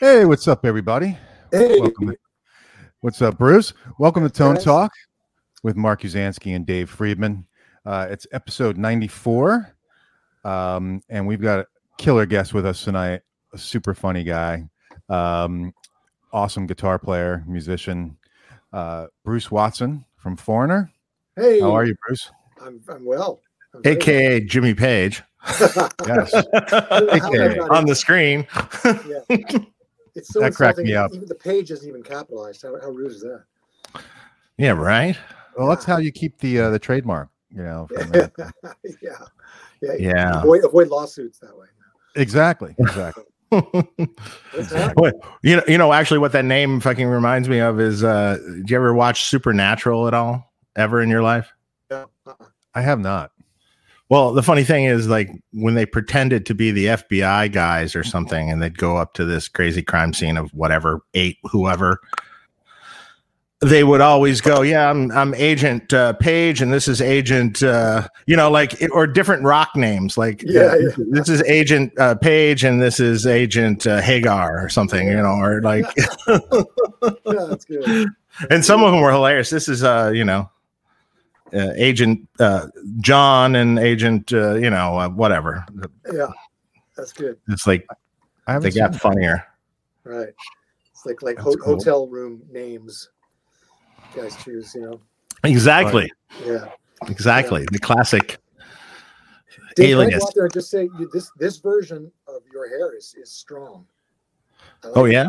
Hey, what's up, everybody? Hey, Welcome. To, what's up, Bruce? Welcome to Tone Talk with Mark Uzansky and Dave Friedman. Uh, it's episode 94, um, and we've got a killer guest with us tonight. A super funny guy, um, awesome guitar player, musician, uh, Bruce Watson from Foreigner. hey, How are you, Bruce? I'm, I'm well. I'm very aka Jimmy Page. Yes, AKA. on the screen. Yeah. It's so That cracked me up. Even the page isn't even capitalized. How, how rude is that? yeah, right. well, that's how you keep the uh, the trademark. You know, from, yeah, yeah, yeah. Yeah. Avoid, avoid lawsuits that way. exactly, exactly. Wait, you know, you know, actually, what that name fucking reminds me of is, uh, do you ever watch Supernatural at all, ever in your life? Uh-uh. I have not. Well, the funny thing is, like, when they pretended to be the FBI guys or something, and they'd go up to this crazy crime scene of whatever, eight, whoever, they would always go, "Yeah, I'm I'm Agent uh, Page, and this is Agent, uh, you know, like, or different rock names, like, Yeah, uh, yeah. this is Agent uh, Page, and this is Agent uh, Hagar or something, you know, or like, yeah, that's good. and some of them were hilarious. This is, uh, you know, uh, Agent uh, John and Agent, uh, you know, uh, whatever. Yeah, that's good. It's like I they got seen- funnier. Right. It's like like ho- cool. hotel room names. You guys choose, you know. Exactly, Yeah. exactly. The classic. Dave, can I Alias. go out there and just say you, this this version of your hair is is strong. Like Oh it. yeah,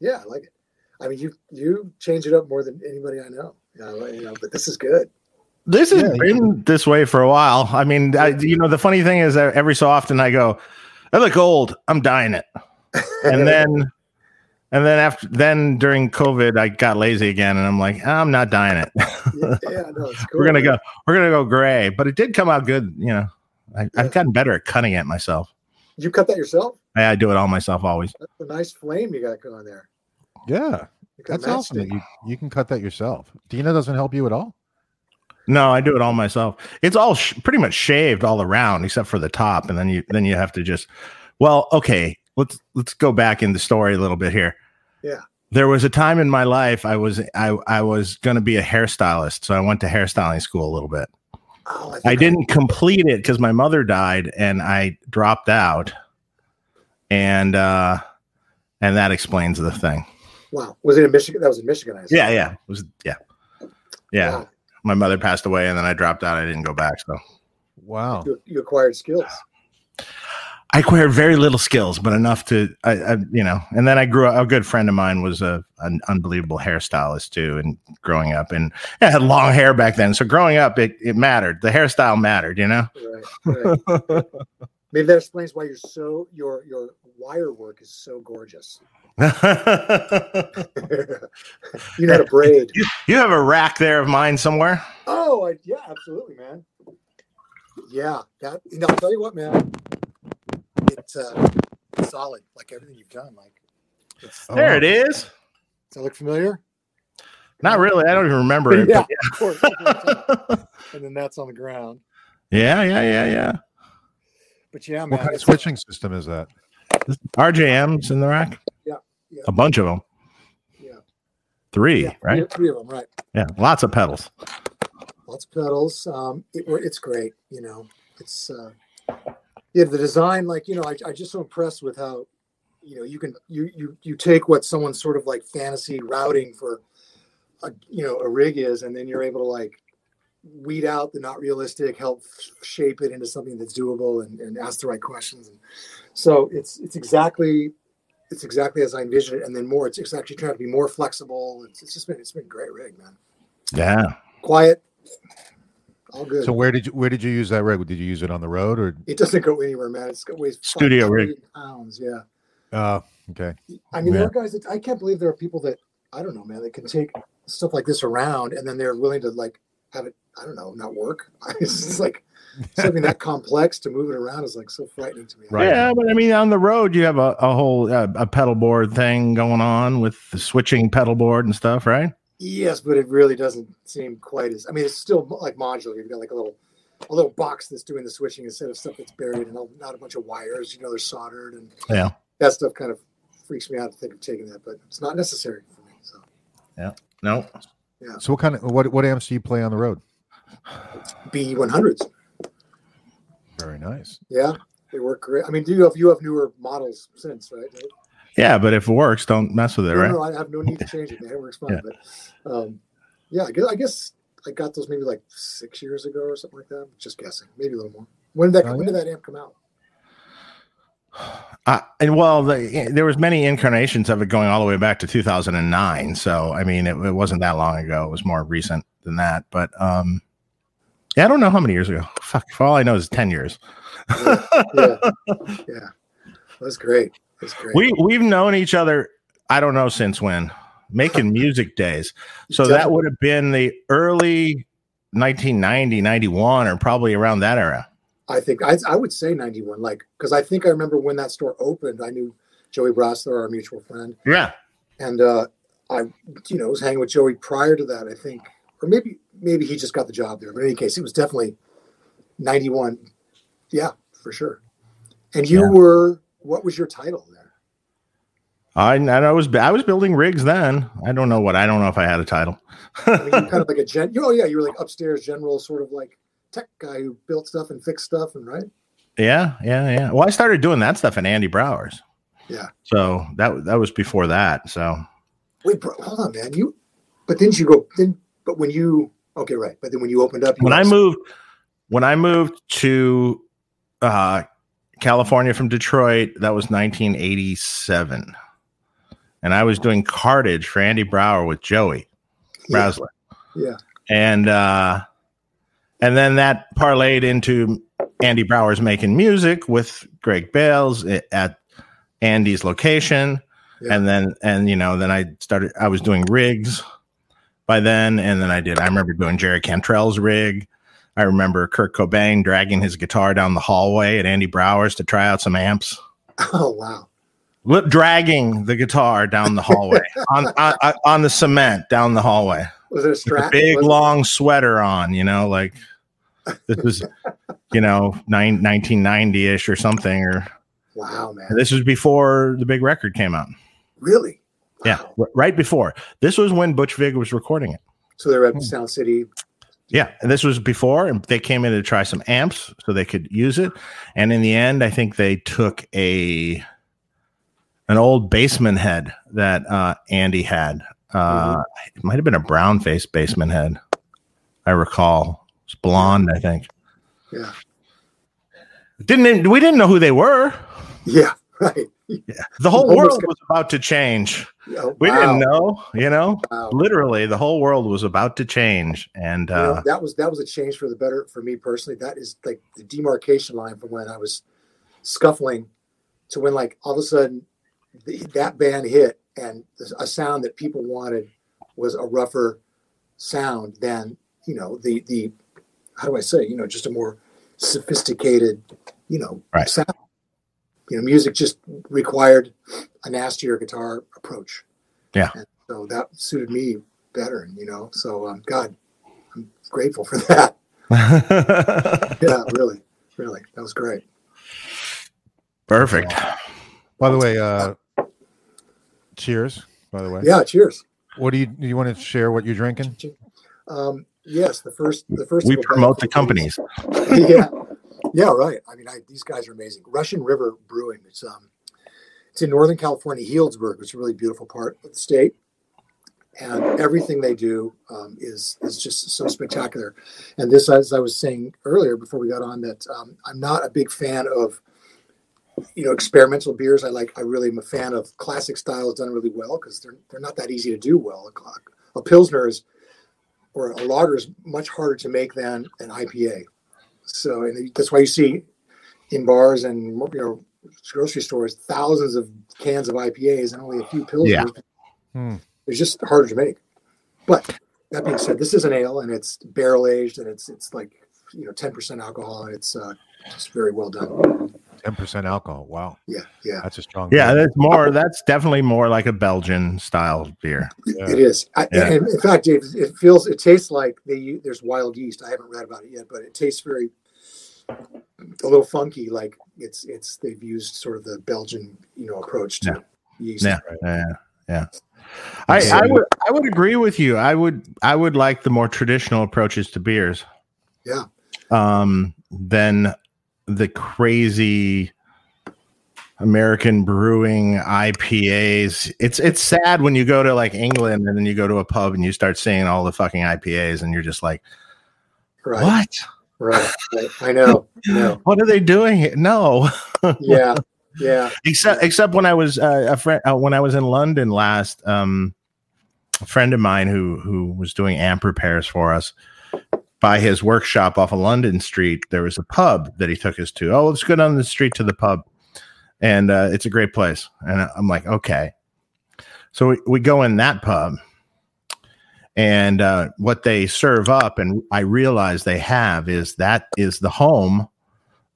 Yeah, I like it. I mean, you you change it up more than anybody I know. You know, you know but this is good. This has Yeah, been this way for a while. I mean, I, you know, the funny thing is that every so often I go, I look old. I'm dying it, and then. And then after then during COVID, I got lazy again, and I'm like, I'm not dying it. yeah, yeah, no, cool. we're gonna go, we're gonna go gray, but it did come out good. You know, I, I've gotten better at cutting it myself. You cut that yourself? I, I do it all myself always. That's a nice flame you got going there. Yeah, that's awesome. That you you can cut that yourself. Dina doesn't help you at all. No, I do it all myself. It's all sh- pretty much shaved all around except for the top, and then you then you have to just. Well, okay, let's let's go back in the story a little bit here. Yeah. There was a time in my life I was I I was going to be a hairstylist, so I went to hairstyling school a little bit. Oh, think I didn't complete it because my mother died and I dropped out, and uh and that explains the thing. Wow, was it in Michigan? That was in Michigan. I. Yeah, yeah, it was yeah, yeah. Wow. My mother passed away, and then I dropped out. I didn't go back, so. Wow. You, you acquired skills. I acquired very little skills, but enough to, I, I, you know. And then I grew up. A good friend of mine was a an unbelievable hairstylist too. And growing up, and I had long hair back then, so growing up, it it mattered. The hairstyle mattered, you know. Right. right. Maybe that explains why you're so your your wire work is so gorgeous. You had a how You, braid. have a rack there of mine somewhere. Oh, I, yeah, absolutely, man. Yeah, that. You know, I'll tell you what, man. It's uh, solid, like everything you've done. Like, it's, Oh, there wow. it is. does that look familiar? Not really. I don't even remember it. yeah, but of course. and then that's on the ground. yeah, yeah, yeah, yeah. But yeah, man. What kind of it's, uh, switching system is that? RJMs in the rack. Yeah, yeah. A bunch of them. Yeah. Three, yeah, right? Three, three of them, right? Yeah, lots of pedals. lots of pedals. Um, it, it's great. You know, it's uh, yeah. The design, like you know, I, I just so impressed with how you know you can you you you take what someone's sort of like fantasy routing for a you know a rig is, and then you're able to like weed out the not realistic, help shape it into something that's doable, and, and ask the right questions. And so it's it's exactly it's exactly as I envisioned it, and then more. It's, it's actually trying to be more flexible. It's, it's just been it's been a great rig, man. Yeah. Quiet, all good. So where did you where did you use that rig? Did you use it on the road or? It doesn't go anywhere, man. It's got weighs Studio rig. Pounds, yeah. Uh, okay. I mean, there are guys that I can't believe there are people that I don't know, man. That can take stuff like this around and then they're willing to like have it. I don't know, not work. It's just like something that complex to move it around is like so frightening to me. Right. Yeah, but I mean, on the road, you have a, a whole uh, a pedal board thing going on with the switching pedal board and stuff, right? Yes, but it really doesn't seem quite as. I mean, it's still like modular. You've got like a little, a little box that's doing the switching instead of stuff that's buried and not a bunch of wires. You know, they're soldered and Yeah. that stuff kind of freaks me out to think of taking that, but it's not necessary for me. So yeah, No. So what kind of what what amps do you play on the road? B one hundreds. Very nice. Yeah, they work great. I mean, do you have you have newer models since, right? Yeah, but if it works, don't mess with it, no, right? no, I have no need to change it. Man. It works fine. Yeah. But um, yeah, I guess, I guess I got those maybe like six years ago or something like that. Just guessing, maybe a little more. When did that Oh, when yeah. did that amp come out? Uh, and well, the, there was many incarnations of it going all the way back to 2009. So I mean, it, it wasn't that long ago. It was more recent than that. But um, yeah, I don't know how many years ago. Fuck, for all I know is 10 years. Yeah, yeah, yeah. That's great. That's great. We we've known each other. I don't know since when making music days. So that would have been the early 1990, 91, or probably around that era. I think I, I would say 91, like, because I think I remember when that store opened, I knew Joey Brasler, our mutual friend. Yeah. And, uh, I, you know, was hanging with Joey prior to that, I think, or maybe, maybe he just got the job there. But in any case, it was definitely 91. Yeah, for sure. And you Yeah. were, what was your title there? I, I was I was building rigs then. I don't know what I don't know if I had a title. I mean, you kind of like a gen, oh yeah, you were like upstairs general, sort of like tech guy who built stuff and fixed stuff and right. Yeah, yeah, yeah. Well, I started doing that stuff in Andy Brauer's. Yeah. So that that was before that. So Wait, bro, hold on, man. You, but didn't you go? Then, but when you, okay, right. But then when you opened up, you when I moved when I moved to uh, California from Detroit, that was 1987, and I was doing cartage for Andy Brauer with Joey yeah, yeah, and uh, and then that parlayed into Andy Brauer's making music with Greg Bales at Andy's location, Yeah. and then and you know then I started I was doing rigs by then, and then I did I remember doing Jerry Cantrell's rig. I remember Kurt Cobain dragging his guitar down the hallway at Andy Brauer's to try out some amps. Oh wow, Lip dragging the guitar down the hallway on, on on the cement down the hallway was it a strap? big long sweater on, you know, like this was, you know, nine, 1990 ish or something. Or Wow, man, this was before the big record came out. really? Yeah, Wow. r- right before. This was when Butch Vig was recording it. So they were Hmm. at Sound City. Yeah, and this was before, and they came in to try some amps so they could use it. And in the end, I think they took a an old Bassman head that uh, Andy had. Uh, It might have been a brown faced Bassman head. I recall. It's blonde, I think. Yeah, Didn't we didn't know who they were? yeah, right. Yeah, the whole Almost world got- was about to change. Oh, We wow. didn't know, you know. Wow. Literally, the whole world was about to change, and You know, uh, that was that was a change for the better for me personally. That is like the demarcation line from when I was scuffling to when like all of a sudden the, that band hit and a sound that people wanted was a rougher sound than you know the the how do I say you know just a more sophisticated you know Right. sound. You know, music just required a nastier guitar approach. Yeah. And so that suited me better, you know. So um, God, I'm grateful for that. Yeah, really, really, that was great. perfect. By the way, uh, cheers. By the way, Yeah, cheers. what do you do? You want to share what you're drinking? Um, yes, the first, the first. We promote the companies. yeah, yeah, right. I mean, I, these guys are amazing. Russian River Brewing. It's um, it's in Northern California, Healdsburg, which is a really beautiful part of the state. And everything they do um, is is just so spectacular. And this, as I was saying earlier before we got on, that um, I'm not a big fan of you know experimental beers. I like I really am a fan of classic styles done really well because they're they're not that easy to do well. A pilsner is or a lager is much harder to make than an IPA. So and that's why you see in bars and you know grocery stores thousands of cans of IPAs and only a few pilsners. Yeah. Hmm. It's just harder to make. But that being said, this is an ale and it's barrel aged and it's it's like you know ten percent alcohol and it's uh, just very well done. Ten percent alcohol. Wow, Yeah, yeah, that's a strong. Yeah, beer. that's more. That's definitely more like a Belgian style beer. Yeah. it is. I, Yeah. And in fact, Dave, it feels it tastes like they there's wild yeast. I haven't read about it yet, but it tastes very a little funky. Like it's it's they've used sort of the Belgian you know approach to Yeah. yeast. Yeah, yeah, yeah. I, I would I would agree with you. I would I would like the more traditional approaches to beers. Yeah. Um, than the crazy American brewing IPAs. It's it's sad when you go to like England and then you go to a pub and you start seeing all the fucking IPAs and you're just like, Right. what? Right. right. I know. I know. What are they doing? here? No. Yeah. Yeah. except except when I was uh, a friend uh, when I was in London last, um, a friend of mine who who was doing amp repairs for us by his workshop off of London Street, there was a pub that he took us to. Oh, let's go down the street to the pub, and uh, it's a great place. And I'm like, okay. So we, we go in that pub, and uh, what they serve up, and I realize they have is that is the home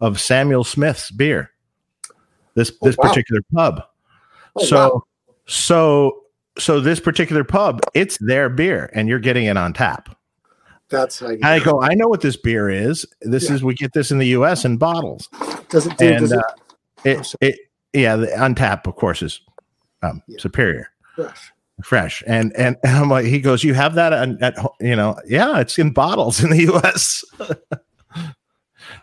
of Samuel Smith's beer. This Oh, this wow. particular pub. Oh, so wow. so so this particular pub, it's their beer, and you're getting it on tap. That's how you I go, I know what this beer is. This Yeah. is we get this in the U.S. in bottles, does it do and does it uh, it, it yeah, the on tap of course is um, Yeah. superior, fresh? fresh, and, and and I'm like, he goes, you have that at, at you know, yeah, it's in bottles in the U.S.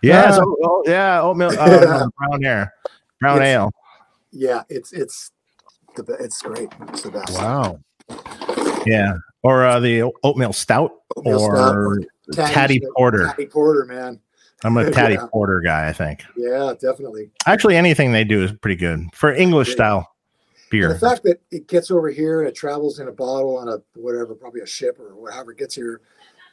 yeah, Ah. so- oh, yeah, oatmeal, uh, no, brown air, brown ale. Yeah, it's it's the it's great. It's the best. Wow. Yeah, or uh, the oatmeal stout Oatmeal stout or Taddy Taddy Porter. Taddy Porter, man. I'm a Taddy Yeah. Porter guy. I think Yeah, definitely. actually anything they do is pretty good for English Great. style And beer. the fact that it gets over here and it travels in a bottle on a whatever, probably a ship or whatever gets here,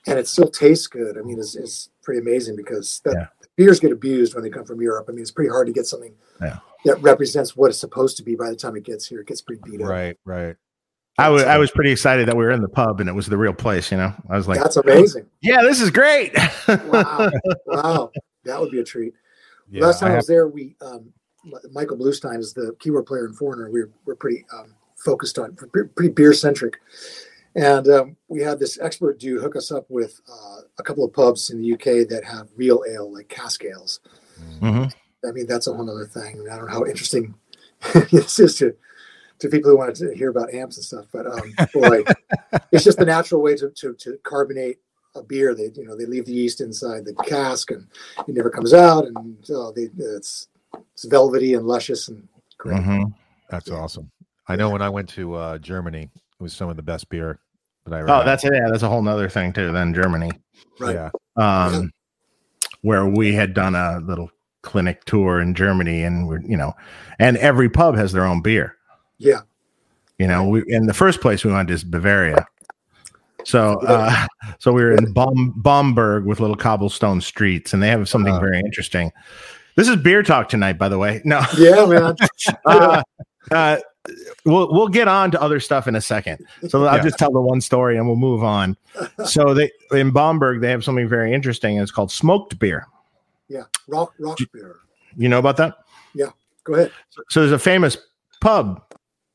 and it still tastes good. I mean, is is pretty amazing because that Yeah. beers get abused when they come from Europe. I mean, it's pretty hard to get something Yeah. that represents what it's supposed to be by the time it gets here. It gets pretty beat up. Right. Right. I was I was pretty excited that we were in the pub and it was the real place. You know, I was like, That's amazing. yeah, this is great. Wow, wow, that would be a treat. Yeah. Last time I I, have- was there, we um, Michael Bluestein is the keyboard player in Foreigner. We were, we're pretty um, focused on pretty beer centric, and um, we had this expert dude hook us up with uh, a couple of pubs in the UK that have real ale, like cask ales. Mhm. I mean, that's a whole other thing. I don't know how interesting this is to to people who wanted to hear about amps and stuff, but um, boy, it's just the natural way to, to to carbonate a beer. They you know they leave the yeast inside the cask and it never comes out, and uh, they, it's it's velvety and luscious and great. Mhm. That's awesome. I know when I went to uh, Germany, it was some of the best beer that I ever. Oh, had. that's yeah, that's a whole nother thing too. Then Germany, Right. Yeah. um, where we had done a little clinic tour in Germany, and we're you know, and every pub has their own beer. Yeah, You know, we in the first place we went to Bavaria. So, uh, so we were in Bom, Bamberg with little cobblestone streets, and they have something Uh-huh. very interesting. This is beer talk tonight, by the way. No, yeah, man. uh, uh, we'll we'll get on to other stuff in a second. So I'll Yeah. just tell the one story and we'll move on. So they in Bamberg they have something very interesting. It's called smoked beer. yeah, Rauch Rauch beer. You know about that? Yeah, go ahead. So there's a famous pub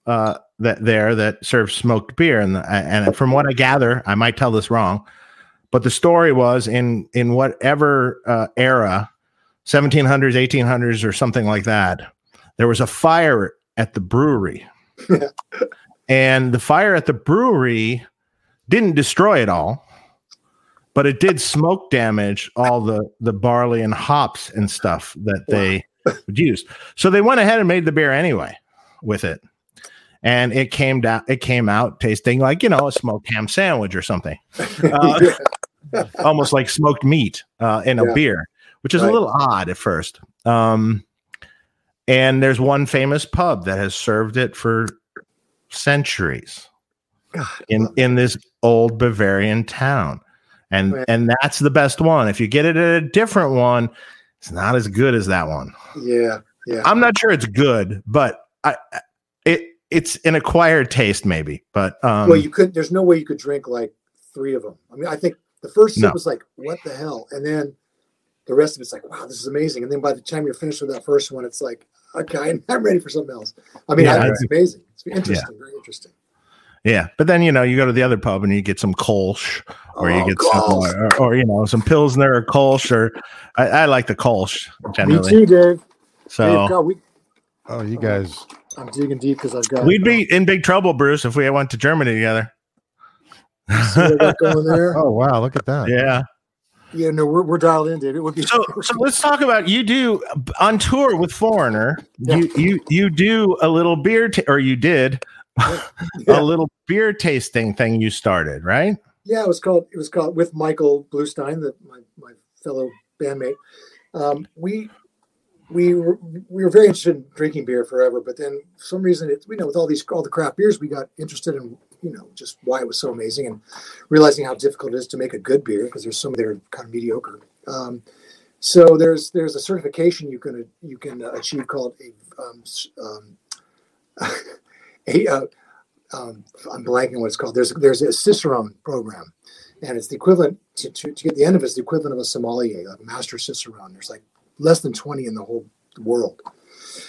uh, that there that serves smoked beer, and and from what I gather, I might tell this wrong, but the story was in in whatever uh, era, 1700s, 1800s, or something like that, there was a fire at the brewery, and the fire at the brewery didn't destroy it all. But it did smoke damage all the the barley and hops and stuff that they would use. So they went ahead and made the beer anyway with it. And it came down, it came out tasting like, you know, a smoked ham sandwich or something, Uh, almost like smoked meat uh, in a Yeah. beer, which is a little odd at first. Um, and there's one famous pub that has served it for centuries God, in in this old Bavarian town. And Right. and that's the best one. If you get it at a different one, it's not as good as that one. yeah, yeah. I'm not sure it's good, but I it it's an acquired taste maybe. But um well, you could. There's no way you could drink like three of them. I mean, I think the first sip No. was like, "What the hell?" and then the rest of it's like, "Wow, this is amazing." And then by the time you're finished with that first one, it's like, "Okay, I'm ready for something else." I mean, Yeah, I think I it's amazing. It's interesting, very interesting. yeah, but then you know you go to the other pub and you get some Kolsch or you Oh, get some or, or you know some Pilsner or Kolsch or I, I like the Kolsch Me too, Dave. So Dave, God, we Oh, you guys I'm digging deep because I've got. We'd be in big trouble, Bruce, if we went to Germany together. See what I got going there. Oh wow, look at that. Yeah. Yeah, no, we're, we're dialed in, dude. It would be So, so let's talk about you do on tour with Foreigner. Yeah. You you you do a little beer, ta- or you did Yeah. a little beer tasting thing. You started right. Yeah, it was called. It was called with Michael Bluestein, the, my my fellow bandmate. Um, we we were we were very interested in drinking beer forever, but then for some reason, it, you know, with all these all the craft beers, we got interested in you know just why it was so amazing and realizing how difficult it is to make a good beer because there's some that are kind of mediocre. Um, so there's there's a certification you can you can uh, achieve called a um, um, a uh, um, I'm blanking what it's called. There's there's a Cicerone program, and it's the equivalent to, to, to get the end of it, it's the equivalent of a sommelier, like a master Cicerone. There's like less than 20 in the whole world.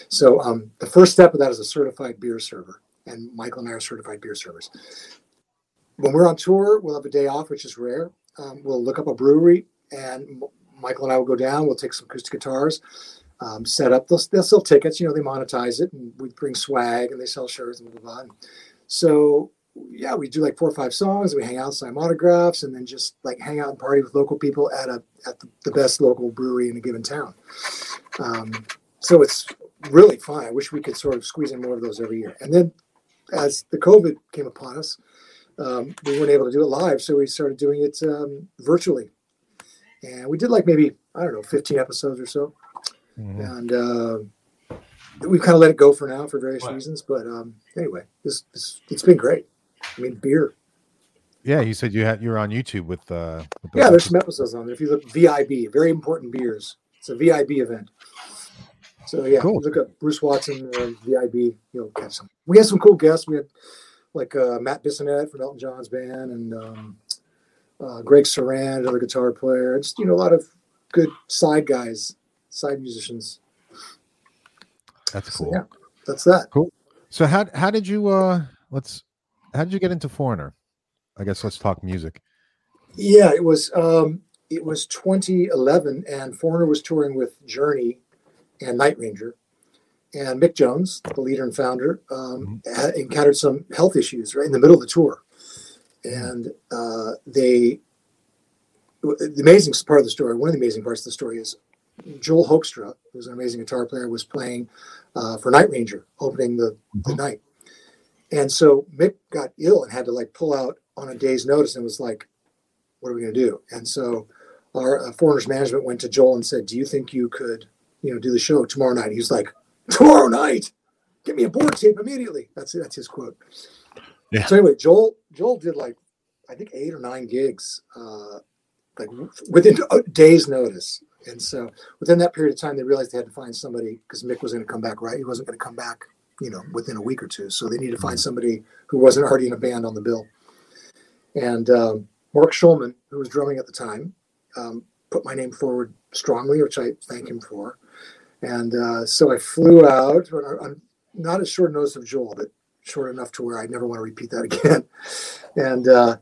So um, the first step of that is a certified beer server, and Michael and I are certified beer servers. When we're on tour, we'll have a day off, which is rare. Um, we'll look up a brewery, and Michael and I will go down. We'll take some acoustic guitars, um, set up. They'll, they'll sell tickets. You know, they monetize it, and we bring swag, and they sell shirts and blah blah. blah. So yeah, we do like four or five songs. We hang out, sign autographs, and then just like hang out and party with local people at a at the, the best local brewery in a given town. Um, so it's really fun. I wish we could sort of squeeze in more of those every year. And then as the COVID came upon us, um, we weren't able to do it live, so we started doing it um, virtually. And we did like maybe I don't know, 15 episodes or so Mhm. and uh, we've kind of let it go for now for various reasons. But um, anyway, this, this it's been great. I mean, beer. Yeah, you said you had you were on YouTube with uh with Yeah, there's some episodes on there. If you look VIB, very important beers. It's a VIB event. So yeah, Cool. look up Bruce Watson uh, VIB. You'll catch some. We had some cool guests. We had like uh, Matt Bissonette from Elton John's band, and um, uh, Greg Suran, another guitar player. Just you know, a lot of good side guys, side musicians. That's So, cool. yeah, that's that. Cool. So how how did you uh let's how did you get into Foreigner? I guess let's talk music. Yeah, it was um, it was 2011, and Foreigner was touring with Journey and Night Ranger, and Mick Jones, the leader and founder, um, had encountered some health issues right in the middle of the tour, and uh, they. The amazing part of the story, one of the amazing parts of the story is Joel Hoekstra, who's an amazing guitar player, was playing uh, for Night Ranger, opening the, the night. And so Mick got ill and had to like pull out on a day's notice and was like, what are we going to do? And so our uh, foreigners management went to Joel and said, do you think you could, you know, do the show tomorrow night? He was like, tomorrow night, get me a board tape immediately. That's that's his quote. Yeah. So anyway, Joel Joel did like I think eight or nine gigs, uh, like within a day's notice. And so within that period of time, they realized they had to find somebody because Mick was going to come back, right? He wasn't going to come back, you know, within a week or two. So they need to find somebody who wasn't already in a band on the bill. And um, Mark Schulman, who was drumming at the time, um, put my name forward strongly, which I thank him for. And uh, so I flew out. I'm not as short notice of Joel, but short enough to where I never want to repeat that again. And uh,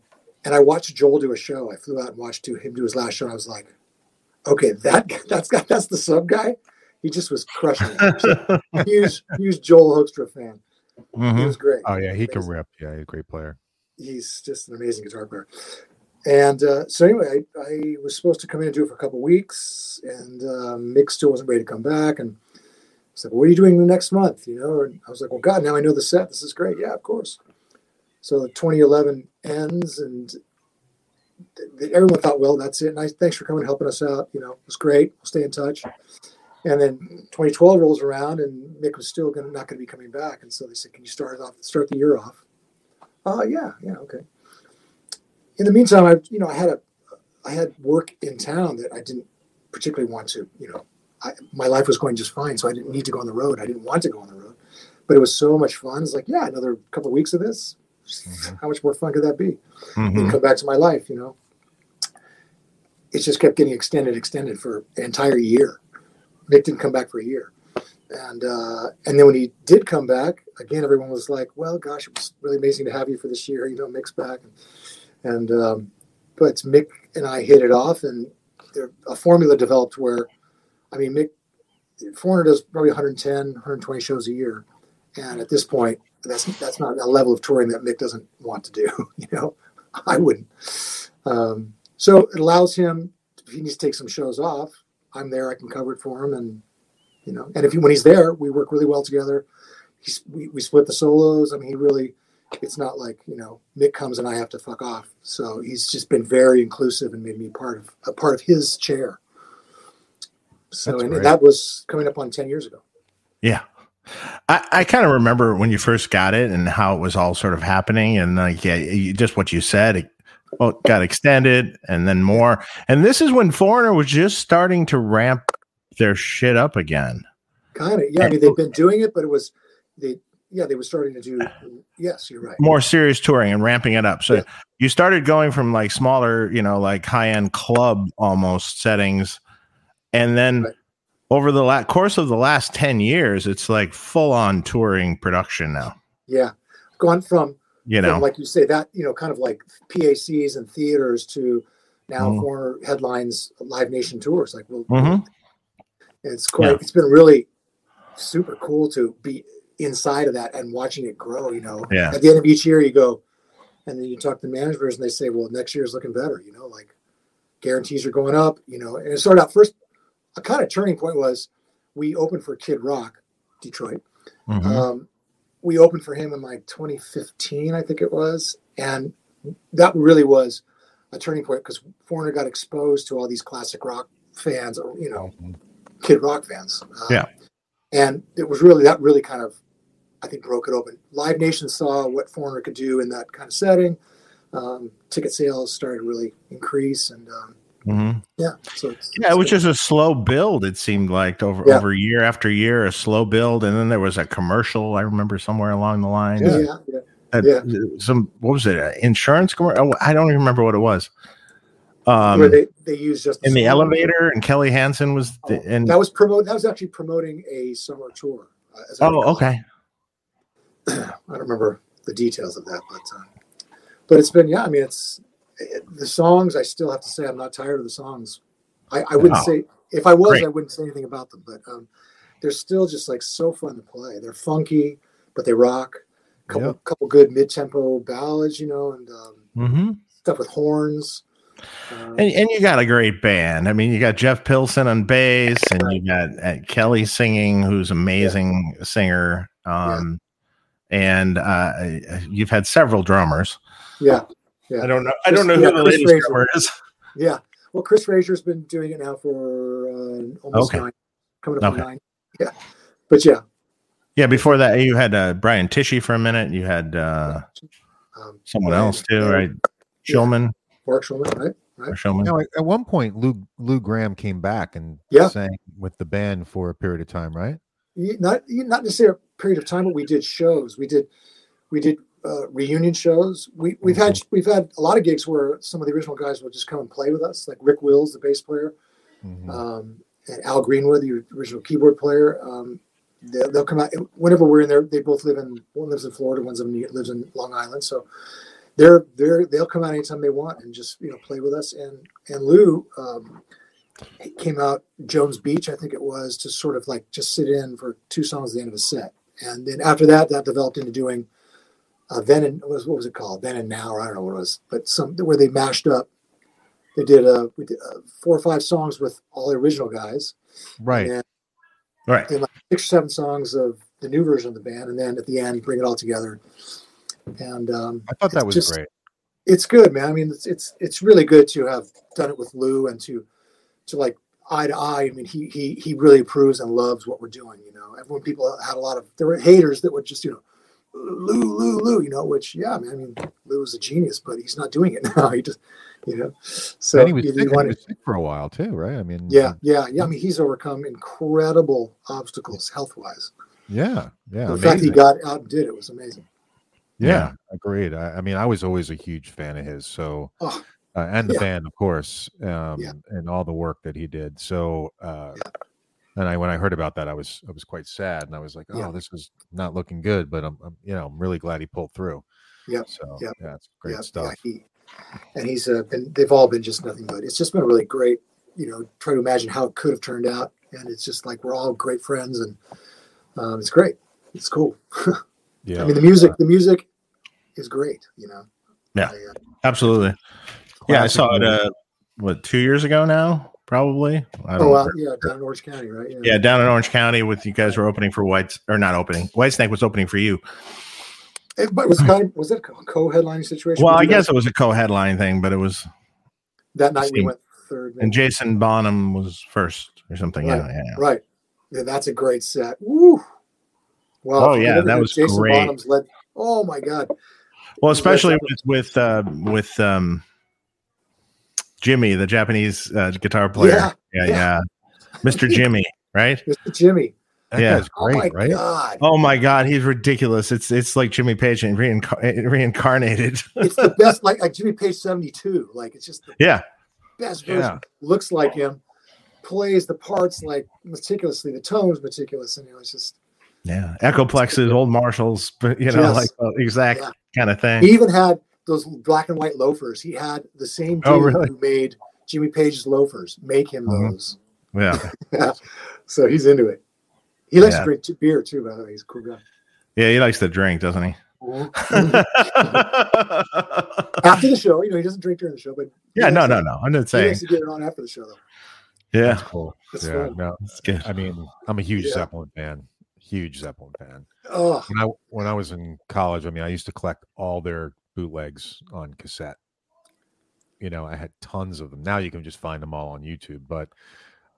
and I watched Joel do a show. I flew out and watched him do his last show. And I was like, okay, that that's got that's the sub guy. He just was crushing it. huge huge Joel Hoekstra fan. He Mhm. was great Oh yeah, he can Amazing. rip. Yeah, he's a great player. he's just an amazing guitar player. And uh, so anyway, I, I was supposed to come in and do it for a couple weeks, and uh, Mick still wasn't ready to come back. And I was like, "What are you doing the next month?" You know, and I was like, "Well, God, now I know the set. This is great. Yeah, of course." So 2011 ends, and everyone thought, "Well, that's it. Nice, thanks for coming, helping us out. You know, it was great. We'll stay in touch." And then 2012 rolls around, and Mick was still gonna, not going to be coming back, and so they said, "Can you start off start the year off?" Uh, yeah, yeah, okay. In the meantime, I, you know, I had a, I had work in town that I didn't particularly want to, you know, I, my life was going just fine, so I didn't need to go on the road. I didn't want to go on the road, but it was so much fun. It's like, yeah, another couple of weeks of this. How much more fun could that be? And Mhm. come back to my life, you know. It just kept getting extended, extended for an entire year. Mick didn't come back for a year, and uh, and then when he did come back, again, everyone was like, "Well, gosh, it was really amazing to have you for this year." You know, Mick's back, and um, but Mick and I hit it off, and there, a formula developed where, I mean, Mick, Foreigner does probably 110, 120 shows a year, and at this point, that's that's not a level of touring that Mick doesn't want to do. You know, I wouldn't. Um, so it allows him. If he needs to take some shows off, I'm there. I can cover it for him, and you know, and if he, when he's there, we work really well together. He's, we we split the solos. I mean, he really. It's not like you know Mick comes and I have to fuck off. So he's just been very inclusive and made me part of a part of his chair. So and, and that was coming up on ten years ago. Yeah. I, I kind of remember when you first got it and how it was all sort of happening and like yeah, you, just what you said. It well, got extended and then more. And this is when Foreigner was just starting to ramp their shit up again. Kind of, yeah. I mean, they've been doing it, but it was they, yeah, they were starting to do. Yes, you're right. More serious touring and ramping it up. So Yeah. you started going from like smaller, you know, like high end club almost settings. And then Right. over the la- course of the last 10 years, it's like full on touring production now, Yeah, gone from, you know? like you say that you know, kind of like PACs and theaters to now Mhm. foreigner headlines Live Nation tours. Like, well, Mhm. it's quite. Yeah. It's been really super cool to be inside of that and watching it grow. You know, Yeah. At the end of each year, you go, and then you talk to the managers, and they say, "Well, next year's looking better." You know, like guarantees are going up. You know, and it started out first. A kind of turning point was we opened for Kid Rock, Detroit. Mhm. Um, we opened for him in like 2015, I think it was, and that really was a turning point because Foreigner got exposed to all these classic rock fans, or you know, Kid Rock fans. Uh, Yeah. and it was really that really kind of, I think, broke it open. Live Nation saw what Foreigner could do in that kind of setting. Um, ticket sales started to really increase, and um, Mhm. yeah, so it's, Yeah, it was just a slow build. It seemed like over Yeah. over year after year, a slow build, and then there was a commercial. I remember somewhere along the line. yeah, yeah, yeah. Yeah. Some what was it? Uh, insurance commercial? I don't even remember what it was. Um, where they, they used just in the elevator, and Kelly Hansen was. Oh, and that was promote. That was actually promoting a summer tour. Uh, as oh, okay. I don't remember the details of that, but uh, but it's been yeah. I mean, it's it, the songs. I still have to say I'm not tired of the songs. I, I wouldn't Wow. say if I was, Great. I wouldn't say anything about them. But um, they're still just like so fun to play. They're funky, but they rock. Couple Yep. couple good mid tempo ballads, you know, and um, hmm stuff with horns. Um, And, and you got a great band. I mean, you got Jeff Pilson on bass, and you got uh, Kelly singing, who's amazing singer. Um, and uh, you've had several drummers. yeah, yeah. I don't know. I don't know Chris- who yeah, the Chris latest Frazier. drummer is. Yeah. Well, Chris Frazier's been doing it now for uh, almost Okay. nine, coming up Okay. on nine. Yeah. But yeah, Yeah, before that, you had uh, Brian Tichy for a minute. You had uh, um, someone Brian- else too, right? Schulman Mark Schulman, right? or Schulman. Now, at one point, Lou Lou Gramm came back and Yeah. sang with the band for a period of time, right? Not not necessarily a period of time, but we did shows. We did we did uh, reunion shows. We we've had we've had a lot of gigs where some of the original guys will just come and play with us, like Rick Wills, the bass player, Mhm. um, and Al Greenwood, the original keyboard player. Um, they'll, they'll come out whenever we're in there. They both live in one lives in Florida, one's in lives in Long Island. So they're they're they'll come out anytime they want and just you know play with us. And and Lou um, came out Jones Beach, I think it was, to sort of like just sit in for two songs at the end of a set. And then after that, that developed into doing uh, then and what was, what was it called? Then and now, or I don't know what it was, but some where they mashed up. They did uh, we did, uh, four or five songs with all the original guys, Right. and Right. then like six or seven songs of the new version of the band, and then at the end bring it all together. And um, I thought that was just- great. it's good, man. I mean, it's it's it's really good to have done it with Lou and to to like eye to eye. I mean, he he he really approves and loves what we're doing. You know, everyone people had a lot of there were haters that would just you know. Lou, Lou, Lou, you know, which, yeah, man, I mean, Lou is a genius, but he's not doing it now. He just, you know, so and he was, you- sick, you he was sick for a while too, right? I mean, yeah, yeah, yeah. I mean, he's overcome incredible obstacles health wise. yeah, yeah. the fact he got out and did it was amazing. Yeah, Yeah. agreed. I, I mean, I was always a huge fan of his. So, Oh, uh, and the yeah. band, of course, um, Yeah. and all the work that he did. So, uh, and I when I heard about that, I was I was quite sad, and I was like, oh, Yeah. this is not looking good. But I'm, I'm you know I'm really glad he pulled through. Yep, So yep, yeah, it's great yeah, stuff. Yeah, he, and he's uh, been. They've all been just nothing but. It's just been really great. You know, try to imagine how it could have turned out, and it's just like we're all great friends, and um, it's great. it's cool. Yeah. I mean, the music, the music is great. You know. Yeah. I, uh, Absolutely. Yeah, I saw it. Uh, what two years ago now? Probably. I don't oh, yeah, down in Orange County, right? Yeah, down in Orange County with you guys were opening for White or not opening. Whitesnake was opening for you. It, but it was kind of was it a co-headlining situation? Well, I guys? guess it was a co-headline thing, but it was that night we went third. and. Jason Bonham was first or something. Yeah, Right. yeah, yeah. Right. Yeah, that's a great set. Woo. Wow. Oh, yeah, that was Jason great. Bonham's led. Oh my God. Well, especially with with uh, with um, Jimmy, the Japanese uh, guitar player. Yeah, yeah, yeah. yeah. Mr. Jimmy, right? Mr. Jimmy. That yeah. guy's Oh my great, right? God. Oh my God, he's ridiculous. It's it's like Jimmy Page and reincar- reincarnated. It's the best. Like like Jimmy Page seventy two. Like it's just the yeah, best version. Yeah. Looks like him. Plays the parts like meticulously. The tones meticulous. And you know, it's just. yeah. Echoplexes, old Marshalls, but you know, Yes. like uh, exact Yeah. kind of thing. He even had those black and white loafers. He had the same dude Oh, really? who made Jimmy Page's loafers make him Mhm. those. Yeah, so he's into it. He likes Yeah. to drink beer too. By the way, he's a cool guy. yeah. He likes to drink, doesn't he? Mhm. after the show, you know, he doesn't drink during the show, but yeah, no, likes no, no. I'm not He saying. likes to get it on after the show, though. Yeah, That's cool. That's yeah, fun. no, it's good. I mean, I'm a huge Yeah. Zeppelin fan. Huge Zeppelin fan. Oh, When I when I was in college, I mean, I used to collect all their bootlegs on cassette. You know, I had tons of them. Now you can just find them all on YouTube. But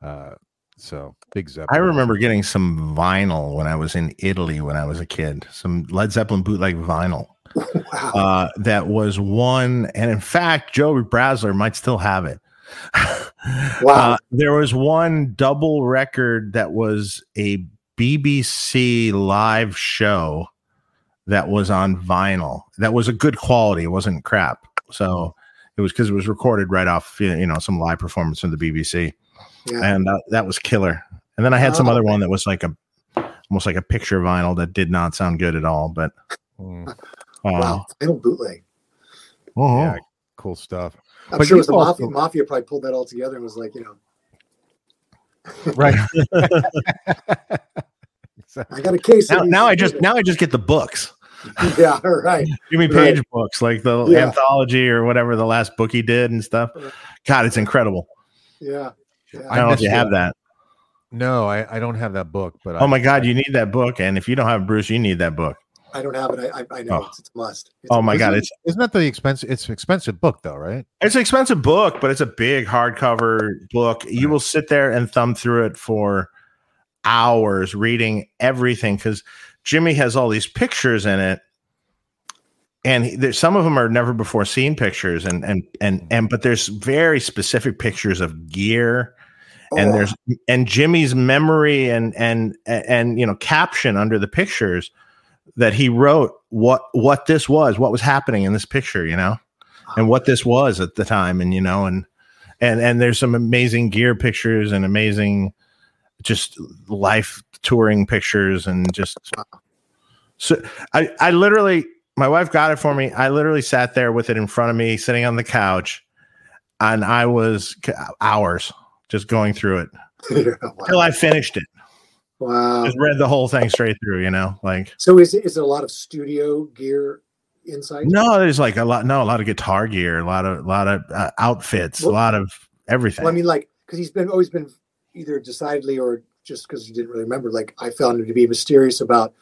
uh, so big Zeppelin. I remember getting some vinyl when I was in Italy when I was a kid. Some Led Zeppelin bootleg vinyl. wow. Uh, that was one, and in fact, Joe Brasler might still have it. Wow. Uh, there was one double record that was a BBC live show that was on vinyl. That was a good quality. It wasn't crap. So it was because it was recorded right off, you know, some live performance from the BBC, yeah. and uh, that was killer. And then I had some Oh. other one that was like a almost like a picture vinyl that did not sound good at all. But Mm, uh, wow. Final bootleg. oh, yeah, cool stuff. I'm But sure it was the you've mafia. Mafia probably pulled that all together and was like, you know, Right. I got a case. now, now I just now I just get the books. yeah, right. Jimmy Right. Page books, like the Yeah. anthology or whatever the last book he did and stuff. God, it's incredible. Yeah. I don't know if you have that. no, I, I don't have that book. But Oh I, my God, you need that book. And if you don't have Bruce, you need that book. I don't have it. I, I, I know Oh. it's, it's a must. It's Oh my. God, it's isn't that the expensive? It's an expensive book, though, right? it's an expensive book, but it's a big hardcover book. You will sit there and thumb through it for hours reading everything because Jimmy has all these pictures in it. And he, there's some of them are never before seen pictures, and and and and but there's very specific pictures of gear, and Oh, there's and Jimmy's memory and and and you know caption under the pictures that he wrote what what this was, what was happening in this picture, you know, and what this was at the time, and you know, and and and there's some amazing gear pictures and amazing just life touring pictures and just so I I literally my wife got it for me. I literally sat there with it in front of me, sitting on the couch, and I was hours just going through it yeah, till. I finished it. wow. Just read the whole thing straight through, you know, like So is is it a lot of studio gear inside? no, there's like a lot, no, a lot of guitar gear, a lot of, a lot of uh, outfits, a lot of everything. Well, I mean, like, because he's been always been either decidedly or just because he didn't really remember. Like, I found him to be mysterious about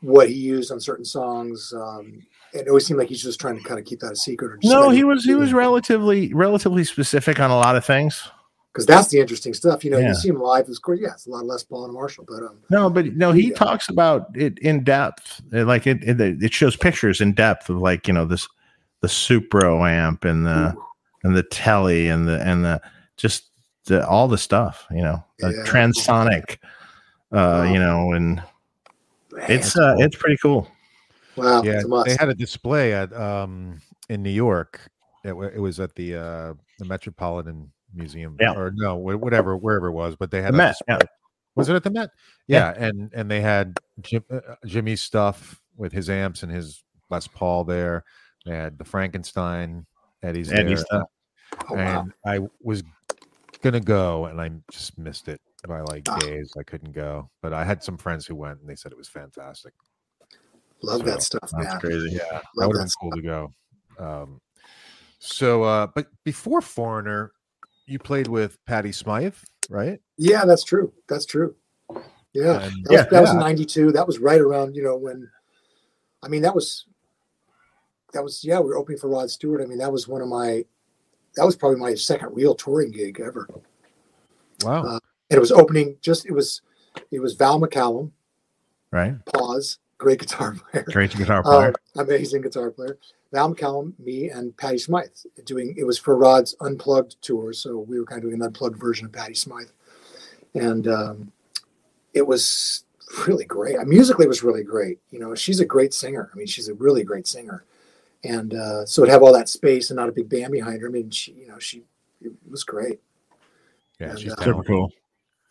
what he used on certain songs. Um, it always seemed like he's just trying to kind of keep that a secret. Or just no, he was, he was relatively, relatively specific on a lot of things. because that's the interesting stuff. You know, Yeah. you see him live. Of course, yeah, it's a lot Les Paul and Marshall, but um, No, but no, he Yeah. talks about it in depth. It, like it, it, it shows pictures in depth of like you know this the Supro amp and the ooh, and the telly and the and the just the all the stuff you know the Yeah. transonic, uh, Wow. you know, and man, it's uh, it's pretty cool. wow, yeah, it's a must. they had a display at um in New York. It, it was at the uh the Metropolitan Museum, Yeah. or no, whatever, wherever it was. But they had The a Met, yeah. display. Was it at the Met? Yeah. Yeah, and and they had Jim, uh, Jimmy's stuff with his amps and his Les Paul there. They had the Frankenstein Eddie's Eddie there, stuff. oh, wow. and I was gonna go and I just missed it. by like Ah. days. I couldn't go, but I had some friends who went and they said it was fantastic. Love So, that stuff, That's man. crazy. Yeah, that would have been cool to go. Um, so, uh, but before Foreigner, you played with Patty Smyth, right? Yeah, that's true. That's true. Yeah, that was, Yeah, was in yeah. '92. That was right around you know when, I mean that was, that was yeah we were opening for Rod Stewart. I mean that was one of my, that was probably my second real touring gig ever. Wow. Uh, And it was opening just it was, it was Val McCallum, Right. pause, great guitar player, Great guitar player. uh, amazing guitar player. Val McCallum, me, and Patty Smyth doing it was for Rod's unplugged tour, so we were kind of doing an unplugged version of Patty Smyth, and um, it was really great. Musically, it was really great. You know, she's a great singer. I mean, she's a really great singer, and uh, so to have all that space and not a big band behind her, I mean, she, you know, she it was great. yeah, and, she's uh, Super cool.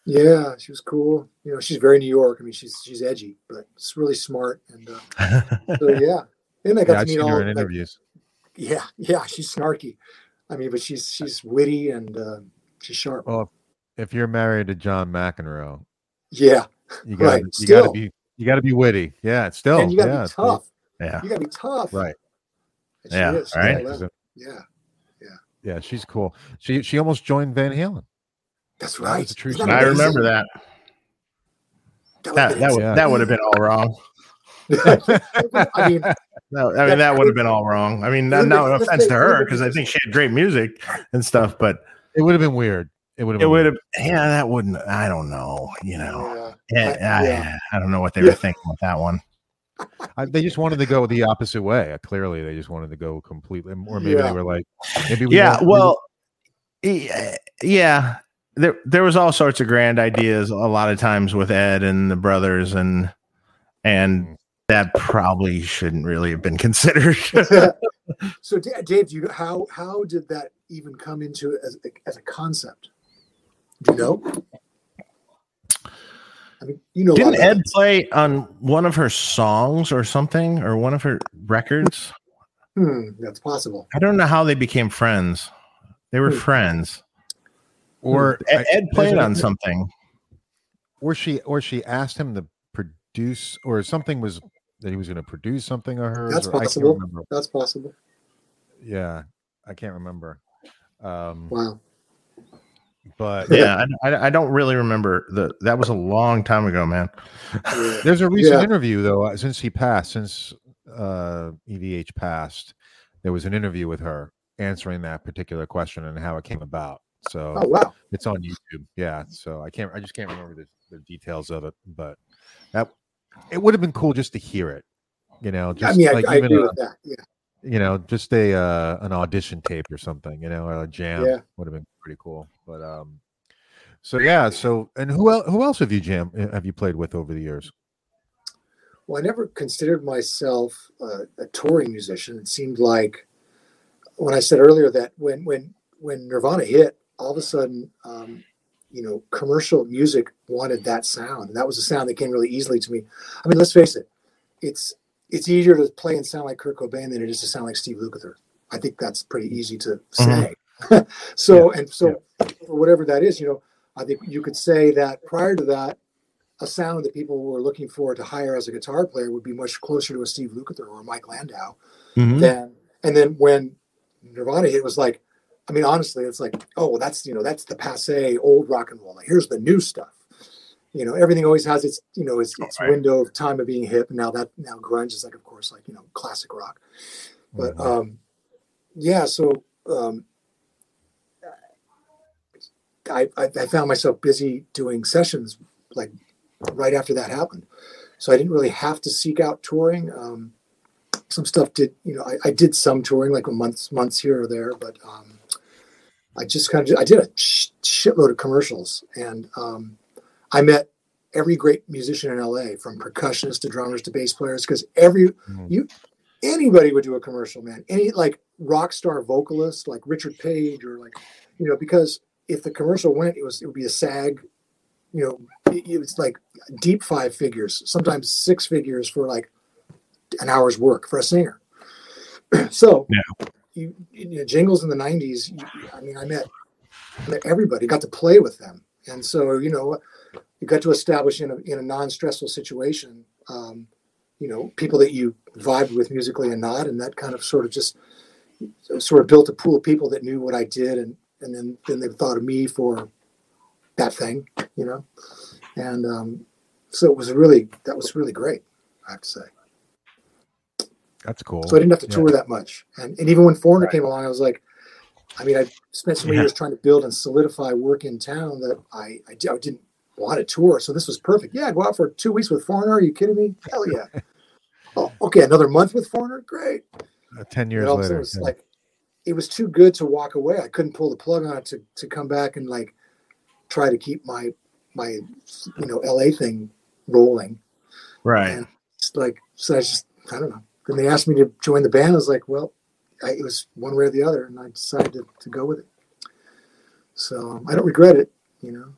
Yeah, she was cool. You know, she's very New York. I mean, she's she's edgy, but it's really smart. And uh, so yeah, and I got Yeah, to meet all. her in like, interviews. yeah, yeah, she's snarky. I mean, but she's she's witty and uh, she's sharp. Well, if you're married to John McEnroe, Yeah, you got Right, to you got to be you got to be witty. Yeah, still and you got to yeah, be tough. yeah. You got to be tough. Right. And she Yeah, is. She's right. Yeah, she's that. a- Yeah, yeah, she's cool. She she almost joined Van Halen. that's right. a true Isn't. I remember that. That, That that would Yeah. that would have been all wrong. I mean, No, I mean that would have been all wrong. I mean, no, no offense to her because I think she had great music and stuff, but It would have been weird. It would have. it would have. Yeah, that wouldn't. I don't know. You know, yeah. Eh, I, yeah. I don't know what they Yeah. were thinking with that one. I, they just wanted to go the opposite way. Uh, clearly, they just wanted to go completely, or maybe Yeah. they were like, maybe we Yeah, well, eh, yeah. There, there was all sorts of grand ideas a lot of times with Ed and the brothers, and and Mm. that probably shouldn't really have been considered. so, Dave, do you how how did that even come into as as a concept? Do you know? I mean, you know, Didn't Ed play on one of her songs or something, or one of her records? Hmm, that's possible. I don't know how they became friends. They were Hmm. friends. or Ed, Ed played there's on something. or she or she asked him to produce, or something was that he was going to produce something of hers. That's or I possible. That's possible. Yeah, I can't remember. Um, Wow. But Yeah, I, I, I don't really remember the. That was a long time ago, man. There's a recent Yeah. interview though, uh, since he passed, since uh, EVH passed, there was an interview with her answering that particular question and how it came about. So Oh wow. it's on YouTube. Yeah. So I can't, I just can't remember the, the details of it, but that it would have been cool just to hear it. You know, just I mean, like I even agree a- with that. Yeah. You know, just a uh, an audition tape or something, you know, or a jam Yeah. would have been pretty cool. But um, so yeah, so and who else? Who else have you jam have you played with over the years? Well, I never considered myself uh, a touring musician. It seemed like when I said earlier that when when when Nirvana hit, all of a sudden, um, you know, commercial music wanted that sound, and that was a sound that came really easily to me. I mean, let's face it, it's it's easier to play and sound like Kurt Cobain than it is to sound like Steve Lukather. I think that's pretty easy to say. so and so, for whatever that is, you know, I think you could say that prior to that, a sound that people were looking for to hire as a guitar player would be much closer to a Steve Lukather or a Mike Landau Mhm. than and then when Nirvana hit it was like I mean honestly it's like oh well that's you know that's the passe old rock and roll like here's the new stuff you know everything always has its you know its, its Right. window of time of being hip. And now that now grunge is like of course like you know classic rock. But Mhm. um yeah so um I, I I found myself busy doing sessions like right after that happened. So I didn't really have to seek out touring. Um some stuff did you know I, I did some touring like a months months here or there but um I just kind of I did a sh- shitload of commercials. And um I met every great musician in LA from percussionists to drummers to bass players because every Mhm. you anybody would do a commercial man any like rock star vocalist like Richard Page or like you know because if the commercial went it was it would be a sag you know it, it was like deep five figures sometimes six figures for like an hour's work for a singer so Yeah. you, you know, jingles in the 90s you, i mean i met, met everybody got to play with them And so, you know, you got to establish in a, in a non-stressful situation, um, you know, people that you vibed with musically and not, and that kind of sort of just sort of built a pool of people that knew what I did, and and then then they thought of me for that thing, you know, and um, so it was really that was really great, I have to say. That's cool. So I didn't have to Yeah. tour that much, and and even when Foreigner Right. came along, I was like, I mean, I spent so many Yeah. years trying to build and solidify work in town that I I, I didn't want to tour, so this was perfect. Yeah, go out for two weeks with Foreigner. Are you kidding me? Hell yeah. oh, okay, another month with Foreigner, great. Uh, Ten years all of a sudden later. it was yeah. like it was too good to walk away. I couldn't pull the plug on it to to come back and like try to keep my my you know LA thing rolling. Right. And it's like so I just I don't know. Then they asked me to join the band. I was like, well, I, it was one way or the other, and I decided to, to go with it. So um, I don't regret it. You know.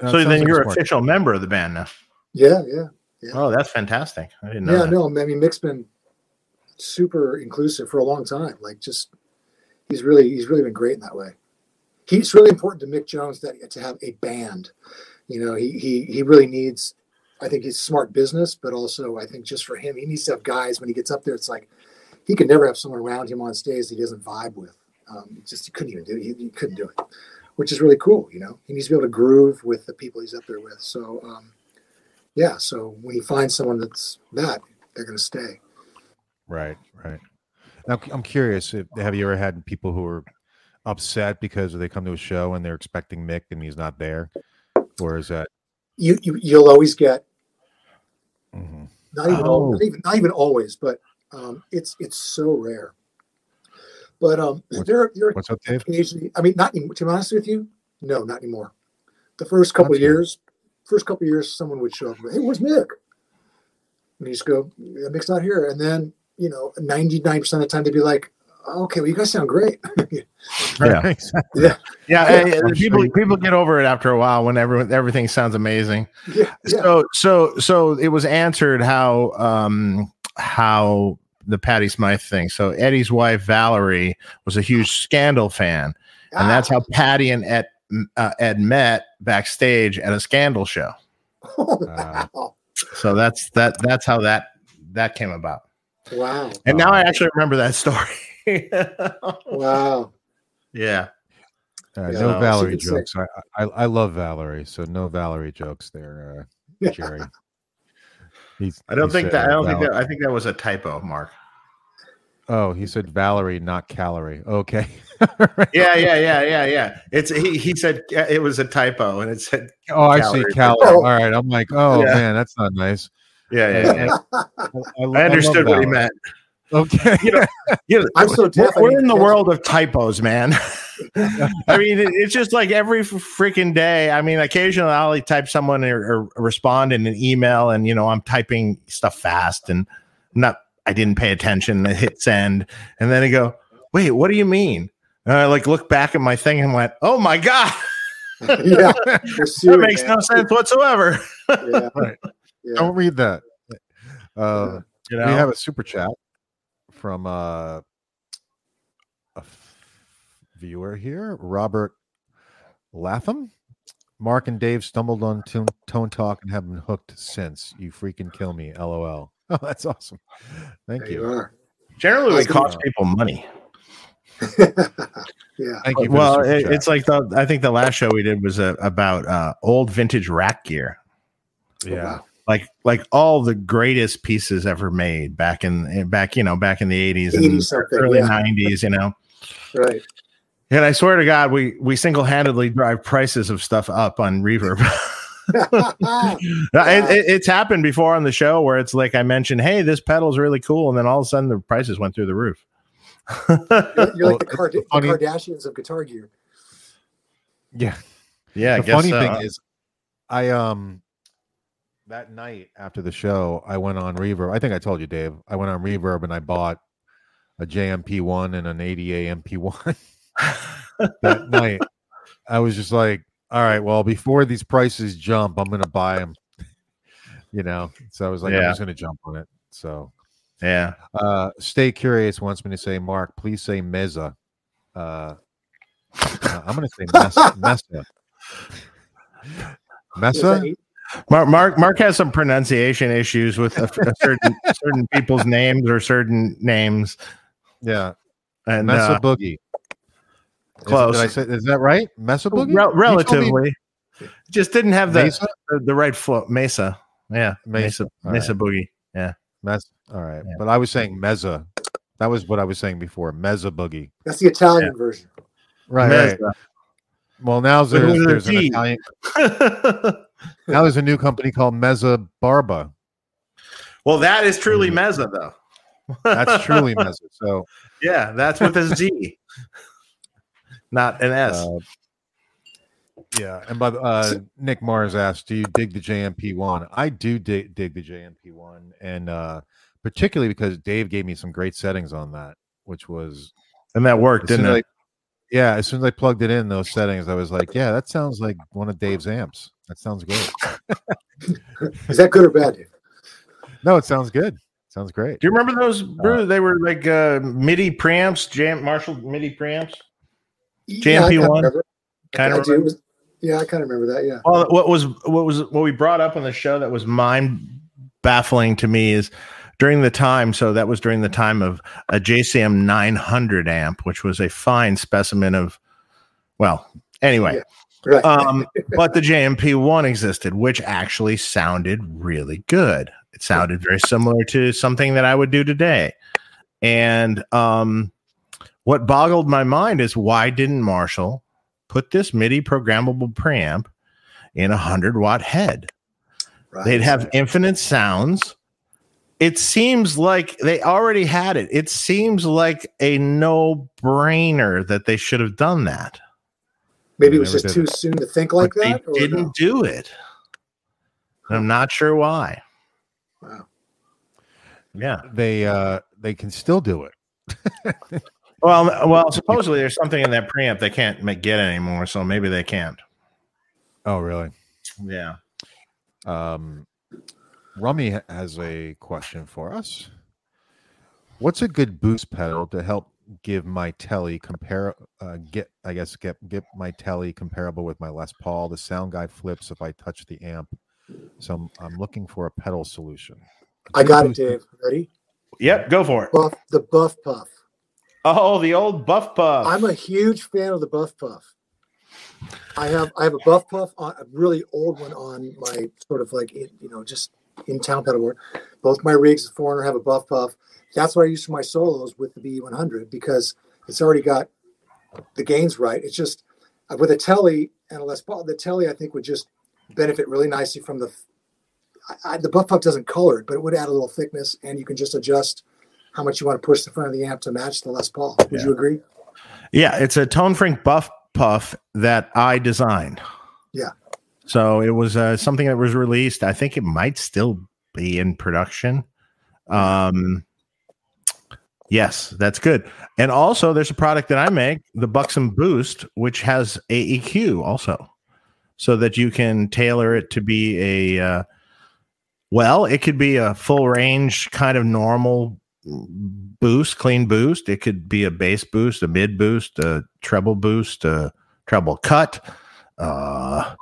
Uh, so then like you're smart- official member of the band now. Yeah, yeah, Yeah. Oh, that's fantastic. I didn't know yeah. that. No, I mean Mick's been super inclusive for a long time. Like, just he's really he's really been great in that way. He's really important to Mick Jones that to have a band. You know, he he he really needs. I think he's smart business, but also I think just for him, he needs to have guys when he gets up there. It's like he could never have someone around him on stage that he doesn't vibe with. Um, just he couldn't even do it. He, he couldn't do it, which is really cool. You know, he needs to be able to groove with the people he's up there with. So, um, yeah. So when he finds someone that's that, they're going to stay. Right, right. Now I'm curious. If, have you ever had people who are upset because they come to a show and they're expecting Mick and he's not there, or is that? You, you you'll always get Mhm. not even Oh. not even not even always, but um, it's it's so rare. But um, What's- there there are What's up, Dave? occasionally. I mean, not to be honest with you, no, not anymore. The first couple That's good. years, first couple years, someone would show up. Hey, where's Mick? And you just go, yeah, Mick's not here. And then you know, ninety nine percent of the time, they'd be like, Okay, well, you guys sound great. Yeah. Exactly. Yeah, Yeah, I'm people sure people get over it after a while when everyone everything sounds amazing. yeah, yeah. So so so it was answered how um how the Patty Smyth thing. So Eddie's wife Valerie was a huge Scandal fan, and that's how Patty and Ed uh, Ed met backstage at a Scandal show. Oh, Uh. So that's that that's how that that came about. wow, And now I actually remember that story. wow. yeah. Uh, Yeah, no Valerie so you could jokes. I, I I love Valerie, so no Valerie jokes there, uh, Jerry. He's- I don't he think that I don't think that I think that was a typo, Mark. Oh, he said Valerie, not calorie. Okay. Yeah, yeah, yeah, yeah, yeah. It's he he said it was a typo and it said Oh, I see Calorie. calorie. Oh. All right. I'm like, oh Yeah. man, that's not nice. yeah, yeah. yeah. I, I understood what he meant. Okay. You know, you know, I'm so deaf. I we're in the to- world of typos, man. I mean, it- it's just like every freaking day. I mean, occasionally I'll type someone or, or respond in an email, and you know, I'm typing stuff fast and not. I didn't pay attention. I hit send, and then I go, "Wait, what do you mean?" And I like look back at my thing and went, "Oh my god, yeah, that suing, makes man. no sense whatsoever." Yeah, Right. yeah. Don't read that. Uh, You know, We have a super chat from uh, a f- viewer here, Robert Latham. Mark and Dave stumbled on Tone, tone Talk and have been hooked since. You freaking kill me. LOL. Oh, that's awesome. Thank There you you. generally it Awesome. costs people money. yeah. Thank you. For well, it, it's like the I think the last show we did was uh, about uh, old vintage rack gear. yeah. like like all the greatest pieces ever made back in back you know back in the 80s and 80 something, early yeah. 90s you know Right. And i swear to god we we single-handedly drive prices of stuff up on reverb it, it- it's happened before on the show where it's like i mentioned hey this pedal's really cool and then all of a sudden the prices went through the roof You're, you're like the, Card- the Kardashians of guitar gear. Yeah. yeah I the guess funny so. thing is, I um that night after the show, I went on Reverb. I think I told you, Dave. I went on Reverb and I bought a JMP one and an ADA MP one that night. I was just like, all right, well, before these prices jump, I'm gonna buy them. you know, so I was like, I'm just gonna jump on it. So, yeah uh, stay curious wants me to say, Mark, please say Meza. Uh, uh, I'm gonna say Mesa. Mesa. Mesa. Mark, Mark, Mark has some pronunciation issues with a, a certain certain people's names or certain names, Yeah, and Mesa uh, Boogie. Is- close. Did I say? Is that right? Mesa oh, Boogie. rel- You me relatively, just didn't have the the, the right flow. Mesa, yeah, Mesa. Mesa, All Mesa Boogie. Yeah. Mesa. All right, Yeah. but I was saying Meza. That was what I was saying before. Meza Boogie. That's the Italian version. Right. Mesa. right. Well, now there's, a there's an Italian. Now there's a new company called Meza Barba. well, that is truly hmm. Mesa, though. That's truly Meza. So yeah, that's with a Z, not an S. Uh, yeah, and by the uh, Nick Mars asked, "Do you dig the JMP one?" I do dig, dig the JMP one, and uh, particularly because Dave gave me some great settings on that, which was and that worked, didn't it? I- yeah. As soon as I plugged it in those settings, I was like, "Yeah, that sounds like one of Dave's amps. That sounds great." Is that good or bad? Dave? No, it sounds good. Sounds great. Do you remember those? Brew? they were like uh, MIDI preamps, Jam Marshall MIDI preamps. Yeah, kinda JMP1? remember. Kind of. Yeah, I kind of remember that. Yeah. Well, what was what was what we brought up on the show that was mind baffling to me is during the time. So that was during the time of a JCM 900 amp, which was a fine specimen of. Well, anyway, Right. um, but the JMP one existed, which actually sounded really good. It sounded very similar to something that I would do today. And um, what boggled my mind is why didn't Marshall put this MIDI programmable preamp in a hundred watt head? right. They'd have infinite sounds. It seems like they already had it. It seems like a no brainer that they should have done that. Maybe it was just did too soon to think like but that. they or didn't no? do it. I'm not sure why. Wow. Yeah. They uh, they can still do it. Well, well, supposedly there's something in that preamp they can't make, get anymore, so maybe they can't. Oh, really? Yeah. Um, Rummy has a question for us. What's a good boost pedal to help give my telly compare? Uh, get I guess get get my telly comparable with my Les Paul. The sound guy flips if I touch the amp, so I'm, I'm looking for a pedal solution. A I good got it, boost- Dave. Ready? Yep. Go for it. Buff the Buff Puff. Oh, the old buff puff. I'm a huge fan of the Buff Puff. I have I have a Buff Puff on a really old one on my sort of like you know just in town pedalboard. Both my rigs, the Foreigner, have a Buff Puff. That's what I use for my solos with the BE-100 because it's already got the gains right. It's just uh, with a Telly and a Les Paul. The Telly I think would just benefit really nicely from the. I, I, the Buff Puff doesn't color it, but it would add a little thickness, and you can just adjust how much you want to push the front of the amp to match the Les Paul. Would Yeah. you agree? Yeah, it's a Tone Freq buff puff that I designed. Yeah. So it was uh, something that was released. I think it might still be in production. Um, yes, that's good. And also, there's a product that I make, the Buxom Boost, which has AEQ also, so that you can tailor it to be a. Uh, well, it could be a full range kind of normal boost, clean boost. It could be a bass boost, a mid boost, a treble boost, a treble cut, uh,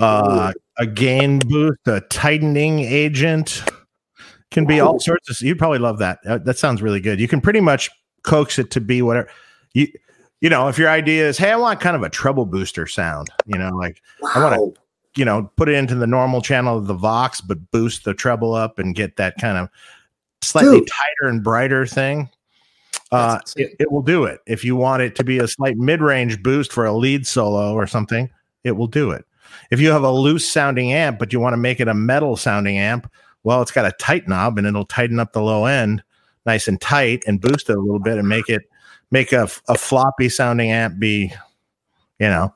uh, a gain boost, a tightening agent. Can be all sorts of. You'd probably love that. That sounds really good. You can pretty much coax it to be whatever you. You know, if your idea is, hey, I want kind of a treble booster sound. You know, like I wanna- you know, put it into the normal channel of the Vox, but boost the treble up and get that kind of slightly Dude. tighter and brighter thing. Uh, it, it will do it. If you want it to be a slight mid range boost for a lead solo or something, it will do it. If you have a loose sounding amp, but you want to make it a metal sounding amp, well, it's got a tight knob and it'll tighten up the low end nice and tight and boost it a little bit and make it make a, a floppy sounding amp be, you know,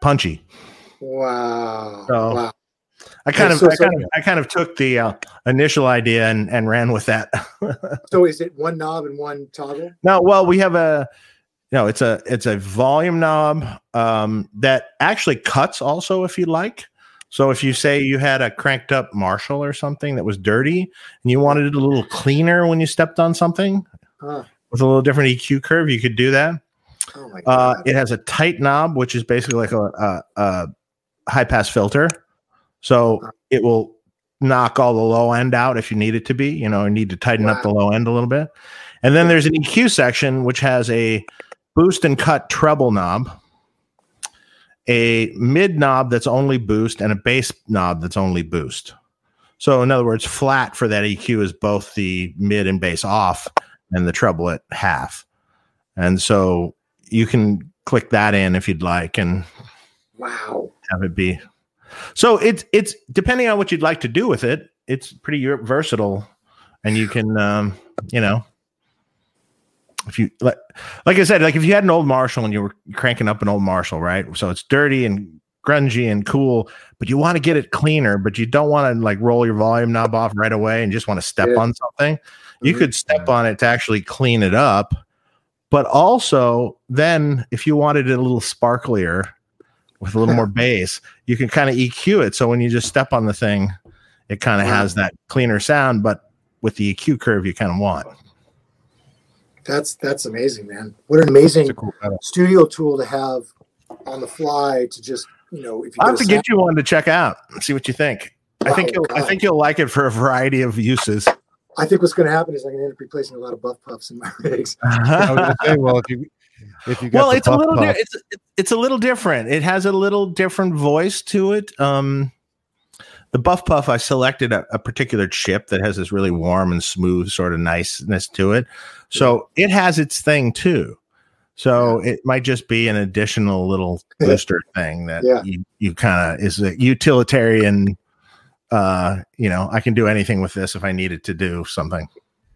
punchy. Wow. So- wow. I kind of, so- I kind of, I kind of took the uh, initial idea and, and ran with that. So is it one knob and one toggle? no, well, we have a, no, it's a, it's a volume knob um, that actually cuts also if you like. So if you say you had a cranked up Marshall or something that was dirty and you wanted it a little cleaner when you stepped on something Huh. with a little different EQ curve, you could do that. Oh my Uh, it has a tight knob, which is basically like a, a, a high pass filter, so uh-huh. it will knock all the low end out if you need it to be. You know, you need to tighten up the low end a little bit. And then there's an EQ section which has a boost and cut treble knob, a mid knob that's only boost, and a bass knob that's only boost. So, in other words, flat for that EQ is both the mid and bass off and the treble at half. And so you can click that in if you'd like and Wow. have it be. So it's it's depending on what you'd like to do with it. It's pretty versatile, and you can um, you know if you like like I said, like if you had an old Marshall and you were cranking up an old Marshall, right? So it's dirty and grungy and cool, but you want to get it cleaner, but you don't want to like roll your volume knob off right away and just want to step Yeah. on something. You Mhm. could step on it to actually clean it up. But also, then if you wanted it a little sparklier with a little more bass, you can kind of EQ it. So when you just step on the thing, it kind of Wow. has that cleaner sound, but with the EQ curve you kind of want. That's that's amazing, man. What an amazing cool studio tool to have on the fly to just you know if you I'll have to get you one to check out and see what you think. I think you'll I think you'll like it for a variety of uses. I think what's going to happen is I'm going to end up replacing a lot of buff puffs in my rigs. I was say, well, if you if you well, it's a little di- it's it's a little different. It has a little different voice to it. Um, the Buff Puff, I selected a, a particular chip that has this really warm and smooth sort of niceness to it. So it has its thing too. So it might just be an additional little booster thing that Yeah. you, you kind of is a utilitarian. Uh, you know, I can do anything with this if I needed to do something.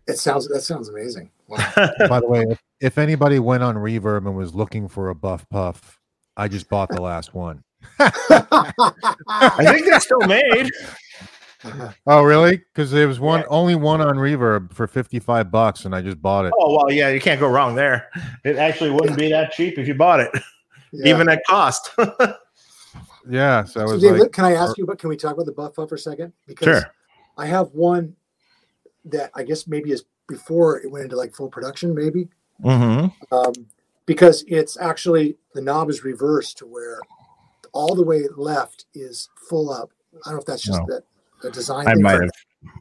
It sounds that sounds amazing. Wow. By the way, if, if anybody went on Reverb and was looking for a buff puff, I just bought the last one. I think they're still made. Oh, really? Because there was one Yeah. only one on Reverb for fifty five bucks, and I just bought it. Oh well, yeah, you can't go wrong there. It actually wouldn't be that cheap if you bought it, Yeah. even at cost. Yeah, so I So was Dave, like, can I ask you? But can we talk about the buff puff for a second? Because sure. I have one that I guess maybe is before it went into like full production, maybe Mm-hmm. um, because it's actually the knob is reversed to where all the way left is full up. I don't know if that's just No. that a design. I might have.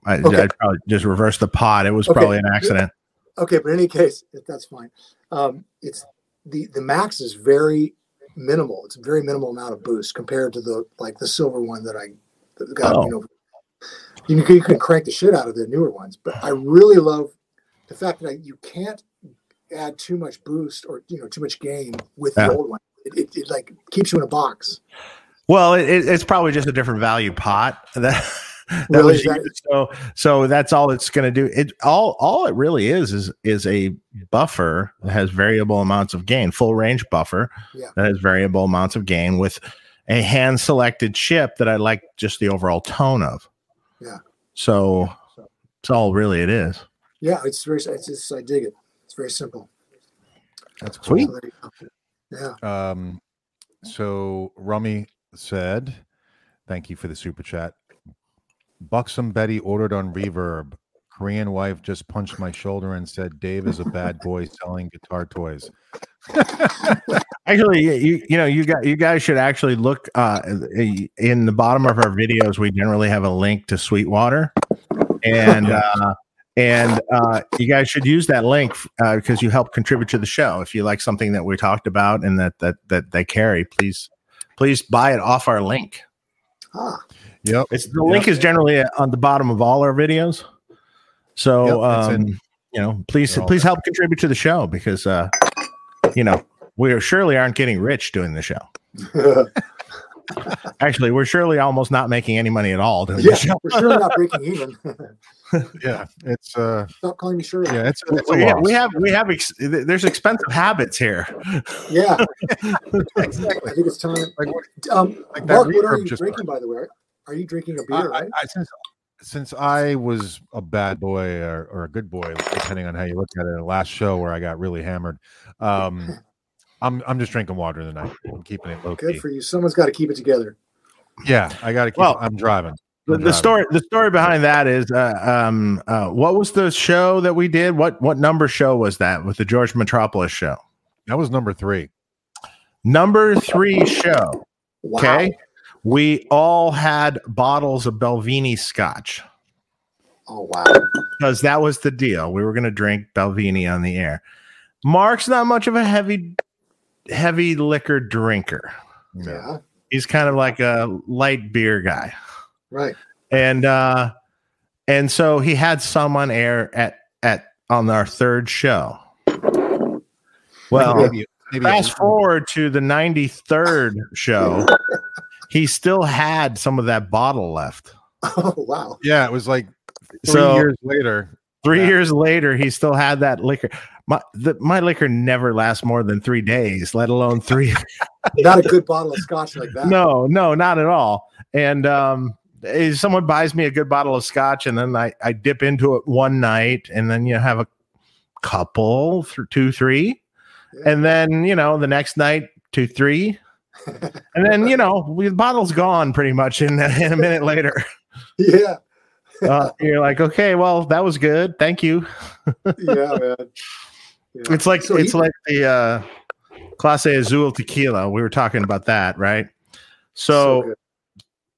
I, Okay. I'd probably just reversed the pod. It was Okay. probably an accident. Okay, but in any case, that's fine. Um, it's the the max is very minimal. It's a very minimal amount of boost compared to the like the silver one that I got. Oh. You know, you can, you can crank the shit out of the newer ones, but I really love the fact that I, you can't add too much boost or you know too much gain with Yeah. the old one. It, it, it like keeps you in a box. Well, it- it's probably just a different value pot. That, that Really? was that- so so that's all it's going to do. It all all it really is is is a buffer that has variable amounts of gain, full range buffer Yeah. that has variable amounts of gain with a hand selected chip that I like just the overall tone of. Yeah. So it's all really it is. Yeah, it's very. It's just I dig it. It's very simple. that's cool. Sweet. So there you go. Yeah. Um, so Rummy said, "Thank you for the super chat." Buxom Betty ordered on Reverb. Korean wife just punched my shoulder and said, "Dave is a bad boy selling guitar toys." Actually, you- you you know you got you guys should actually look uh, in the bottom of our videos. We generally have a link to Sweetwater, and uh, and uh, you guys should use that link uh, because you help contribute to the show. If you like something that we talked about and that that that they carry, please please buy it off our link. Ah, Yep. It's the link is generally on the bottom of all our videos. So Yep, um, you know, please please help contribute to the show because uh, you know we are surely aren't getting rich doing the show. Actually, we're surely almost not making any money at all doing yeah, the show. we're surely not breaking even. Yeah, it's uh, Stop calling me Shirley. yeah, it's, it's a We have, we have we have ex- there's expensive habits here. Yeah, exactly. I think it's time. Like, what- Um, Like Mark, what are you just- drinking, by the way? Are you drinking a beer? I, right? I, since since I was a bad boy or, or a good boy, depending on how you look at it, the last show where I got really hammered, um, I'm I'm just drinking water tonight. I'm keeping it low Good key. for you. Someone's got to keep it together. Yeah, I got to keep. Well, I'm driving. The, I'm the driving. story the story behind that is uh, um uh, what was the show that we did? What what number show was that with the George Metropoulos show? That was number three. Number three show. Wow. Okay. We all had bottles of Balvenie scotch Oh wow. because that was the deal. We were going to drink Balvenie on the air. Mark's not much of a heavy, heavy liquor drinker. Yeah. He's kind of like a light beer guy. Right. and uh and so he had some on air at at on our third show well maybe, maybe fast forward to the 93rd show he still had some of that bottle left Oh wow. Yeah, it was like three so years later. three Yeah. years later he still had that liquor my the, my liquor never lasts more than three days let alone three Not a good bottle of scotch like that. no no not at all and um if someone buys me a good bottle of scotch and then I, I dip into it one night and then you have a couple th- two three Yeah. and then you know the next night two three and then you know we, the bottle's gone pretty much in, in a minute later yeah. uh, you're like okay well that was good thank you Yeah, man. Yeah. it's like So it's he- like the uh clase azul tequila we were talking about that right so good.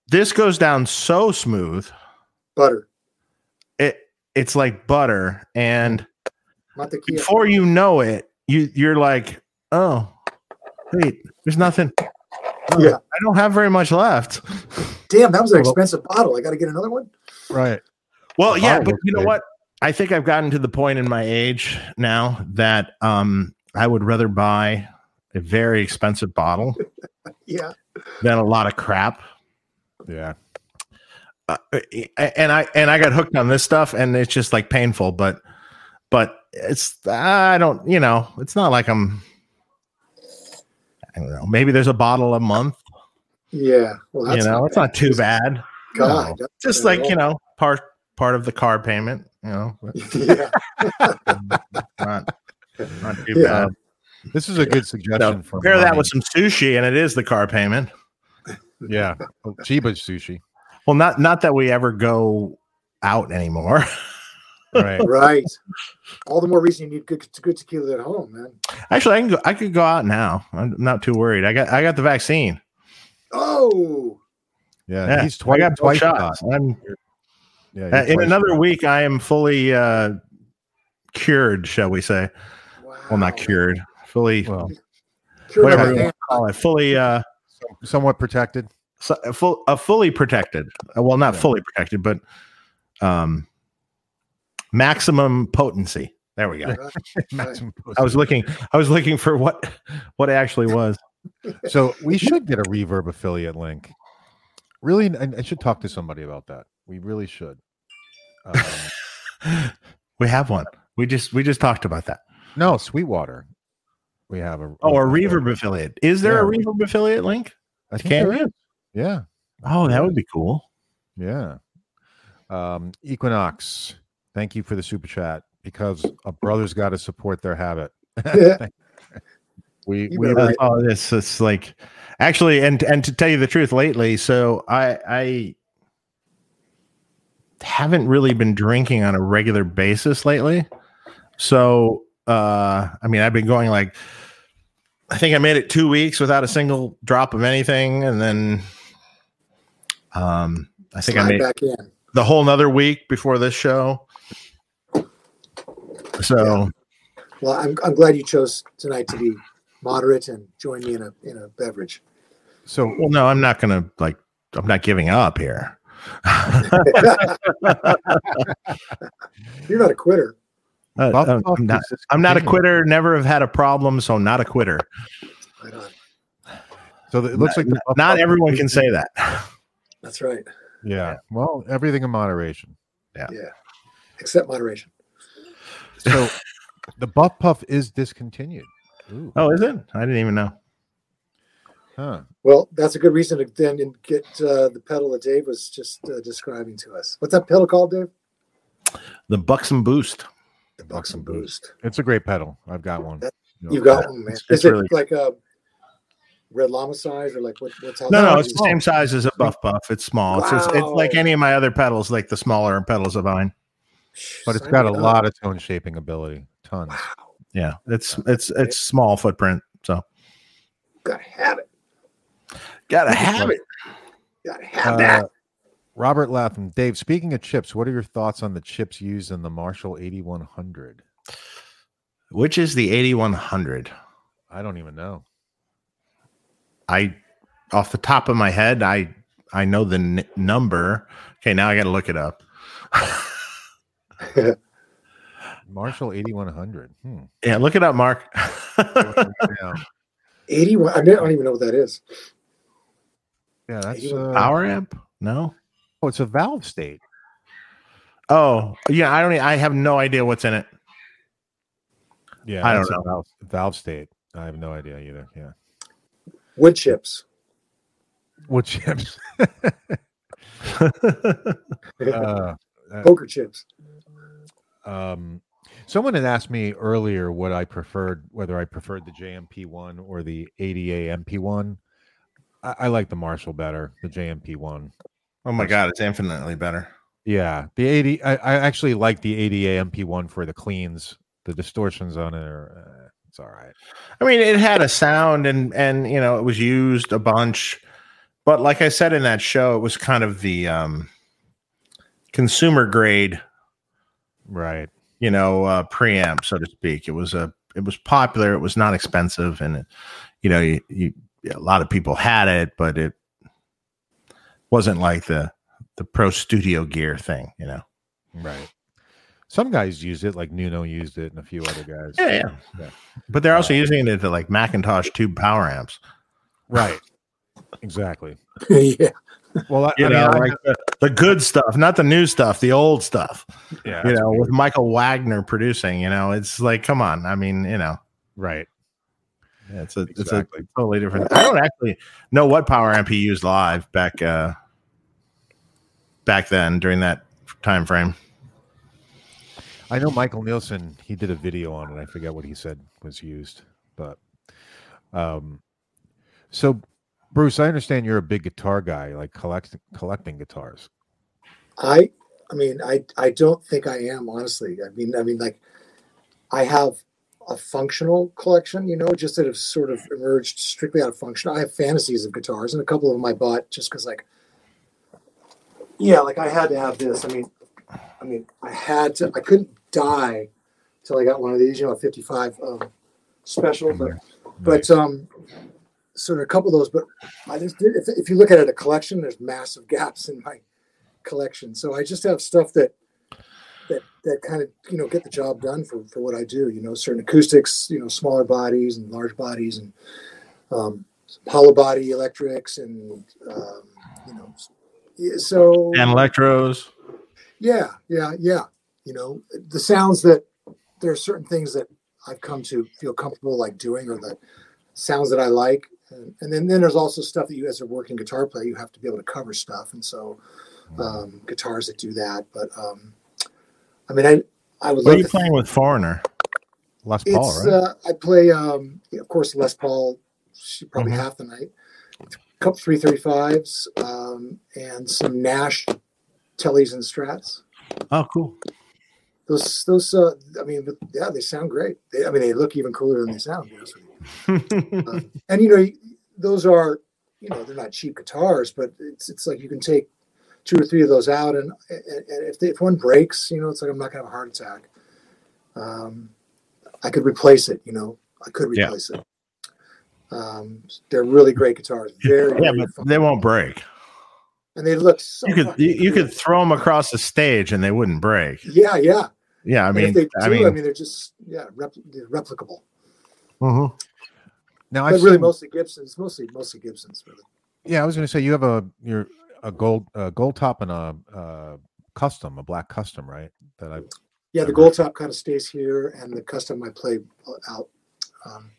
this goes down so smooth butter. it it's like butter and Not the key. before you know it you you're like oh wait there's nothing Oh, Yeah. i don't have very much left Damn, that was an expensive bottle. I got to get another one. Right. well The yeah but looks you know good. what i think i've gotten to the point in my age now that um i would rather buy a very expensive bottle Yeah. than a lot of crap Yeah. uh, and I and I got hooked on this stuff, and it's just like painful. But but it's I don't you know it's not like I'm I don't know maybe there's a bottle a month. Yeah. Well, You that's know it's not too bad. God. that's Just like you know part part of the car payment. You know. Yeah. not not too Yeah. bad. This is a good suggestion So, for pair that with some sushi, and it is the car payment. yeah. Chiba's sushi. Well, not not that we ever go out anymore. Right. right. All the more reason you need good, good tequila at home, man. Actually, I can go. I could go out now. I'm not too worried. I got I got the vaccine. Oh, Yeah. Yeah, He's twice, I got twice shots. shot. I'm Yeah. Uh, he's in another shot. week, I am fully uh, cured, shall we say? wow. Well, not cured, fully, Well, Cured whatever you want to call it, fully, uh, somewhat protected. so, uh, full, uh, fully protected. Uh, well, not Yeah. fully protected, but um, maximum potency. There we go. Right, right. I was looking. I was looking for what what it actually was. so we should get a reverb affiliate link. Really, I, I should talk to somebody about that. We really should. Um, we have one. We just we just talked about that. no, Sweetwater. We have a Oh, a reverb affiliate. Is there a reverb affiliate link? I think Can there you? Yeah, Oh, that would be cool. yeah. Um, Equinox. Thank you for the super chat because a brother's got to support their habit. we You we Right. oh, this it's like actually, and and to tell you the truth, lately, so I I haven't really been drinking on a regular basis lately. So uh, I mean, I've been going like I think I made it two weeks without a single drop of anything, and then um, I think I Slide made back in. the whole another week before this show. So Well, I'm, I'm glad you chose tonight to be moderate and join me in a in a beverage. so well, no, I'm not gonna like I'm not giving up here. You're not a quitter. Uh, Buff uh, Puff I'm not. I'm not a quitter. Never have had a problem, so not a quitter. Right on. So it looks like the Buff Not everyone can say that. That's right. Yeah. Well, everything in moderation. Yeah. Yeah. Except moderation. So the Buff Puff is discontinued. Ooh, Oh, is it? I didn't even know. huh. Well, that's a good reason to then get uh, the pedal that Dave was just uh, describing to us. What's that pedal called, Dave? The Buxom Boost. The Buxom Boost. It's a great pedal. I've got one. That- know, You got one, man. It's- Is it's it like a red llama size or like what, what's how No, no, it's the same size as a Buff Buff. It's small. It's, just, it's like any of my other pedals, like the smaller pedals of mine. But it's got a up. lot of tone shaping ability. Tons. Wow. Yeah, it's it's it's small footprint. So Gotta have it. gotta have it. Gotta have that. Uh, Robert Latham, Dave. Speaking of chips, what are your thoughts on the chips used in the Marshall 8100? Which is the 8100? I don't even know. I, off the top of my head, I I know the n- number. Okay, now I got to look it up. Marshall 8100. Hmm. yeah, look it up, Mark. 81. I, mean, I don't even know what that is. yeah, that's 81 uh, Power amp? No. oh, it's a Valvestate. Oh, yeah. I don't. I have no idea what's in it. Yeah, I don't know. Valve, Valvestate. I have no idea either. Yeah, Wood chips. Wood chips? uh, Poker chips. Um, someone had asked me earlier what I preferred, whether I preferred the JMP one or the ADA MP one. I, I like the Marshall better, the JMP one. oh my god, it's infinitely better. Yeah, the 80. I, I actually like the ADA MP1 for the cleans. The distortions on it are uh, it's all right. I mean, it had a sound and and you know it was used a bunch, but like I said in that show, it was kind of the um, consumer grade, Right. you know, uh, preamp, so to speak. It was a it was popular. It was not expensive, and it, you know, you, you a lot of people had it, but it wasn't like the the pro studio gear thing, you know. Right. Some guys used it, like Nuno used it, and a few other guys. Yeah, yeah. Yeah. But they're also using it to like McIntosh tube power amps. Right. Exactly. yeah. Well, I, You I know, mean, like the, the good stuff, not the new stuff, the old stuff. yeah, you know, with Michael Wagener producing, you know, it's like, come on. I mean, you know, right. it's a it's a totally different. I don't actually know what power amp he used live back uh back then during that time frame. I know Michael Nielsen. He did a video on it. I forget what he said was used, but um, so Bruce, I understand you're a big guitar guy, like collecting collecting guitars. I I mean I I don't think I am honestly. I mean I mean like I have a functional collection, you know, just that have sort of emerged strictly out of function. I have fantasies of guitars and a couple of them I bought just because like yeah, like I had to have this. I mean I mean I had to I couldn't die till I got one of these, you know, a 55 um, special, but but um so of a couple of those but i just did if, if you look at it a collection there's massive gaps in my collection so i just have stuff that that that kind of you know get the job done for for what i do you know certain acoustics you know smaller bodies and large bodies and um hollow body electrics and um you know so And electros. yeah, yeah, yeah. You know, the sounds that there are certain things that I've come to feel comfortable like doing, or the sounds that I like, and, and then then there's also stuff that you as a working guitar player you have to be able to cover stuff, and so um, guitars that do that. But um, I mean, I I would What are you playing with Foreigner? Les Paul, it's right? uh, I play um, of course Les Paul, she- probably Mhm. half the night, couple three thirty fives, um, and some Nash tellies and strats. Oh, cool. those those uh, I mean, yeah, they sound great. They, I mean, they look even cooler than they sound. To be honest with you. Um, and you know, those are you know they're not cheap guitars, but it's it's like you can take two or three of those out, and, and, and if they, if one breaks, you know, it's like I'm not gonna have a heart attack. Um, I could replace it. You know, I could Yeah. replace it. Um, they're really great guitars. Very, yeah, very but they won't break. and they look so. You could you, you could throw them across the stage and they wouldn't break. Yeah, yeah. Yeah, I mean, if they do, I mean, they're just yeah, repl- they're replicable. mhm. Now, I've really seen- mostly Gibsons, mostly mostly Gibsons. Really. yeah, I was going to say you have a you're a gold a gold top and a uh, custom, a black custom, right? That I Yeah, the gold top kind of stays here, and the custom I play out. Um,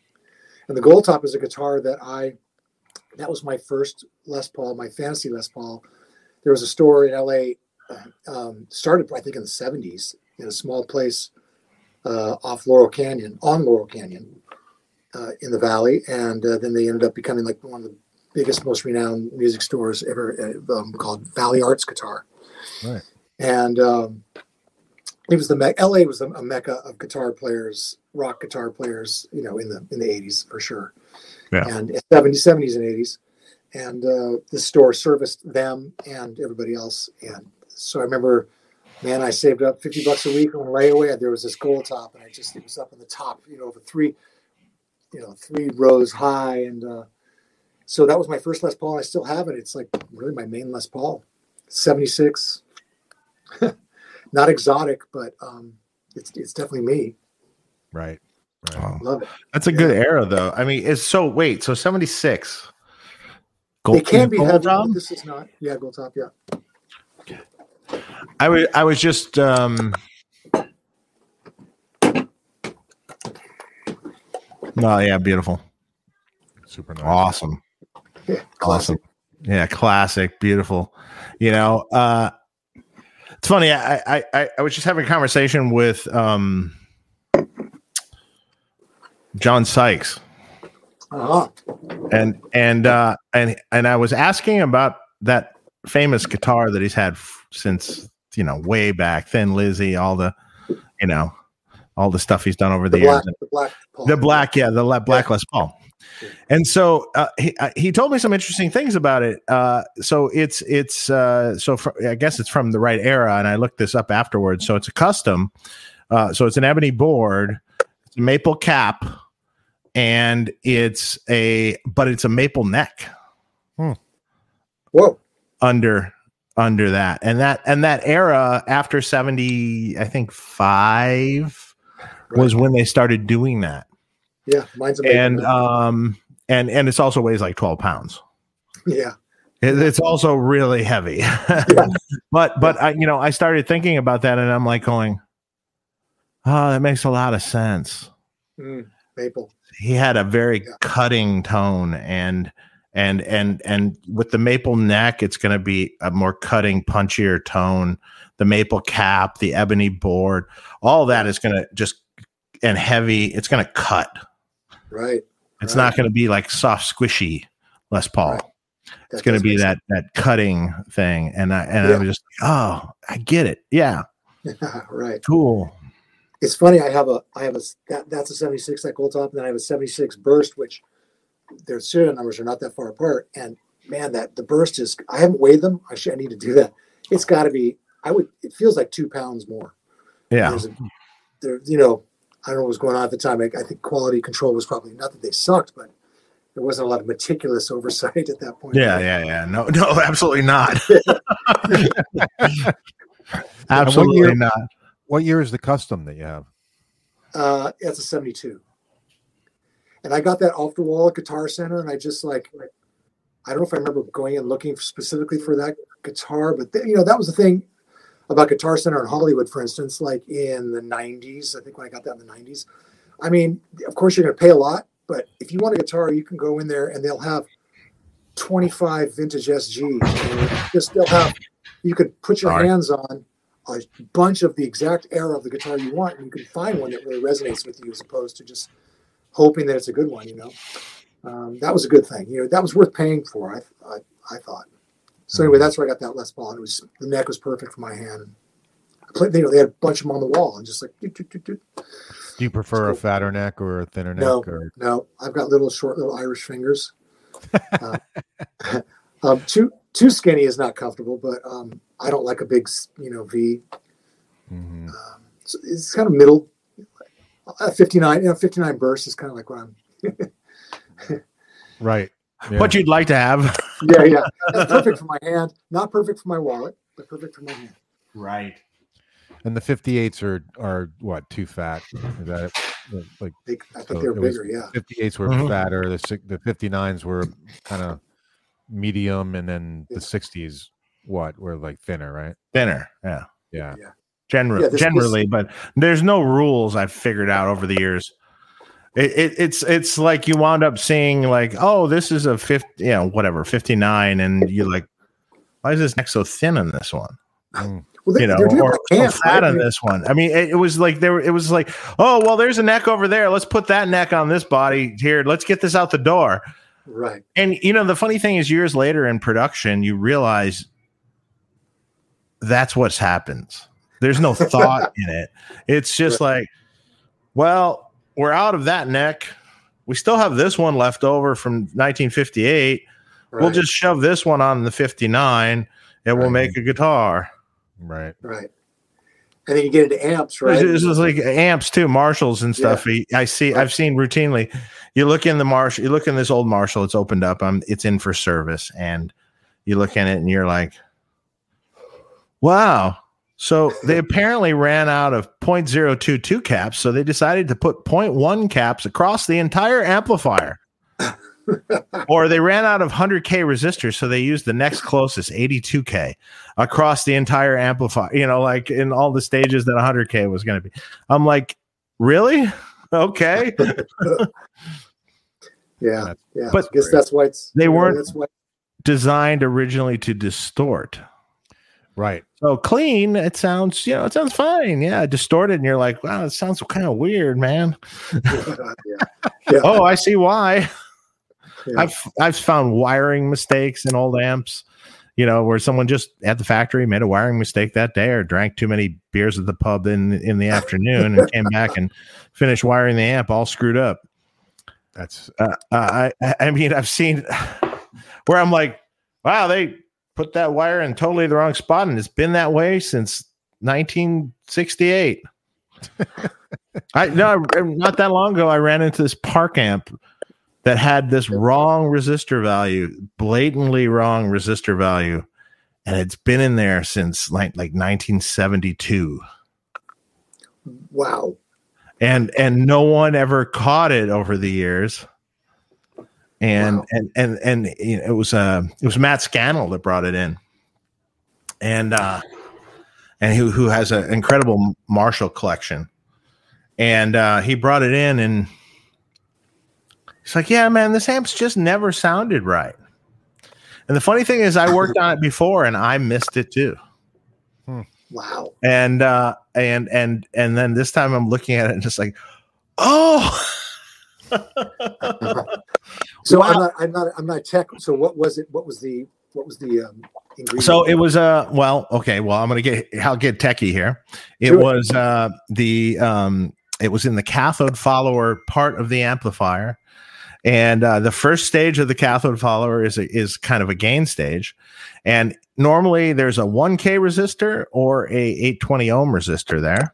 and the gold top is a guitar that I that was my first Les Paul, my fantasy Les Paul. There was a store in LA, uh, um, started I think in the '70s in a small place uh, off Laurel Canyon, on Laurel Canyon, uh, in the valley, and uh, then they ended up becoming like one of the biggest, most renowned music stores ever, uh, um, called Valley Arts Guitar. Right. And um, it was the me- LA was a, mecca of guitar players, rock guitar players, you know, in the in the 80s for sure. Yeah. And 70s, 70s and 80s. and uh, the store serviced them and everybody else. And so I remember, man, I saved up fifty bucks a week on layaway. And there was this gold top, and I just it was up on the top, you know, over three, you know, three rows high, and uh, so that was my first Les Paul. And I still have it. It's like really my main Les Paul, seventy six. Not exotic, but um, it's it's definitely me. Right. right. Wow. Love it. That's a good era, though. I mean, it's so wait, so seventy six. it can be heavy, job. but this is not. Yeah, gold top. Yeah. I was I was just um No, yeah, beautiful. Super nice. Awesome. Yeah. Awesome. Yeah, classic, beautiful. You know, uh it's funny, I I I, I was just having a conversation with um John Sykes Uh-huh. and and uh and and I was asking about that famous guitar that he's had f- since you know way back, Thin Lizzy, all the you know all the stuff he's done over the, The years. black, the black, Paul. The black, yeah, the le- black Les Paul. And so uh, he uh, he told me some interesting things about it. Uh, so it's it's uh, so fr- I guess it's from the right era, and I looked this up afterwards. So it's a custom. Uh, so it's an ebony board, it's a maple cap, and it's a but it's a maple neck Whoa. under under that and that and that era after 70 i think 5 was when they started doing that Yeah, mine's amazing. and um and and it's also weighs like 12 pounds yeah. It- it's also really heavy but but i you know i started thinking about that and i'm like going oh that makes a lot of sense Mm, maple. he had a very Yeah. cutting tone and and and and with the maple neck it's going to be a more cutting punchier tone the maple cap the ebony board all that is going to just and heavy it's going to cut Right. it's Right. not going to be like soft squishy les paul Right. it's going to be that that cutting thing and i and i Yeah. was just oh i get it yeah sense. right. cool It's funny. I have a. I have a. That, that's a seventy six that gold top, and then I have a seventy six burst, which their serial numbers are not that far apart. And man, that the burst is. I haven't weighed them. I should. I need to do that. It's got to be. I would. It feels like two pounds more. yeah There's a, there. You know. I don't know what was going on at the time. I, I think quality control was probably not that they sucked, but there wasn't a lot of meticulous oversight at that point. yeah yeah yeah no no absolutely not year- absolutely not What year is the custom that you have? Uh, it's a 72. And I got that off the wall at Guitar Center, and I just like, I don't know if I remember going and looking specifically for that guitar, but th- you know, that was the thing about Guitar Center in Hollywood, for instance, like in the 90s. I think when I got that in the 90s. I mean, of course, you're going to pay a lot, but if you want a guitar, you can go in there and they'll have 25 vintage SGs. Just they'll have, you could put your hands on a bunch of the exact era of the guitar you want, and you can find one that really resonates with you as opposed to just hoping that it's a good one. You know, um, that was a good thing. You know, that was worth paying for. I I, I thought. So anyway, that's where I got that Les Paul. And it was the neck was perfect for my hand. I played, you know, they had a bunch of them on the wall, and just like doot, doot, doot, doot. Do you prefer a fatter neck or a thinner neck? No. Or no, I've got little short little Irish fingers. Uh, um, too too skinny is not comfortable, but um, I don't like a big you know V. Mhm. Um, so it's kind of middle. Uh, 59, you know, 59 burst is kind of like what I'm. right? Yeah. what you'd like to have Yeah, yeah. That's perfect for my hand. Not perfect for my wallet, but perfect for my hand. right and the 58s are are what too fat? Is that it? like They, I think So they're it was- bigger. Yeah. 58s were Mhm. fatter. The the 59s were kind of medium, and then the 60s what were like thinner, right? thinner yeah Yeah. generally Yeah, this- generally but there's no rules i've figured out over the years it, it, it's it's like you wound up seeing like oh this is a 50 you know whatever 59 and you're like why is this neck so thin on this one? Mm. Well, they, you know they're or it so fat right? on this one. I mean it, it was like there it was like oh well there's a neck over there. Let's put that neck on this body here. Let's get this out the door. Right. and you know the funny thing is years later in production you realize that's what's happens. There's no thought in it. It's just like well we're out of that neck we still have this one left over from 1958 We'll just shove this one on the 59 and we'll Right. make a guitar. Right. right. And then you get into amps, right? This is like amps too, Marshalls and stuff. I see, I've seen routinely. You look in the Marshall, you look in this old Marshall, it's opened up. Um, it's in for service, and you look in it, and you're like, "Wow!" So they apparently ran out of .022 caps, so they decided to put .1 caps across the entire amplifier. or they ran out of 100k resistors, so they used the next closest 82k across the entire amplifier. You know, like in all the stages that 100k was going to be. I'm like, really? Okay. yeah, yeah. but I guess that's why it's they weren't- Designed originally to distort. Right. So clean, it sounds, you know, it sounds fine. Yeah, distorted, and you're like, wow, it sounds kind of weird, man. yeah, yeah. Oh, I see why. yeah. I've I've found wiring mistakes in old amps, you know, where someone just at the factory made a wiring mistake that day or drank too many beers at the pub in in the afternoon and came back and finished wiring the amp all screwed up. That's Uh, I I I mean, I've seen where I'm like, wow, they put that wire in totally the wrong spot, and it's been that way since 1968. I no, not that long ago, I ran into this Park amp that had this wrong resistor value, blatantly wrong resistor value, and it's been in there since like like 1972 wow. and and no one ever caught it over the years and Wow. and and and you know, it was uh it was Matt Scannell that brought it in. And uh and who who has an incredible Marshall collection. And uh he brought it in and he's like yeah man this amp's just never sounded right. And the funny thing is I worked on it before and I missed it too. Wow. and uh and and and then this time i'm looking at it and just like oh So Wow. I'm not I'm not I'm not tech. So what was it? What was the what was the um ingredient? so it was uh well okay well i'm gonna get i'll get techie here it Do it. was uh the um it was in the cathode follower part of the amplifier and uh, the first stage of the cathode follower is a, is kind of a gain stage and normally there's a 1k resistor or a 820 ohm resistor there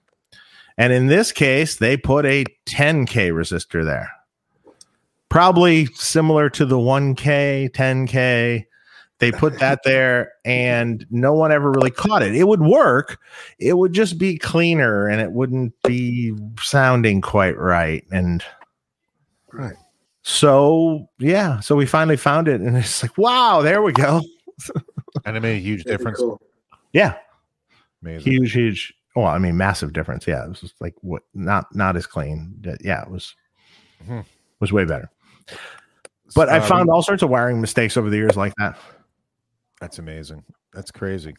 and in this case they put a 10k resistor there probably similar to the 1k 10k they put that there and no one ever really caught it it would work it would just be cleaner and it wouldn't be sounding quite right and Right. so yeah so we finally found it and it's like wow there we go and it made a huge Very difference. cool. yeah Amazing. huge huge well i mean massive difference yeah it was just like what not not as clean yeah it was Mhm. was way better but i Uh, found all sorts of wiring mistakes over the years like that that's amazing. That's crazy.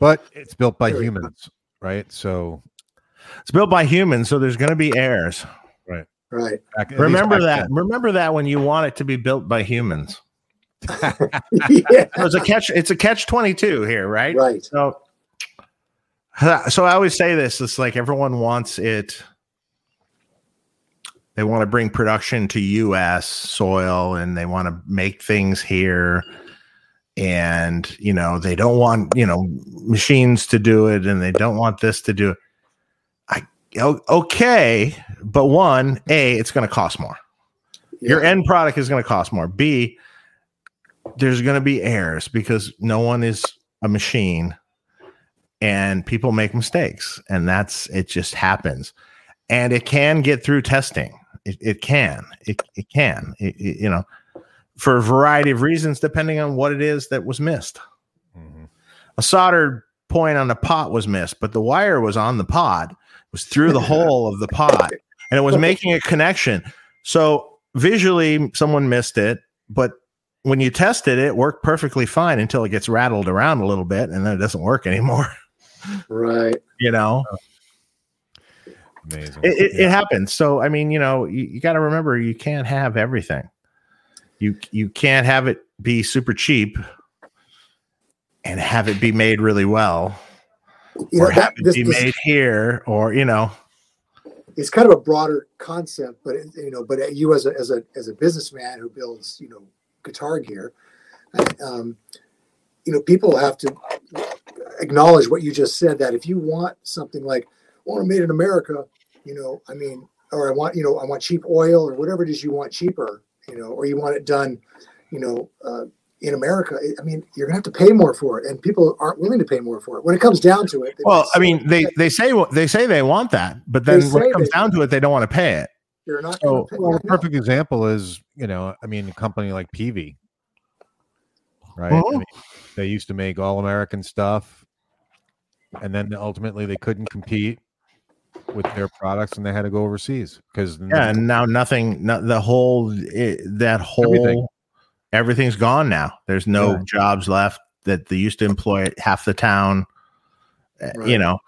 But it's built by humans, right? So it's built by humans so there's going to be errors Right. back- remember back that remember that when you want it to be built by humans yeah. So it's a catch it's a catch 22 here right Right. so so i always say this it's like everyone wants it they want to bring production to us soil and they want to make things here. And you know they don't want you know machines to do it and they don't want this to do it. I okay but one a it's going to cost more. Your end product is going to cost more. B, there's going to be errors because no one is a machine and people make mistakes and that's it just happens. And it can get through testing it, it can it, it can It- it- you know for a variety of reasons depending on what it is that was missed. Mhm. a soldered point on the pot was missed but the wire was on the pot was through the hole of the pot and it was making a connection. So visually someone missed it but when you tested it, it worked perfectly fine until it gets rattled around a little bit and then it doesn't work anymore. Right. you know amazing. it, it, it happens so i mean you know you, you got to remember you can't have everything you you can't have it be super cheap and have it be made really well You or know, have that, it this, be this made here or you know it's kind of a broader concept, but it- you know, but you as a as a as a businessman who builds, you know, guitar gear. Um, you know, people have to acknowledge what you just said. That if you want something like, "Oh, made in America," you know, I mean, or I want, you know, I want cheap oil or whatever it is you want cheaper, you know, or you want it done, you know, uh, in America. I mean, you're gonna have to pay more for it, and people aren't willing to pay more for it. When it comes down to it, well, I mean, they they say they say they want that, but then when it comes down to it, they don't want to pay it. You're not. So, well, a perfect example is, you know, I mean, a company like Peavey, right? I mean, they used to make all American stuff, and then ultimately they couldn't compete with their products, and they had to go overseas because yeah, and now nothing, no, the whole it, that whole everything. everything's gone now. There's no yeah. jobs left that they used to employ half the town, eh, right. you know,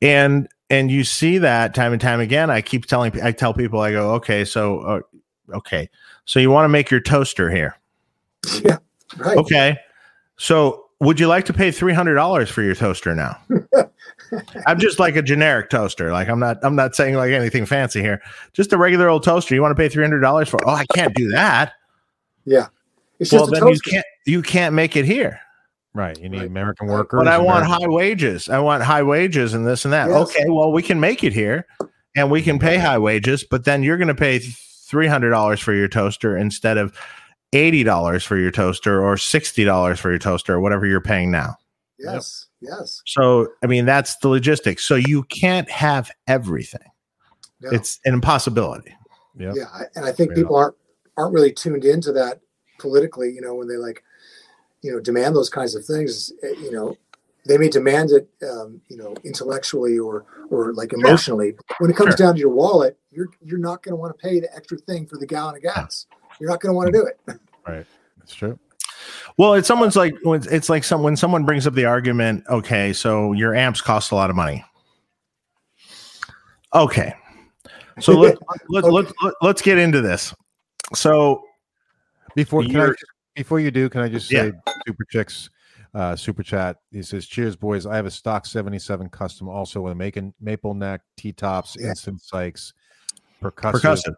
and and you see that time and time again. I keep telling, I tell people, I go, okay, so, uh, okay, so you want to make your toaster here? Yeah, right. Okay, so would you like to pay three hundred dollars for your toaster now? I'm just like a generic toaster. Like I'm not, I'm not saying like anything fancy here. Just a regular old toaster. You want to pay three hundred dollars for? Oh, I can't do that. Yeah. well, then you can't, you can't make it here. Right. You need right. American workers. But I American- want high wages. I want high wages and this and that. Yes. Okay. Well, we can make it here and we can pay high wages, but then you're going to pay $300 for your toaster instead of $80 for your toaster or $60 for your toaster or whatever you're paying now. Yes. Yep. Yes. So, I mean, that's the logistics. So you can't have everything. No. It's an impossibility. Yep. Yeah. And I think Fair people enough. aren't, aren't really tuned into that politically, you know, when they like, you know demand those kinds of things eh, you know they may demand it um, you know intellectually or or like emotionally yeah. when it comes sure. down to your wallet you're you're not going to want to pay the extra thing for the gallon of gas you're not going to want to do it right that's true well it's someone's like it's like some when someone brings up the argument okay so your amps cost a lot of money okay so let, let, okay. let, let, let's get into this so before can I, before you do, can I just say yeah. Super Chicks uh, super chat? He says, "Cheers, boys! I have a stock '77 custom, also with a making maple neck, T tops, yeah. instant Sykes, percussive. percussive.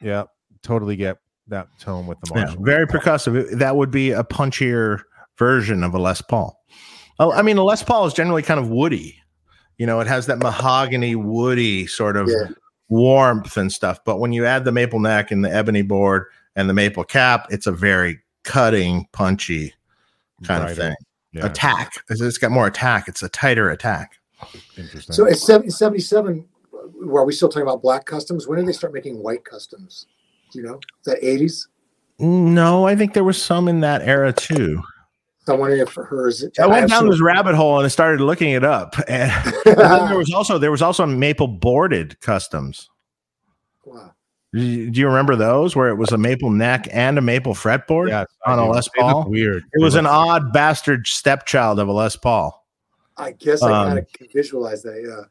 Yeah, totally get that tone with the Marshall. Yeah, very percussive. That would be a punchier version of a Les Paul. Oh, I mean, a Les Paul is generally kind of woody. You know, it has that mahogany, woody sort of yeah. warmth and stuff. But when you add the maple neck and the ebony board and the maple cap, it's a very cutting, punchy kind of thing. Yeah. Attack. It's got more attack. It's a tighter attack. Interesting. So it's 77. Well, are we still talking about black customs? When did they start making white customs? Do you know? the 80s? No, I think there was some in that era too. I'm wondering if for hers. I went down this rabbit hole and I started looking it up. And there was also there was also maple boarded customs. Wow. Do you remember those where it was a maple neck and a maple fretboard yeah, on a Les Paul? Weird. It was an odd bastard stepchild of a Les Paul. I guess I um, kind of visualize that. Yeah.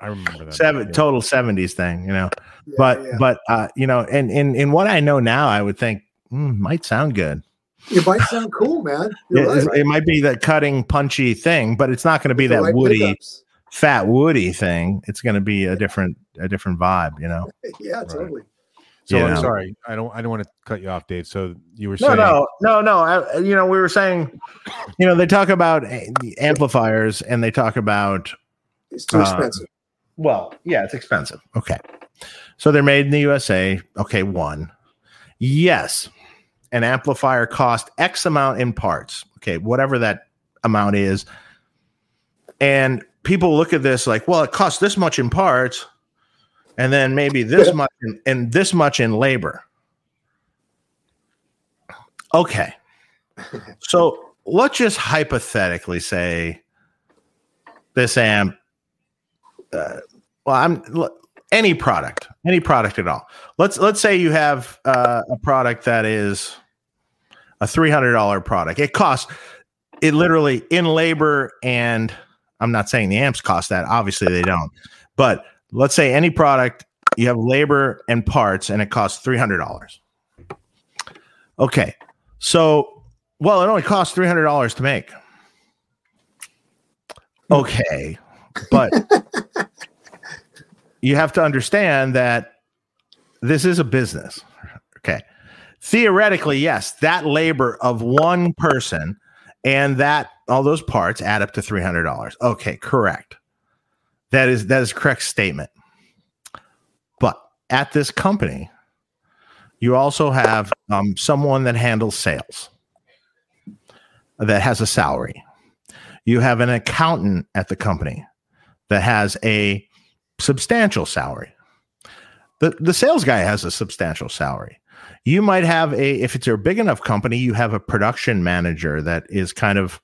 I remember that. Seven, total 70s thing, you know. Yeah, but yeah. but uh, you know, and in in what I know now, I would think mm, might sound good. It might sound cool, man. It, right. it, might be that cutting, punchy thing, but it's not going to be that right woody, pickups. fat woody thing. It's going to be a different a different vibe, you know. yeah, totally. So I'm sorry, I don't I don't want to cut you off, Dave. So you were no, saying no, no, no. I, you know, we were saying, you know, they talk about amplifiers and they talk about it's too uh, expensive. Well, yeah, it's expensive. Okay, so they're made in the USA. Okay, one, yes, an amplifier cost X amount in parts. Okay, whatever that amount is, and people look at this like, well, it costs this much in parts and then maybe this much in, and this much in labor. Okay. So let's just hypothetically say this amp, uh, well, I'm any product, any product at all. Let's let's say you have uh, a product that is a three hundred dollar product. It costs it literally in labor and I'm not saying the amps cost that. Obviously, they don't. But let's say any product you have labor and parts and it costs $300 okay so well it only costs $300 to make okay but you have to understand that this is a business okay theoretically, yes, that labor of one person and that all those parts add up to three hundred dollars. Okay, correct. That is that is correct statement. But at this company, you also have um, someone that handles sales that has a salary. You have an accountant at the company that has a substantial salary. The the sales guy has a substantial salary. You might have a if it's a big enough company, you have a production manager that is kind of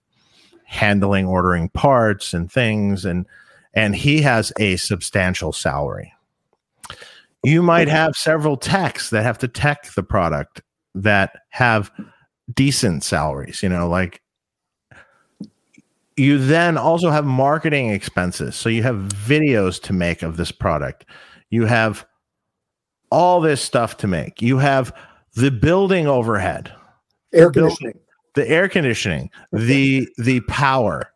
handling ordering parts and things and and he has a substantial salary. You might have several techs that have to tech the product that have decent salaries, you know, like you then also have marketing expenses. So you have videos to make of this product. You have all this stuff to make. You have the building overhead, Air conditioning. the air conditioning, the the power.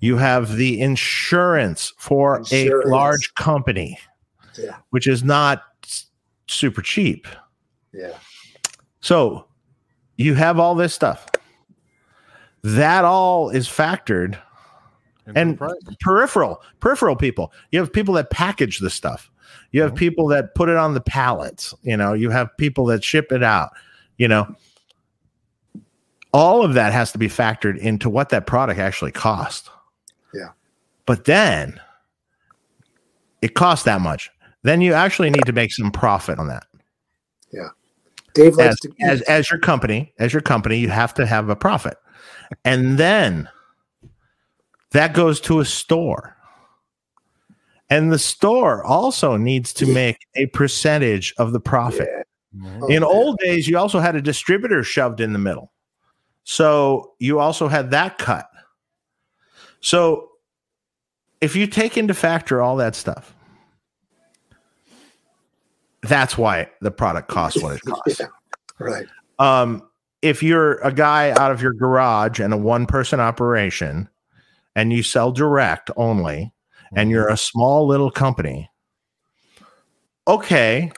You have the insurance for a large company, Yeah. which is not super cheap. Yeah. So you have all this stuff. That all is factored and peripheral peripheral people. You have people that package the stuff. You have Mhm. people that put it on the pallets you know you have people that ship it out you know. All of that has to be factored into what that product actually cost Yeah. but then it costs that much. Then you actually need to make some profit on that. Yeah. Dave likes as, to as as your company as your company you have to have a profit and then that goes to a store and the store also needs to make a percentage of the profit Yeah. Mhm. Oh, in yeah. old days you also had a distributor shoved in the middle so you also had that cut so if you take into factor all that stuff that's why the product costs what it costs Yeah. Right. um, if you're a guy out of your garage and a one person operation and you sell direct only and mm-hmm. you're a small little company, okay,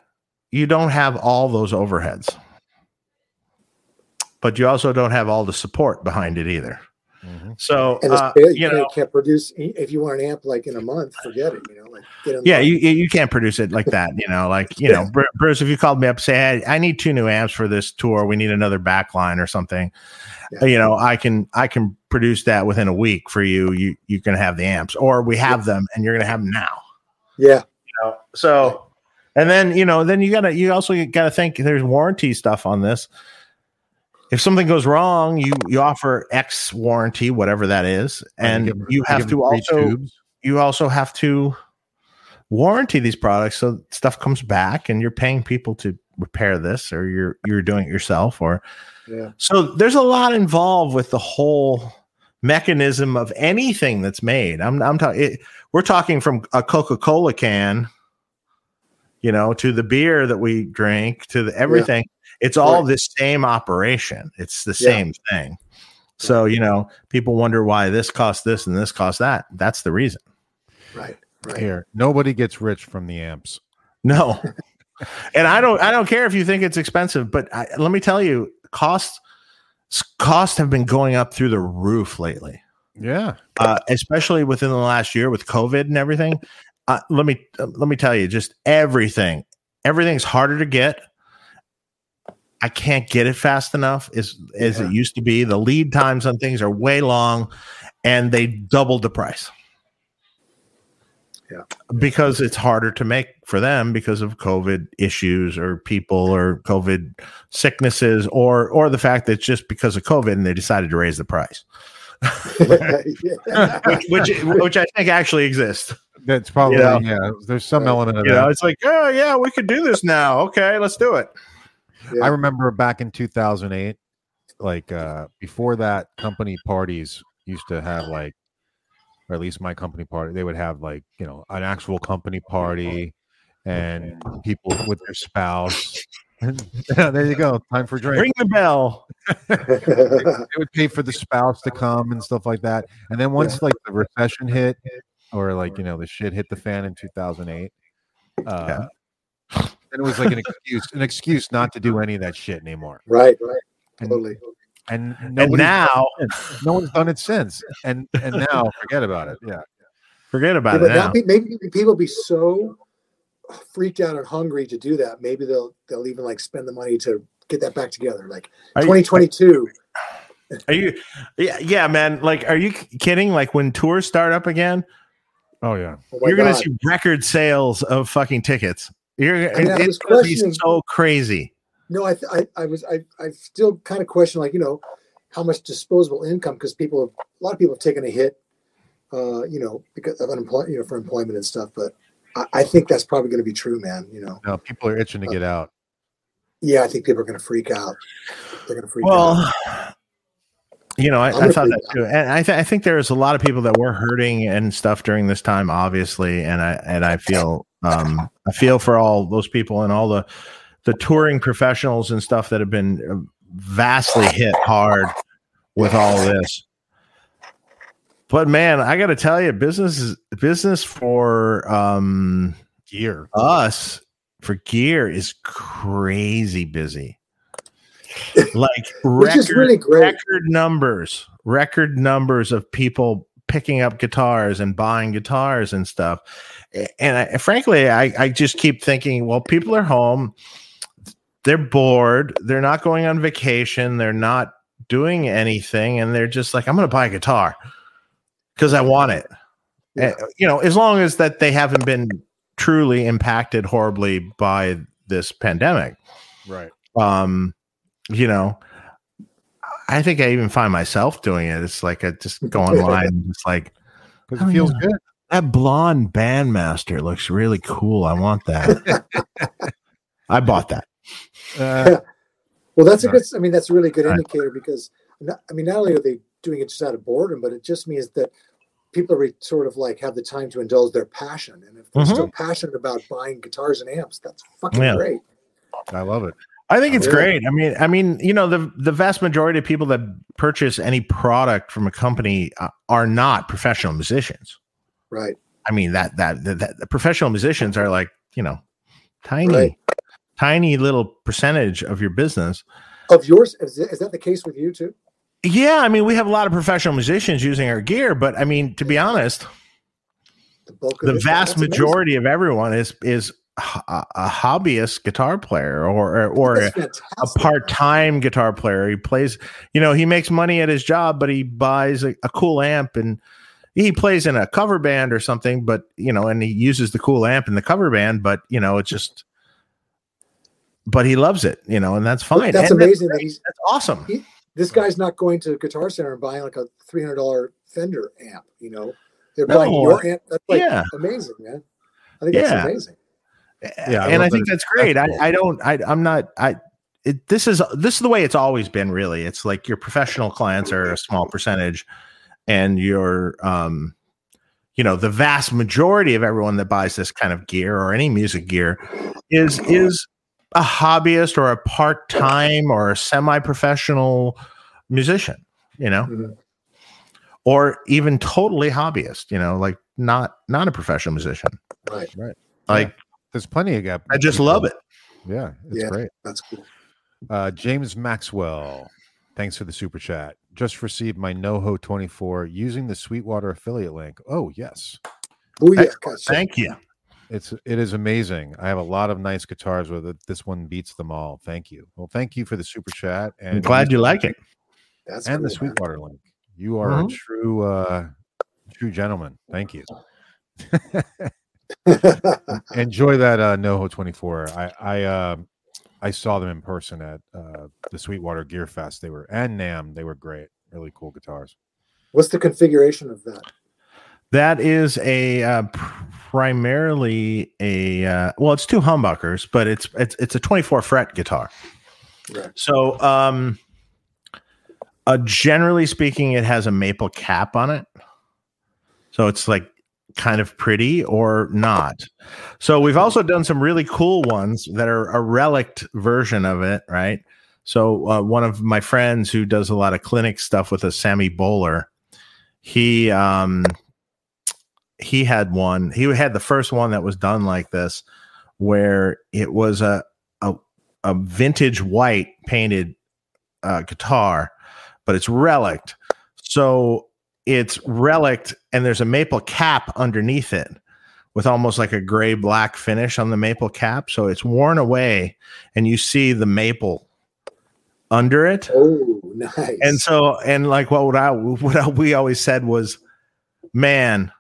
you don't have all those overheads. But you also don't have all the support behind it either. Mhm. So, And it's uh, big. you know, can't produce if you want an amp like in a month. Forget it. You know, like get yeah, you you you can't produce it like that. You know, like you know, Bruce, if you called me up, say, hey, I need two new amps for this tour. We need another backline or something. Yeah. You know, I can I can produce that within a week for you. You you can have the amps, or we have them, and you're gonna have them now. yeah. know, so and then you know then you gotta you also gotta think there's warranty stuff on this if something goes wrong you you offer x warranty whatever that is oh, and give 'em- you have to also tubes. you also have to warranty these products so stuff comes back and you're paying people to repair this or you're you're doing it yourself or Yeah. so there's a lot involved with the whole mechanism of anything that's made. I'm I'm talking we're talking from a Coca-Cola can, you know, to the beer that we drink, to the everything. It's all Right. this same operation. It's the Yeah. same thing. So, you know, people wonder why this costs this and this costs that. That's the reason. Right. Right. Here, nobody gets rich from the amps. No. and I don't I don't care if you think it's expensive, but I, let me tell you, costs costs have been going up through the roof lately. Yeah, Uh, especially within the last year with COVID and everything. Uh, let me uh, let me tell you, just everything, everything's harder to get. I can't get it fast enough as as Yeah. it used to be. The lead times on things are way long, and they doubled the price. Yeah. because it's harder to make for them because of COVID issues or people or COVID sicknesses or or the fact that it's just because of COVID and they decided to raise the price, which which, which I think actually exists. that's probably You know? yeah. There's some element of You that. know, it's like, oh yeah, we could do this now. Okay, let's do it. Yeah. I remember back in 2008, like uh, before that, company parties used to have like, or at least my company party, they would have like you know an actual company party and people with their spouse. there you go. Time for drink. Ring the bell. They would pay for the spouse to come and stuff like that. And then once like the recession hit, or like you know the shit hit the fan in 2008, uh, And it was like an excuse, an excuse not to do any of that shit anymore. Right, right. And, Totally. and, And now, no one's done it since. And and now forget about it. Yeah. forget about but it now now. pe- maybe people be so freaked out and hungry to do that. Maybe they'll they'll even like spend the money to get that back together. Like 2022. Are you? Yeah, yeah, man. Like, are you kidding? Like, when tours start up again, Oh yeah. Oh you're going to see record sales of fucking tickets. You're, I mean, it's going to be so crazy. No, I, th- I, I was, I, I still kind of question, like, you know, how much disposable income, because people have, a lot of people have taken a hit, uh, you know, because of unemployment, you know, for employment and stuff. But I, I think that's probably going to be true, man. You know, No, people are itching to get out. yeah, I think people are going to freak out. They're going to freak out. Well, you know, I, I thought that too, and I, th- I think there's a lot of people that were hurting and stuff during this time, obviously, and I and I feel um, I feel for all those people and all the the touring professionals and stuff that have been uh, vastly hit hard with all this. But man, I got to tell you, business is business for um, Gear. us for gear is crazy busy. Like record, really great. record numbers, record numbers of people picking up guitars and buying guitars and stuff. And I, frankly, I, I just keep thinking, well, people are home, they're bored, they're not going on vacation, they're not doing anything, and they're just like, I'm going to buy a guitar because I want it. Yeah. Uh, you know, as long as that they haven't been truly impacted horribly by this pandemic. Right. Um, you know, I think I even find myself doing it. It's like I just go online and it's like Because Oh, it feels yeah. good. that blonde bandmaster looks really cool. I want that. I bought that. Uh, Well, that's a good. I mean, that's a really good Right. indicator because not, I mean, not only are they doing it just out of boredom, but it just means that people are sort of like have the time to indulge their passion, and if they're Mhm. still passionate about buying guitars and amps, that's fucking Yeah. great. I love it. I think it's Really? great. I mean, I mean, you know, the the vast majority of people that purchase any product from a company uh, are not professional musicians. Right. I mean, that that, that, that professional musicians are like, you know, tiny, Right. tiny little percentage of your business. Of yours, is, is that the case with you too? Yeah, I mean, we have a lot of professional musicians using our gear, but I mean, to be honest, The bulk of the vast majority of everyone is is a, a hobbyist guitar player or or, That's a, a part-time guitar player. He plays, you know, he makes money at his job, but he buys a, a cool amp and he plays in a cover band or something, but you know, and he uses the cool amp in the cover band, but you know, it's just but he loves it, you know, and that's fine. That's And amazing that he's That's awesome. this guy's not going to Guitar Center and buying like a three hundred dollar Fender amp. You know, they're No, buying your amp. That's like yeah. amazing, man. I think Yeah. that's amazing. Yeah, and love I think that's great. I. I don't. I, I'm not. I. It, this is this is the way it's always been. Really, it's like your professional clients are a small percentage, and your um, you know, the vast majority of everyone that buys this kind of gear or any music gear is is a hobbyist or a part time or a semi professional musician. You know, Mhm. or even totally hobbyist. You know, like not not a professional musician. Right right. Like There's plenty of gap. I just love it. Yeah, it's Yeah. great. That's cool. Uh, James Maxwell, thanks for the super chat. Just received my NoHo 24 using the Sweetwater affiliate link. Oh yes, Oh yeah. Excellent. Thank you. it's it is amazing. I have a lot of nice guitars with it. This one beats them all. Thank you. Well, thank you for the super chat. And I'm glad you like it. That's And the cool, man. Sweetwater link. You are a Mhm. true uh, true gentleman. Thank you. Enjoy that uh, NoHo 24. I I uh, I saw them in person at uh, the Sweetwater Gear Fest. They were and NAMM. They were great. Really cool guitars. What's the configuration of that? That is a uh, primarily a uh, well, it's two humbuckers, but it's it's it's a 24 fret guitar. Right. So, um, uh, generally speaking, it has a maple cap on it. So it's like kind of pretty or not. So we've also done some really cool ones that are a relict version of it, right? So uh, one of my friends who does a lot of clinic stuff with a Sammy Boller, he um he had one. He had the first one that was done like this where it was a a, a vintage white painted uh, guitar, but it's relict. So it's relict, and there's a maple cap underneath it with almost like a gray black finish on the maple cap. So it's worn away, and you see the maple under it. Oh, nice. And so, and like what would I, what I- we always said was, man,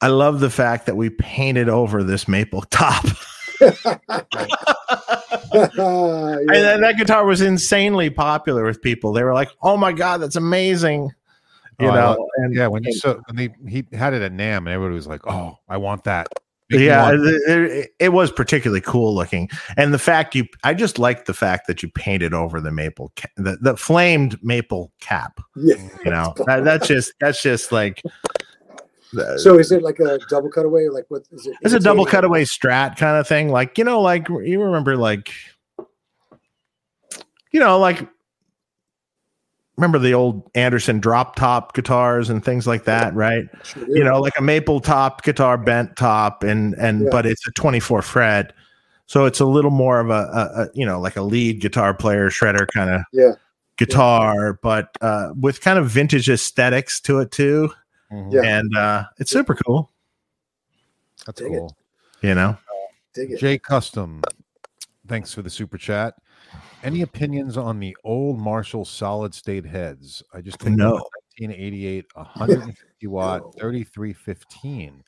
I love the fact that we painted over this maple top. Yeah. And that guitar was insanely popular with people. They were like, "Oh my god, that's amazing!" You Oh, know, and Yeah, when you and- saw when they he had it at NAMM, and everybody was like, "Oh, I want that." Make yeah, want it, it- it was particularly cool looking, and the fact you, I just liked the fact that you painted over the maple, ca- the, the flamed maple cap. yeah. You know, that, that's just that's just like So is it like a double cutaway? Like what is it? it's a double cutaway strat kind of thing. Like you know, like you remember, like you know, like remember the old Anderson drop top guitars and things like that, right? Sure you know, like a maple top guitar, bent top, and and Yeah. but it's a 24 fret, so it's a little more of a, a, a you know like a lead guitar player shredder kind of Yeah. guitar, but uh, with kind of vintage aesthetics to it too, Mhm. Yeah. and uh, it's super cool. That's Dig it. cool. You know, Dig it. Jay Custom, thanks for the super chat. Any opinions on the old Marshall solid state heads? I just picked No. 1988 150 watt No. 3315.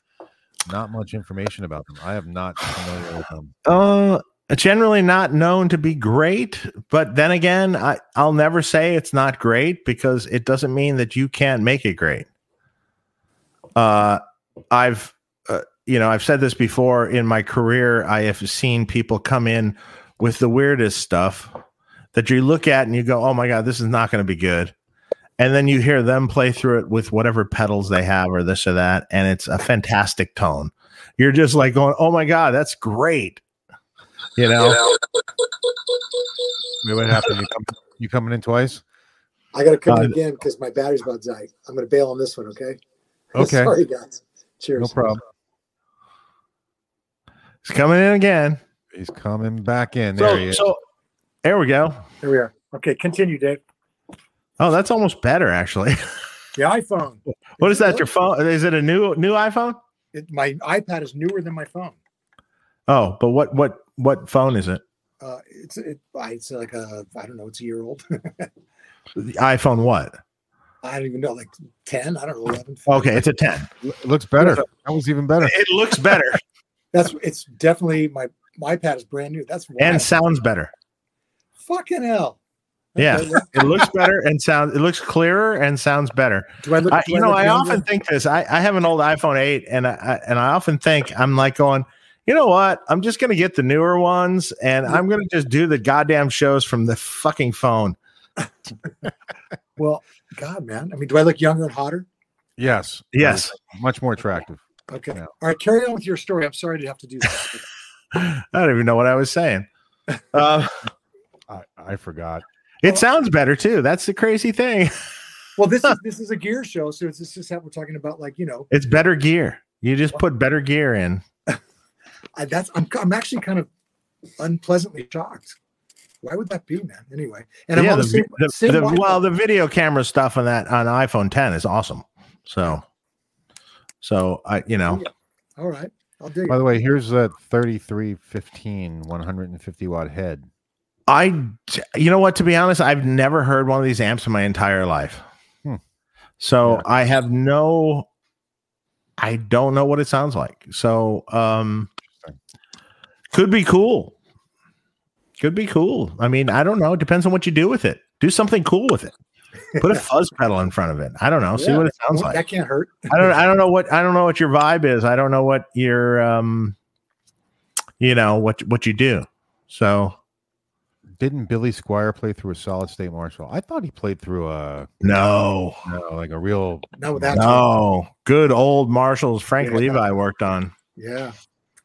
Not much information about them. I have not familiar with them. uh, generally not known to be great, but then again, I I'll never say it's not great because it doesn't mean that you can't make it great. Uh, I've uh, you know I've said this before in my career. I have seen people come in with the weirdest stuff that you look at and you go, "Oh my god, this is not going to be good." And then you hear them play through it with whatever pedals they have or this or that, and it's a fantastic tone. You're just like going, "Oh my god, that's great!" You know, Wait, what happened? You, come, you coming in twice? I got to come in Uh, again because my battery's about to die. I'm going to bail on this one. Okay. Okay. Sorry, guys. Cheers. No problem. it's coming in again. He's coming back in. There he is. so there we go. Here we are. Okay, continue, Dave. Oh, that's almost better, actually. The iPhone. what is that? Your phone? Is it a new new iPhone? It, my iPad is newer than my phone. Oh, but what what what phone is it? Uh, it's it, it's like a I don't know. It's a year old. The iPhone what? I don't even know, like ten. I don't know, eleven. Okay, it's a ten. it looks better. That was even better. It looks better That's it's definitely my my iPad is brand new. That's wild. and sounds better. Fucking hell. Yeah. It looks better and sounds. It looks clearer and sounds better. do I look? I, do you know, look I younger? often think this. I, I have an old iPhone 8, and I, I and I often think I'm like going, you know what? I'm just gonna get the newer ones, and I'm gonna just do the goddamn shows from the fucking phone. Well, God, man. I mean, do I look younger and hotter? Yes. Yes. Much more attractive. Okay. Yeah. All right. Carry on with your story. I'm sorry to have to do that. I don't even know what I was saying. Uh, I, I forgot. it sounds better too. That's the crazy thing. well, this is this is a gear show, so it's this is how we're talking about, like you know, It's better gear. You just put better gear in. I, that's I'm I'm actually kind of unpleasantly shocked. Why would that be, man? Anyway, and I'm yeah, on the, the, same, the- same the- well, the video camera stuff on that on iPhone 10 is awesome. So, so I, you know, All right, I'll do. it. By the way, here's that 3315 150 watt head. I, you know what? To be honest, I've never heard one of these amps in my entire life. Hmm. So Yeah. I have no, I don't know what it sounds like. So, um, could be cool. Could be cool. I mean, I don't know. It depends on what you do with it. Do something cool with it. Put a fuzz pedal in front of it. I don't know. See what it sounds like. That can't hurt. I don't I don't know what I don't know what your vibe is. I don't know what your um you know what what you do. So Didn't Billy Squier play through a solid state Marshall? I thought he played through a no. no, like a real. No, that's No. Good old Marshalls Frank Yeah. Levi worked on. yeah,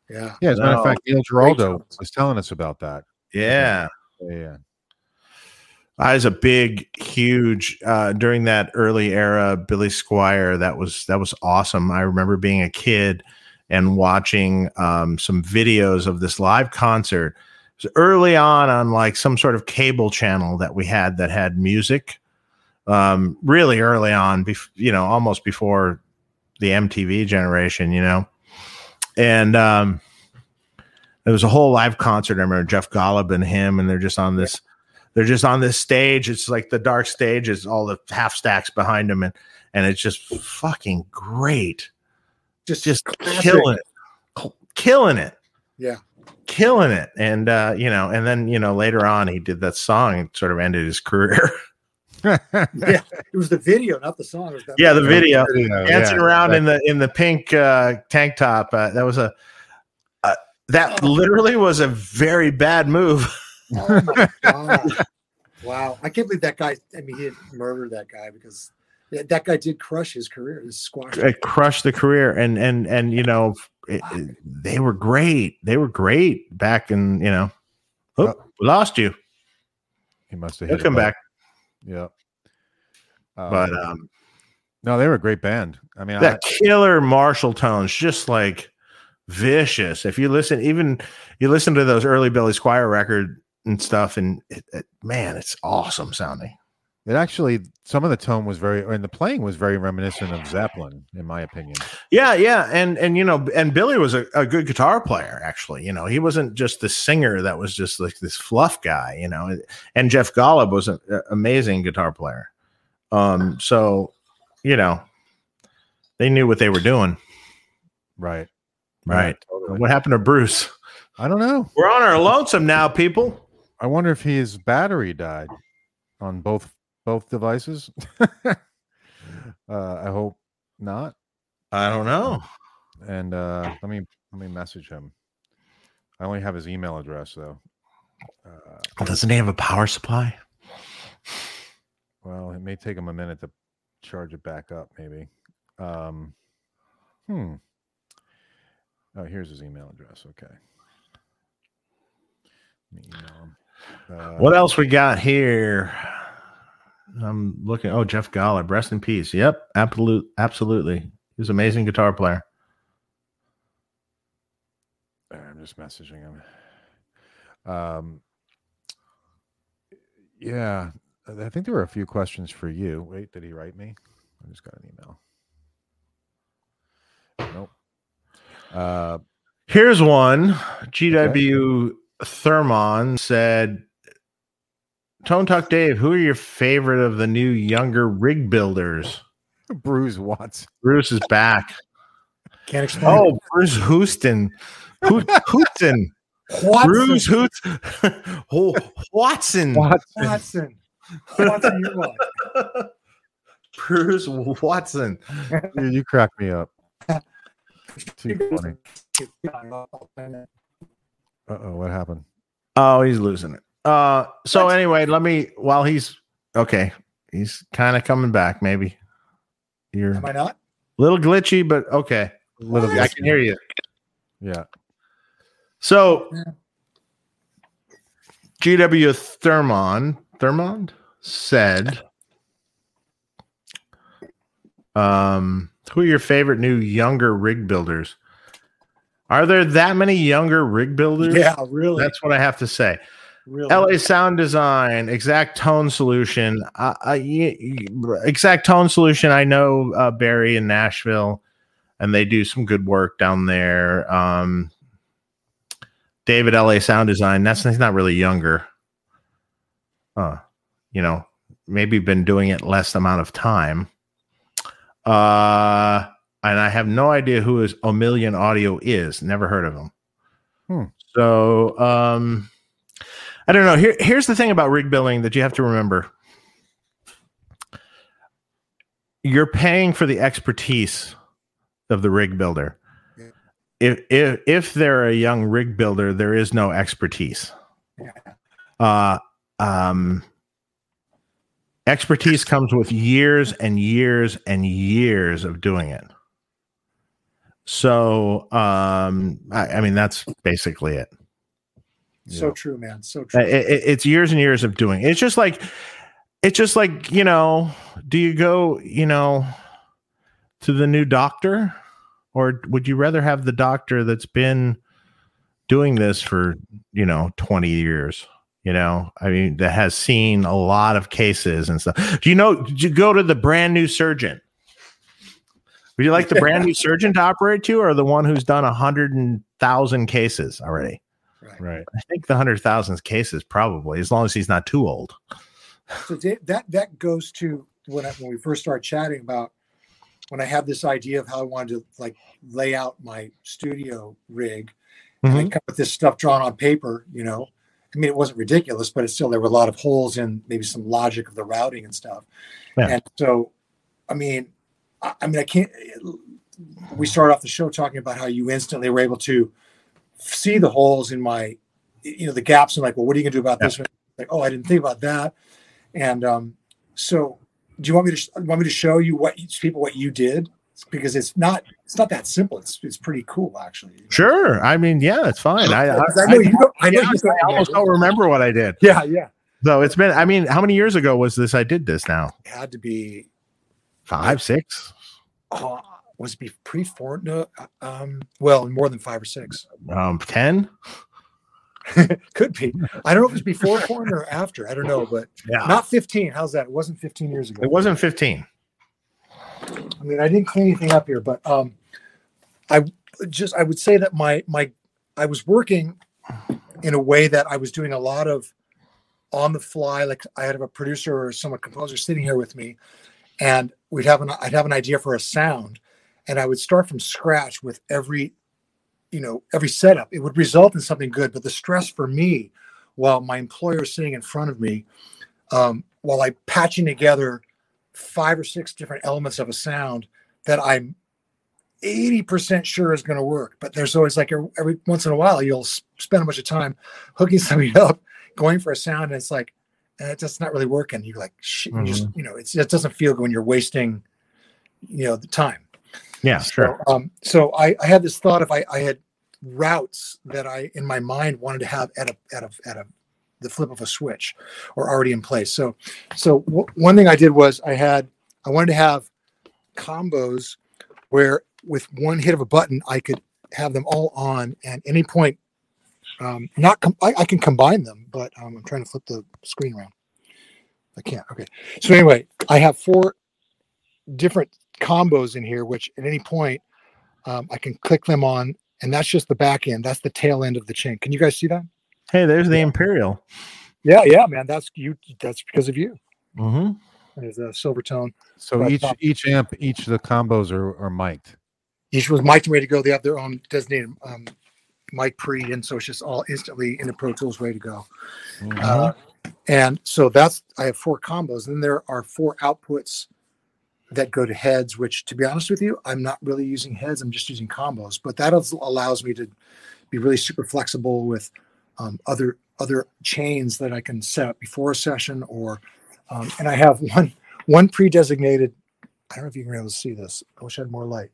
yeah. Yeah, as a matter of fact, Neil Giraldo was telling us about that. Yeah. Yeah, yeah. I was a big, huge uh, during that early era Billy Squier. That was that was awesome. I remember being a kid and watching um, some videos of this live concert. Was early on on like some sort of cable channel that we had that had music. Um, really early on, bef- you know, almost before the MTV generation, you know, and um, there was a whole live concert. I remember Jeff Golub and him, and they're just on this. They're just on this stage. It's like the dark stage is all the half stacks behind them, and and it's just fucking great. Just Just classic. killing it, killing it, Yeah. Killing it. And uh, you know, and then you know later on he did that song. It sort of ended his career. Yeah. It was the video, not the song. It was yeah, the video. Video, dancing yeah. around in the in the pink uh, tank top. Uh, that was a uh, that literally was a very bad move. Oh my god! wow, I can't believe that guy. I mean, he didn't murder that guy because yeah, that guy did crush his career. His squash. It crushed the career, and and and you know it, it- they were great. They were great back in you know. Oh, Uh, we lost you. he must have He'll come button. back, Yeah. Um, but um, no, they were a great band. I mean, I, that killer Marshall tones, just like vicious. If you listen, even you listen to those early Billy Squier record and stuff, and it, it, man, it's awesome sounding. It actually some of the tone was very, and the playing was very reminiscent of Zeppelin, in my opinion. Yeah, yeah, and and you know, and Billy was a, a good guitar player. Actually, you know, he wasn't just the singer that was just like this fluff guy. You know, and Jeff Golub was an amazing guitar player. Um, so you know, they knew what they were doing. Right. Right. Totally. What happened to Bruce? I don't know. We're on our lonesome now, people. I wonder if his battery died on both both devices. uh, I hope not. I don't know. And uh, let me let me message him. I only have his email address though. Uh, Doesn't he have a power supply? well, it may take him a minute to charge it back up. Maybe. Um, hmm. Oh, here's his email address. Okay. Let me email him. Uh, What else we got here? I'm looking. Oh, Jeff Golub, rest in peace. Yep, absolute, absolutely. He was an amazing guitar player. I'm just messaging him. Um, yeah, I think there were a few questions for you. Wait, did he write me? I just got an email. Nope. Uh, Here's one. GW Thermon said, Tone Talk Dave, who are your favorite of the new younger rig builders? Bruce Watts. Bruce is back. Can't explain. Oh, Bruce Houston. Ho- Houston. Watson. Bruce Hoot- oh, Watson. Watson. Watson, you what? Bruce Watson. Dude, you crack me up. Too funny. Uh oh, what happened? Oh, he's losing it. Uh, so anyway, let me while he's okay, he's kind of coming back. Maybe you're Am a I not? little glitchy, but okay. Little I can hear you. Yeah. So Yeah. GW Thermon Thermond said, um, who are your favorite new younger rig builders? Are there that many younger rig builders? Yeah, really. That's what I have to say. LA Sound Design, Xact Tone Solution, uh, uh, Xact Tone Solution. I know uh, Barry in Nashville, and they do some good work down there. Um, David LA Sound Design. That's he's not really younger. Uh, you know, maybe been doing it less amount of time. Uh, and I have no idea who is Omillion Audio is. Never heard of him. Hmm. So, um, I don't know. Here, here's the thing about rig billing that you have to remember. You're paying for the expertise of the rig builder. Yeah. If, if if they're a young rig builder, there is no expertise. Yeah. Uh, um, expertise comes with years and years and years of doing it. So, um, I, I mean, that's basically it. So true, man. So true. it- it- it's years and years of doing. It's just like, it's just like you know. Do you go, you know, to the new doctor? or would you rather have the doctor that's been doing this for you know 20 years you know i mean that has seen a lot of cases and stuff do you know did you go to the brand new surgeon would you like the brand new surgeon to operate you or the one who's done a hundred and thousand cases already Right. Right. i think the hundred thousand cases probably as long as he's not too old So that that goes to when I, when we first started chatting about when I had this idea of how I wanted to like lay out my studio rig. And I Mhm. come with this stuff drawn on paper, you know. I mean, it wasn't ridiculous, but it's still there were a lot of holes in maybe some logic of the routing and stuff. Yeah. And so, I mean, I, I mean, I can't. We started off the show talking about how you instantly were able to see the holes in my, you know, the gaps, and like, well, what are you gonna do about Yeah. this? Like, oh, I didn't think about that. And um, so, do you want me to sh- want me to show you what people what you did? Because it's not it's not that simple. It's it's pretty cool actually. sure i mean yeah it's fine i, I, I know you. I know I, you I almost don't remember what i did Yeah, yeah. so it's been i mean how many years ago was this i did this now It had to be. five six Uh, was it be pre four? No, uh, um, well, more than five or six. um 10 Could be. I don't know if it was before porn or after. I don't know, but yeah not fifteen. How's that? It wasn't fifteen years ago. it wasn't 15 I mean, I didn't clean anything up here, but um, I just I would say that my my I was working in a way that I was doing a lot of on the fly. Like I had a producer or some composer sitting here with me, and we'd have an I'd have an idea for a sound, and I would start from scratch with every you know every setup. It would result in something good, but the stress for me, while my employer is sitting in front of me, um, while I'm patching together five or six different elements of a sound that I'm 80% sure is going to work. But there's always like every, every once in a while, you'll spend a bunch of time hooking something up, going for a sound, and it's like, eh, it's just not really working. You're like, shit, you just, you know, it's, it doesn't feel good when you're wasting, you know, the time. Yeah sure So, um, so I, I had this thought if I, I had routes that I in my mind wanted to have at a at a at a the flip of a switch or already in place. So so w- one thing I did was I had I wanted to have combos where with one hit of a button I could have them all on and any point um, not com- I, I can combine them, but um, I'm trying to flip the screen around. I can't. Okay. So anyway, I have four different combos in here, which at any point um, I can click them on, and that's just the back end. That's the tail end of the chain. Can you guys see that? hey there's the imperial Yeah, yeah, man. That's you. That's because of you. mm-hmm. There's a Silvertone. So each top. each amp, each of the combos are, are mic'd. Each was mic'd and ready to go. They have their own designated um, mic pre, and so it's just all instantly in the Pro Tools ready to go. Uh, and so that's I have four combos. Then there are four outputs that go to heads. Which, to be honest with you, I'm not really using heads. I'm just using combos. But that allows me to be really super flexible with um, other other chains that I can set up before a session. Or um, and I have one one pre-designated. I don't know if you can be able to see this. I wish I had more light.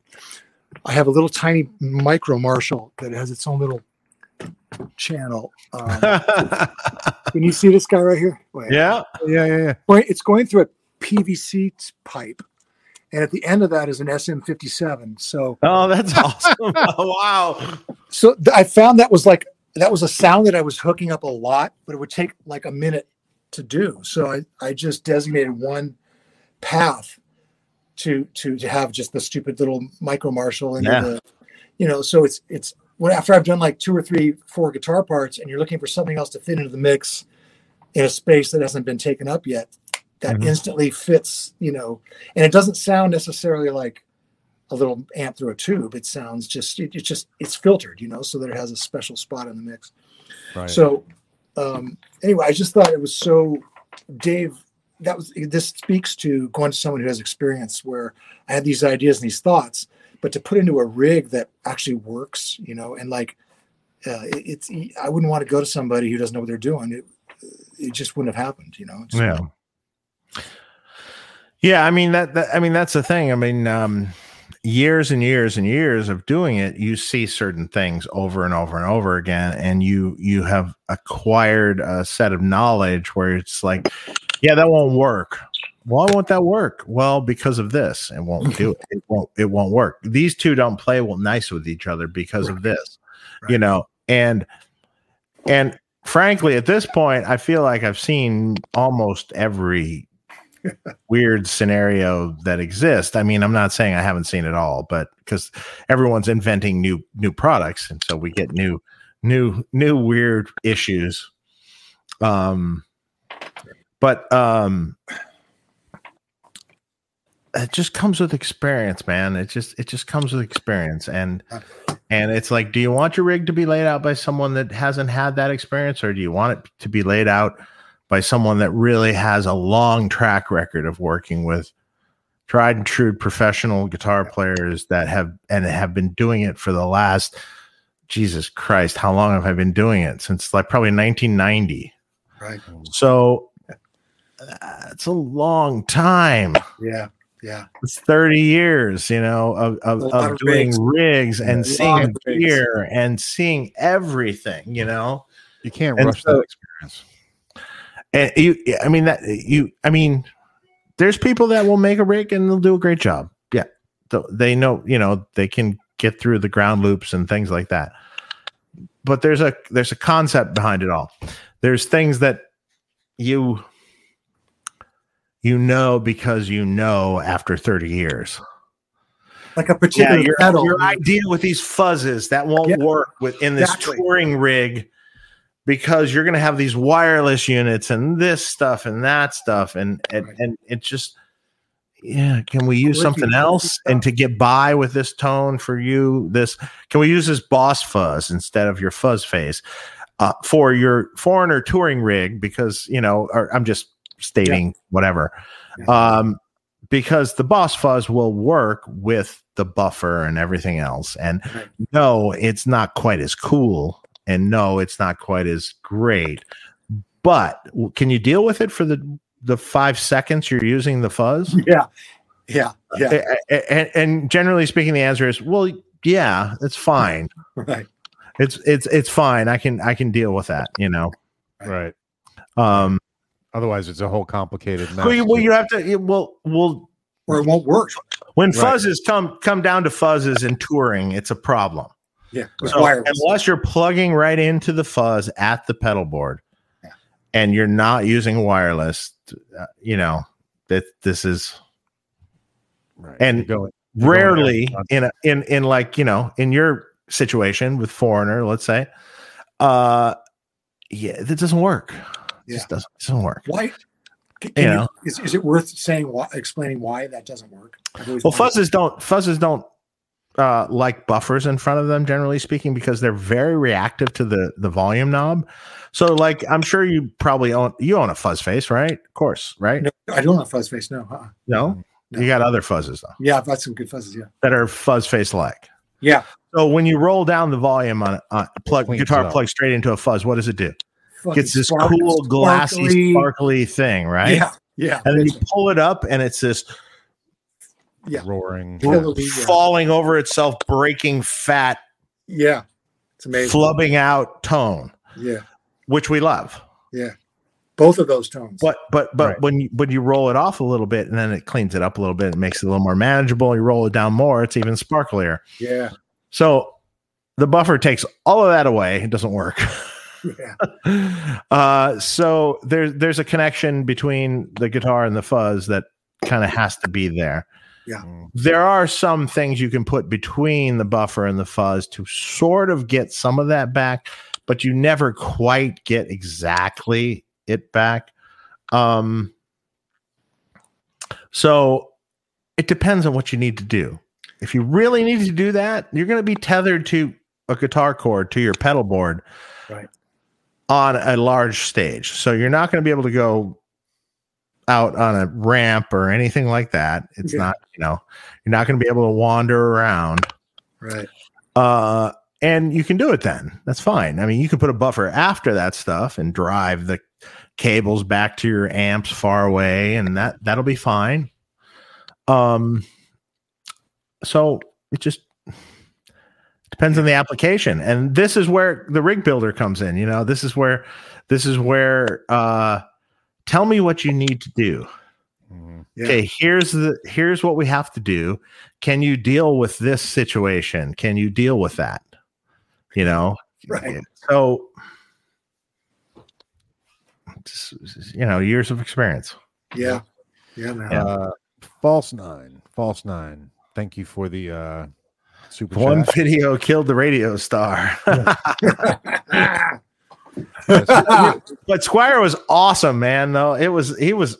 I have a little tiny micro Marshall that has its own little channel. Um, can you see this guy right here? Wait. yeah yeah, yeah, yeah. It's going through a PVC pipe, and at the end of that is an SM57. So, oh that's awesome oh, wow so th- I found that was like that was a sound that I was hooking up a lot, but it would take like a minute to do. So I, I just designated one path to to to have just the stupid little micro Marshall and Yeah. the, you know. So it's it's when after I've done like two or three, four guitar parts, and you're looking for something else to fit into the mix in a space that hasn't been taken up yet, that Mhm. instantly fits, you know, and it doesn't sound necessarily like a little amp through a tube. It sounds just it, it's just it's filtered, you know, so that it has a special spot in the mix. Right. So um anyway, I just thought it was so Dave that was this speaks to going to someone who has experience where I had these ideas and these thoughts, but to put into a rig that actually works, you know, and like uh, it, it's I wouldn't want to go to somebody who doesn't know what they're doing. It it just wouldn't have happened, you know. Just yeah yeah i mean that, that i mean that's the thing i mean um years and years and years of doing it you see certain things over and over and over again and you you have acquired a set of knowledge where it's like yeah that won't work why won't that work? Well, because of this, it won't do it. It won't. It won't work. These two don't play well nice with each other because of this, you know. And and frankly, at this point, I feel like I've seen almost every weird scenario that exists. I mean, I'm not saying I haven't seen it all, but because everyone's inventing new new products, and so we get new new new weird issues. Um, but um, it just comes with experience, man. It just it just comes with experience, and and it's like, do you want your rig to be laid out by someone that hasn't had that experience, or do you want it to be laid out by someone that really has a long track record of working with tried and true professional guitar players that have and have been doing it for the last Jesus Christ, how long have I been doing it? Since like probably 1990. Right. So uh, it's a long time. Yeah. Yeah. It's 30 years, you know, of, of, of doing rigs. rigs, and seeing rigs. gear and seeing everything, you know. You can't And rush so- that experience. And you, I mean that you, I mean, there's people that will make a rig and they'll do a great job. Yeah, they know, you know, they can get through the ground loops and things like that. But there's a there's a concept behind it all. There's things that you you know because you know after 30 years. Like a particular your, pedal. your idea with these fuzzes that won't Yeah, work within this exactly. touring rig because you're going to have these wireless units and this stuff and that stuff and and, and it just yeah can we use something else and to get by with this tone for you this can we use this boss fuzz instead of your fuzz face uh, for your foreigner touring rig? Because you know or i'm just stating whatever. Yeah. um because the boss fuzz will work with the buffer and everything else. And Right. no it's not quite as cool and no it's not quite as great but can you deal with it for the the five seconds you're using the fuzz Yeah. Yeah. Yeah. A- a- and, and generally speaking the answer is well yeah it's fine Right. it's it's it's fine i can i can deal with that you know Right. um Otherwise, it's a whole complicated mess. well you, well, you have to you- well well Or it won't work. when Right. fuzzes come come down to fuzzes and touring it's a problem Yeah. So unless you're plugging right into the fuzz at the pedal board Yeah. and you're not using wireless, uh, you know, that this is Right. and going rarely down- in a, in in like, you know, in your situation with foreigner, let's say, uh yeah, that doesn't work. It just doesn't, doesn't work. Why? Can You you- know. is, is it worth saying why, explaining why that doesn't work? Well, fuzzes don't fuzzes don't uh, like buffers in front of them, generally speaking, because they're very reactive to the the volume knob. So, like, I'm sure you probably own you own a fuzz face, right? Of course, right? No, I don't have fuzz face. No. Uh-uh. No, No. you got other fuzzes though Yeah, I've got some good fuzzes. Yeah. that are fuzz face like. Yeah. So when you roll down the volume on a plug guitar plug straight into a fuzz, what does it do? Fucking Gets this spark- cool, glassy, sparkly- sparkly thing, right? Yeah. Yeah. And then you pull it up, and it's this Yeah. roaring. Totally. Yeah. falling over itself, breaking fat, yeah. It's amazing. flubbing out tone, Yeah. which we love. Yeah. Both of those tones. But but but Right. when you when you roll it off a little bit and then it cleans it up a little bit, it makes it a little more manageable. You roll it down more, it's even sparklier. Yeah. So the buffer takes all of that away. It doesn't work. Yeah. uh, so there's there's a connection between the guitar and the fuzz that kind of has to be there. Mm. There are some things you can put between the buffer and the fuzz to sort of get some of that back, but you never quite get exactly it back. Um, so it depends on what you need to do. If you really need to do that, you're going to be tethered to a guitar cord to your pedal board Right. on a large stage. So you're not going to be able to go out on a ramp or anything like that. It's Yeah. not, you know, you're not going to be able to wander around. Right. Uh, and you can do it then. That's fine. I mean, you can put a buffer after that stuff and drive the cables back to your amps far away, and that that'll be fine. Um, so it just depends on the application, and this is where the rig builder comes in. You know, this is where this is where uh, tell me what you need to do Mhm. Yeah. okay here's the here's what we have to do can you deal with this situation can you deal with that you know Right. so just, you know years of experience Yeah. Yeah, man. Yeah. Uh, false nine, false nine. Thank you for the uh, super one chat. video killed the radio star but Squier was awesome man though it was he was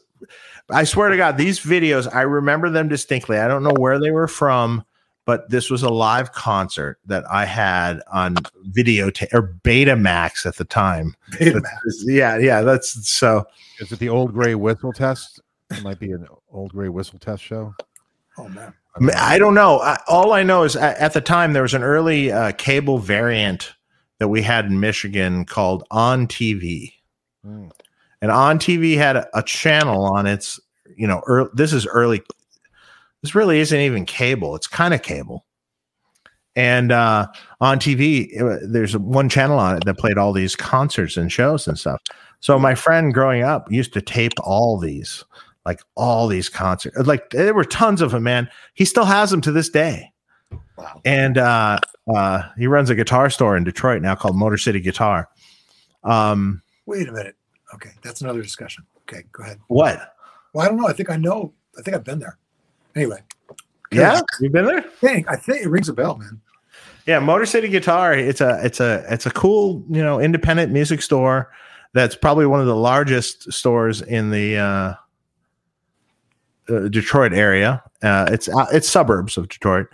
i swear to god these videos i remember them distinctly i don't know where they were from but this was a live concert that i had on videotape or betamax at the time Betamax. yeah yeah that's so Is it the Old Grey Whistle Test? It might be an Old Grey Whistle Test show. Oh man. I don't know. I, all I know is at, at the time there was an early uh, cable variant that we had in Michigan called On TV, Mm. and On TV had a, a channel on its. You know, this is early. This really isn't even cable. It's kind of cable. And uh, on TV, uh, there's one channel on it that played all these concerts and shows and stuff. So my friend growing up used to tape all these, like all these concerts. Like there were tons of them, man. He still has them to this day. Wow. And uh, uh, he runs a guitar store in Detroit now called Motor City Guitar. Um, Wait a minute. Okay, that's another discussion. Okay, go ahead. what? Well, I don't know. I think I know. I think I've been there. Anyway, Yeah, you've been there? I think I think it rings a bell, man. Yeah, Motor City Guitar. It's a it's a it's a cool you know independent music store. That's probably one of the largest stores in the uh, uh, Detroit area. Uh, it's uh, it's suburbs of Detroit,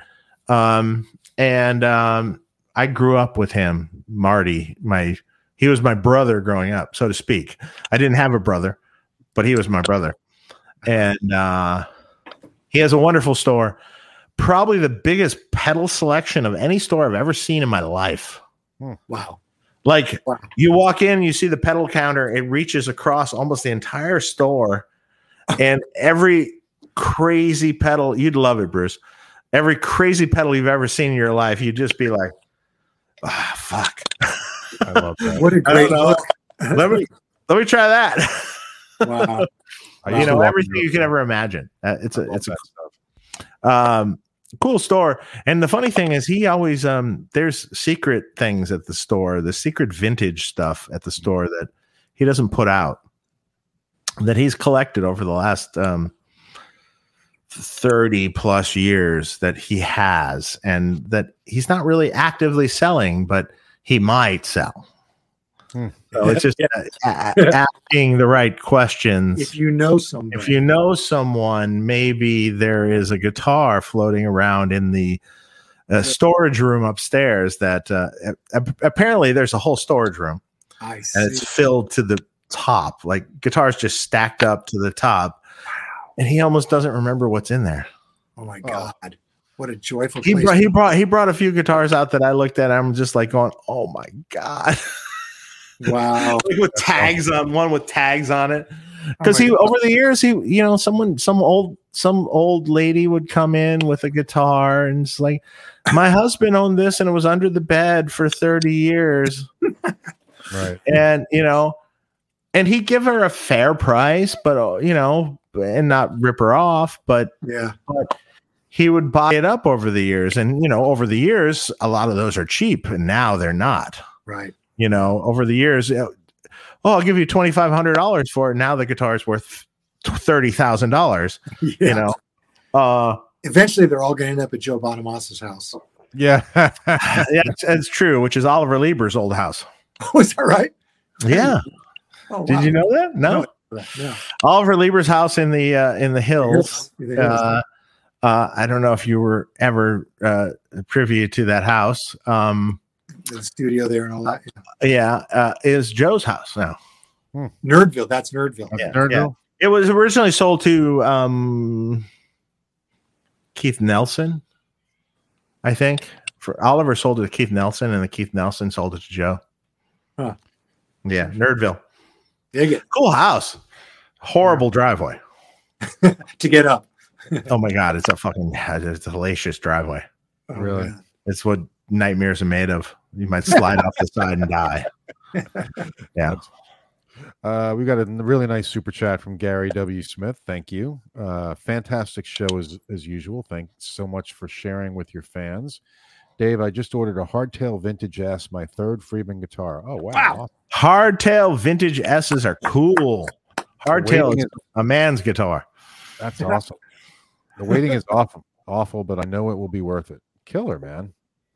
um, and um, I grew up with him, Marty. My he was my brother growing up, so to speak. I didn't have a brother, but he was my brother, and uh, he has a wonderful store probably the biggest pedal selection of any store I've ever seen in my life. Wow. Like Wow. you walk in, you see the pedal counter, it reaches across almost the entire store, and every crazy pedal, you'd love it, Bruce. Every crazy pedal you've ever seen in your life, you'd just be like, ah, fuck. I love that. What a I don't great look. let me let me try that. Wow. You know everything you can ever imagine. Uh, it's I a it's a that um cool store and the funny thing is he always um there's secret things at the store the secret vintage stuff at the store that he doesn't put out that he's collected over the last um 30 plus years that he has and that he's not really actively selling but he might sell Hmm. so it's just uh, a- a- asking the right questions If you know somebody, if you know someone, maybe there is a guitar floating around in the uh, storage room upstairs. That uh, apparently there's a whole storage room, I and it's filled to the top, like guitars just stacked up to the top. And he almost doesn't remember what's in there. Oh my oh. god. What a joyful He place. brought he brought he brought a few guitars out that I looked at. I'm just like going, oh my god, wow. like with tags on one with tags on it. because Oh he God. over the years he you know someone some old some old lady would come in with a guitar and it's like my husband owned this and it was under the bed for 30 years Right. and you know and he'd give her a fair price but uh, you know and not rip her off but Yeah. but he would buy it up over the years and you know over the years a lot of those are cheap and now they're not Right. you know over the years oh i'll give you $2500 for it now the guitar is worth $30000 you know uh Eventually, they're all going to end up at Joe Bonamassa' house. Yeah. yeah it's, it's true which is Oliver Leiber's old house Oh, is that right? yeah Oh, did wow. you know that no Yeah. Oliver Leiber's house in the uh in the hills Yeah. uh, uh, I don't know if you were ever uh, privy to that house. Um, the studio there and all that. yeah, uh, is Joe's house now. Nerdville. That's Nerdville. Yeah, Nerdville? It was originally sold to um, Keith Nelson, I think. For Oliver sold it to Keith Nelson, and the Keith Nelson sold it to Joe. Huh. Yeah, Nerdville. Dig it. Cool house. Horrible driveway. To get up. Oh my god, it's a fucking it's a hellacious driveway. Oh, Really? man. It's what nightmares are made of. You might slide off the side and die. Yeah. Uh, we got a really nice super chat from Gary W. Smith. Thank you. Uh, fantastic show as as usual. Thanks so much for sharing with your fans. Dave, I just ordered a hardtail vintage S, my third Friedman guitar. Oh wow! Wow. Hardtail vintage S's are cool. Hardtail is is- a man's guitar. That's awesome. The waiting is awful, awful, but I know it will be worth it. Killer, man.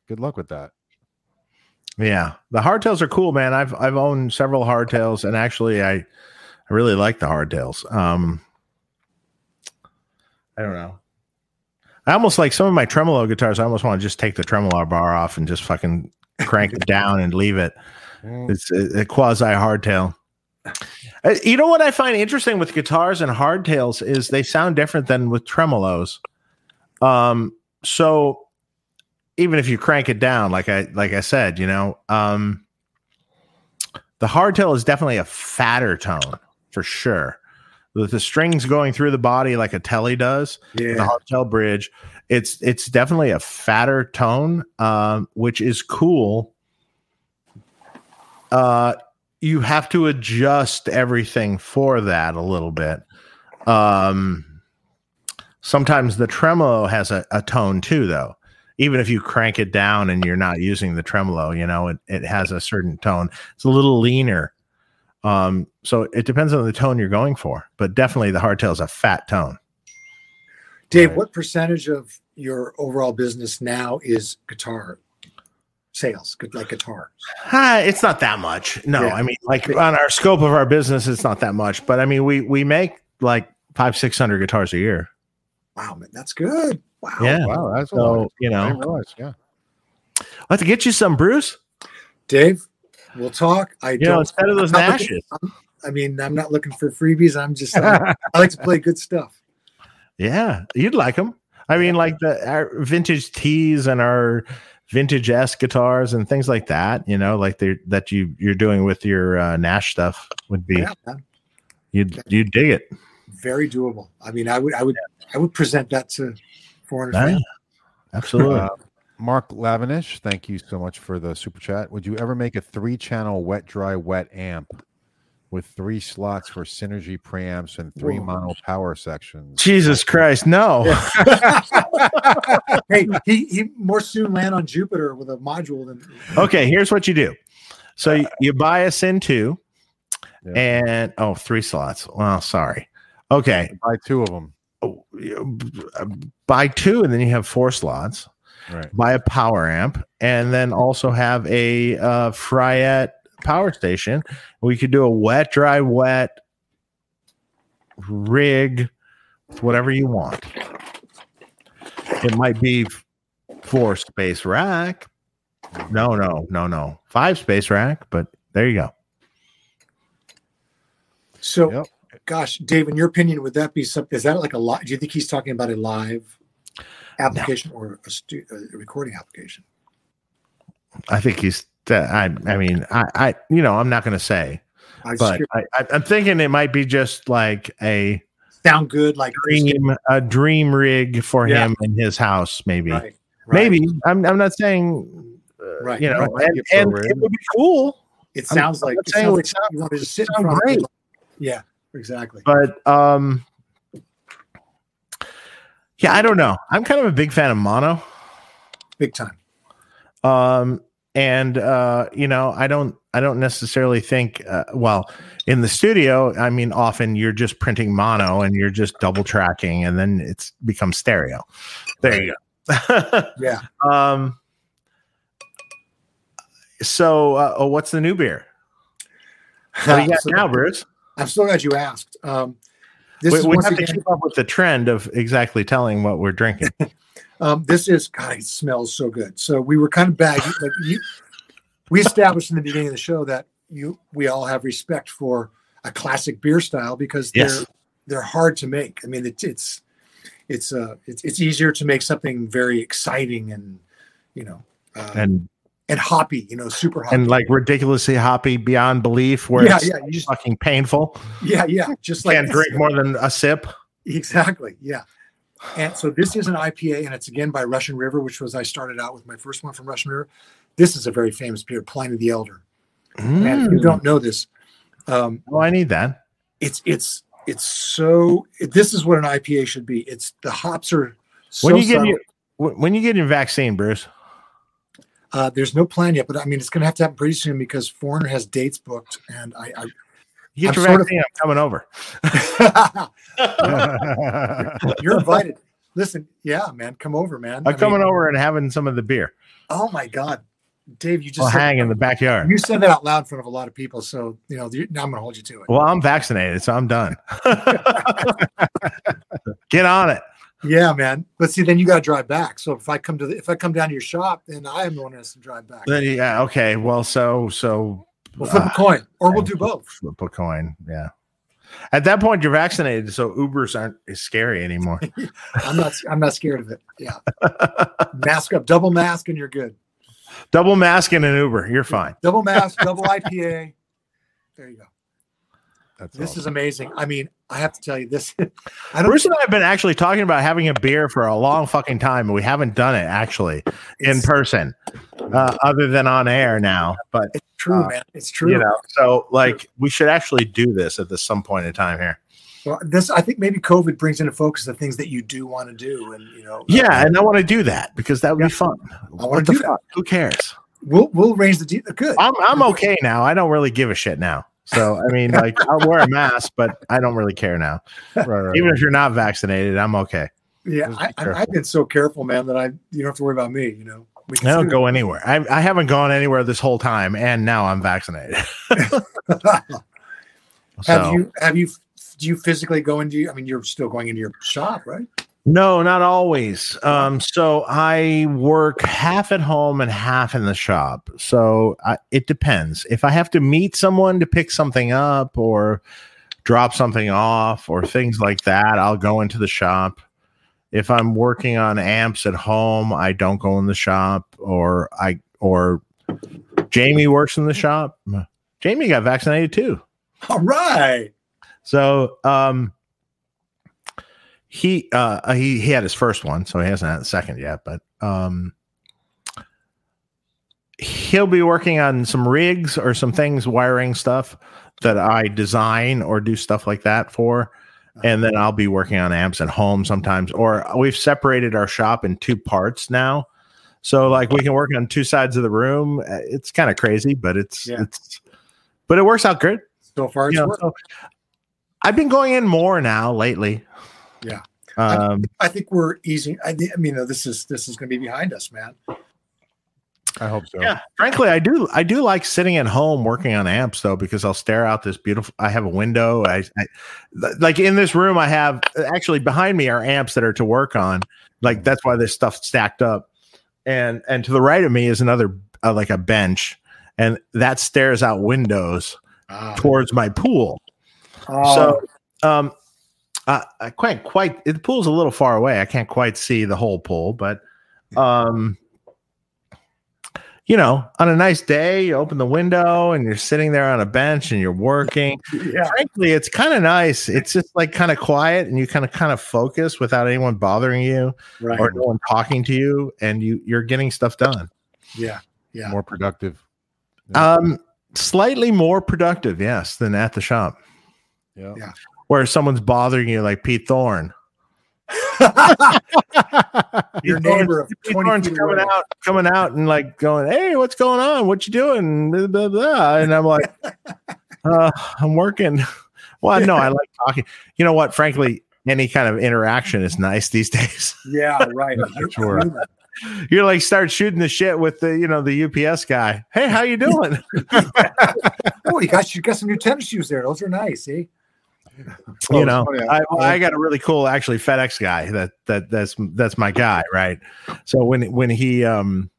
Good luck with that. Yeah, the hardtails are cool, man. I've I've owned several hardtails, and actually, I I really like the hardtails. Um, I don't know. I almost like some of my tremolo guitars. I almost want to just take the tremolo bar off and just fucking crank it down and leave it. It's a, a quasi hardtail. Uh, You know what I find interesting with guitars and hardtails is they sound different than with tremolos. Um, so even if you crank it down, like I like I said, you know, um, the hardtail is definitely a fatter tone for sure. With the strings going through the body like a Tele does, yeah. the hotel bridge. It's it's definitely a fatter tone, um, which is cool. Uh, you have to adjust everything for that a little bit. Um, sometimes the tremolo has a, a tone too, though. Even if you crank it down and you're not using the tremolo, you know, it, it has a certain tone. It's a little leaner. Um, so it depends on the tone you're going for, but definitely the hardtail is a fat tone. Dave, Right. what percentage of your overall business now is guitar sales? Like guitars? Ah, it's not that much. No, Yeah. I mean, like on our scope of our business, it's not that much. But I mean, we we make like five six hundred guitars a year. Wow, man, that's good. Wow. Yeah. Wow, that's a So lot. you know, didn't realize, yeah. I'll have to get you some, Bruce. Dave, we'll talk. I You know, don't. instead of those I'm not looking- Nashes. I'm- mean, I'm not looking for freebies. I'm just. I, I like to play good stuff. Yeah, you'd like them. I mean, like the our vintage tees and our vintage S guitars and things like that. You know, like they that you you're doing with your uh, Nash stuff would be Yeah, you'd you'd dig it. very doable. I mean, I would, I would, I would present that to 400. Yeah, absolutely. Uh, Mark Lavinish, thank you so much for the super chat. Would you ever make a three channel wet dry wet amp with three slots for synergy preamps and three Whoa. mono power sections? Jesus Christ, no. hey, he he more soon land on Jupiter with a module than. okay, here's what you do. So you, you buy a SYN-2 Yeah. and oh, three slots. Well, sorry. Okay. Buy two of them. Oh, you- Buy two and then you have four slots. Right. Buy a power amp and then also have a uh, Fryette power station. We could do a wet, dry, wet rig with whatever you want. It might be four space rack. No, no, no, no. Five space rack, but there you go. So, Yep. gosh, Dave, in your opinion, would that be something? Is that like a live? Do you think he's talking about a live application or a, stu- a recording application? I think he's. I. I mean, I. I. You know, I'm not going to say, I but I, I, I'm thinking it might be just like a sound good, like dream, a dream rig for Yeah. him in his house, maybe. Right, right. Maybe. I'm. I'm not saying. Uh, Right, You know, right. and, and it would be cool, It I'm- sounds I'm like it saying sounds it like sounds- you want to just sit in front great. of. Yeah, exactly. but um. Yeah, I don't know. I'm kind of a big fan of mono. Big time. um and uh you know i don't i don't necessarily think uh, well in the studio i mean often you're just printing mono and you're just double tracking and then it's becomes stereo there you go Yeah. um so uh, oh, what's the new beer what do you got now bruce I'm so glad you asked. Um, this we, is we have to again. keep up with the trend of exactly telling what we're drinking Um, this is God. It smells so good. So we were kind of bagged. Like you, we established in the beginning of the show that you, we all have respect for a classic beer style because they're Yes. they're hard to make. I mean, it's it's it's uh it's, it's easier to make something very exciting and you know uh, and, and hoppy. You know, super hoppy. and like ridiculously hoppy beyond belief where yeah, it's yeah, you just fucking painful yeah, yeah, just like can't drink more than a sip Exactly. Yeah. And so this is an IPA, and it's again by Russian River, which was I started out with my first one from Russian River. This is a very famous beer, Pliny the Elder. And if you Mm. don't know this, Um, Oh, I need that. it's it's it's so. This is what an IPA should be. It's the hops are. So When you get your when you get your vaccine, Bruce. Uh, there's no plan yet, but I mean, it's going to have to happen pretty soon because Foreigner has dates booked, and I. You get your sort of- I'm coming over. I you're invited. Listen, yeah, man, come over, man. I'm I coming mean, over and having some of the beer. Oh my God, Dave, you just said, hang in the backyard. you said that out loud in front of a lot of people, so you know now I'm going to hold you to it. Well, I'm vaccinated, so I'm done. Get on it. Yeah, man. But see, then you got to drive back. So if I come to the, if I come down to your shop, then I am the one who has to drive back. Then, yeah. Okay. Well, so so We'll flip uh, a coin, or we'll do both. flip a coin. Yeah. At that point, you're vaccinated, so Ubers aren't as scary anymore. I'm not. I'm not scared of it. Yeah. mask up, double mask, and you're good. Double mask in an Uber, you're fine. Double mask, double IPA. There you go. That's This awesome. is amazing. I mean, I have to tell you this. I don't. Bruce and I have been actually talking about having a beer for a long fucking time, and we haven't done it actually in person, uh, other than on air now. But it's true, uh, man. It's true. you know, so like we should actually do this at this some point in time here. Well, this I think maybe COVID brings into focus the things that you do want to do, and you know. Yeah, and I want to do that because that would Yeah. be fun. I wanna do do that. that. Who cares? We'll we'll arrange the de- good. I'm I'm okay now. I don't really give a shit now. So I mean, like I'll wear a mask, but I don't really care now. Right, right, Even right. if you're not vaccinated, I'm okay. Yeah, I, be I, careful. I've been so careful, man, that I you don't have to worry about me. You know, we I don't go anywhere. I, I haven't gone anywhere this whole time, and now I'm vaccinated. have you have you do you physically go into? I mean, you're still going into your shop, right? No, not always. Um, so I work half at home and half in the shop. So I, it depends. If I have to meet someone to pick something up or drop something off or things like that, I'll go into the shop. If I'm working on amps at home, I don't go in the shop or I or Jamie works in the shop. Jamie got vaccinated too. All right. So um he uh he he had his first one, so he hasn't had the second yet, but um he'll be working on some rigs or some things wiring stuff that I design or do stuff like that for. And then I'll be working on amps at home sometimes, or we've separated our shop in two parts now. So like we can work on two sides of the room. Uh, It's kind of crazy, but it's Yeah. it's but it works out good. So far, You know, so I've been going in more now lately. Yeah. Um, I think we're easy. I, I mean, this is this is going to be behind us, man. I hope so. yeah. Frankly, I do. I do like sitting at home working on amps though, because I'll stare out this beautiful. I have a window. I, I like in this room. I have actually behind me are amps that are to work on. Like that's why this stuff stacked up, and and to the right of me is another uh, like a bench, and that stares out windows Ah. towards my pool. Oh, So, um, I, I can't quite. The pool's a little far away. I can't quite see the whole pool, but, um, you know, on a nice day, you open the window and you're sitting there on a bench and you're working. yeah, Frankly, it's kind of nice. It's just like kind of quiet and you kind of kind of focus without anyone bothering you right. or no one talking to you, and you you're getting stuff done. yeah, yeah. More productive. Um, slightly more productive, yes, than at the shop yeah. yeah. Where someone's bothering you, like Pete Thorne. Your neighbor of Pete 20 Thorne's coming out, coming out, and like going, "Hey, what's going on? What you doing?" Blah, blah, blah. And I'm like, uh, "I'm working." Well, no, I like talking. You know what? Frankly, any kind of interaction is nice these days. Yeah, right. Sure. You're like start shooting the shit with the you know the UPS guy. Hey, how you doing? oh, you got you got some new tennis shoes there. Those are nice. Eh? You know, I, I got a really cool actually FedEx guy that that that's that's my guy, right? So when when he um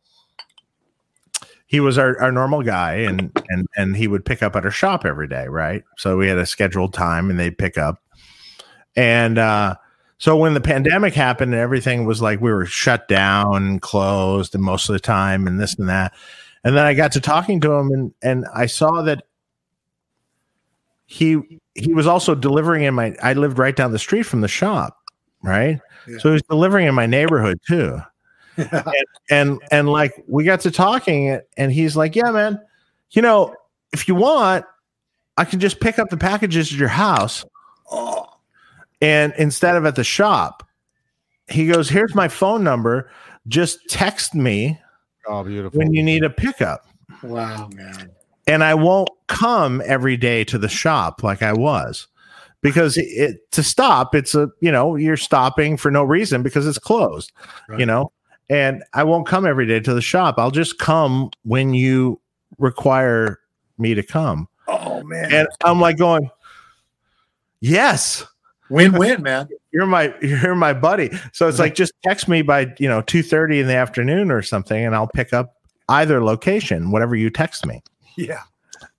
he was our, our normal guy and and and he would pick up at our shop every day, right? So we had a scheduled time and they'd pick up. And uh so when the pandemic happened and everything was like we were shut down closed and most of the time and this and that. And then I got to talking to him and and I saw that he he was also delivering in my I lived right down the street from the shop, right? Yeah. So he was delivering in my neighborhood too. And and like we got to talking and he's like, "Yeah, man, you know, if you want, I can just pick up the packages at your house Oh, and instead of at the shop. He goes, Here's my phone number. Just text me Oh, beautiful. when you need a pickup. wow, man. And I won't come every day to the shop like I was because it, to stop, it's a, you know, you're stopping for no reason because it's closed, you know, and I won't come every day to the shop. I'll just come when you require me to come. Oh man. And I'm like going, Yes, Win-win, man. you're my you're my buddy. So it's like just text me by you know two thirty in the afternoon or something, and I'll pick up either location, whatever you text me. Yeah.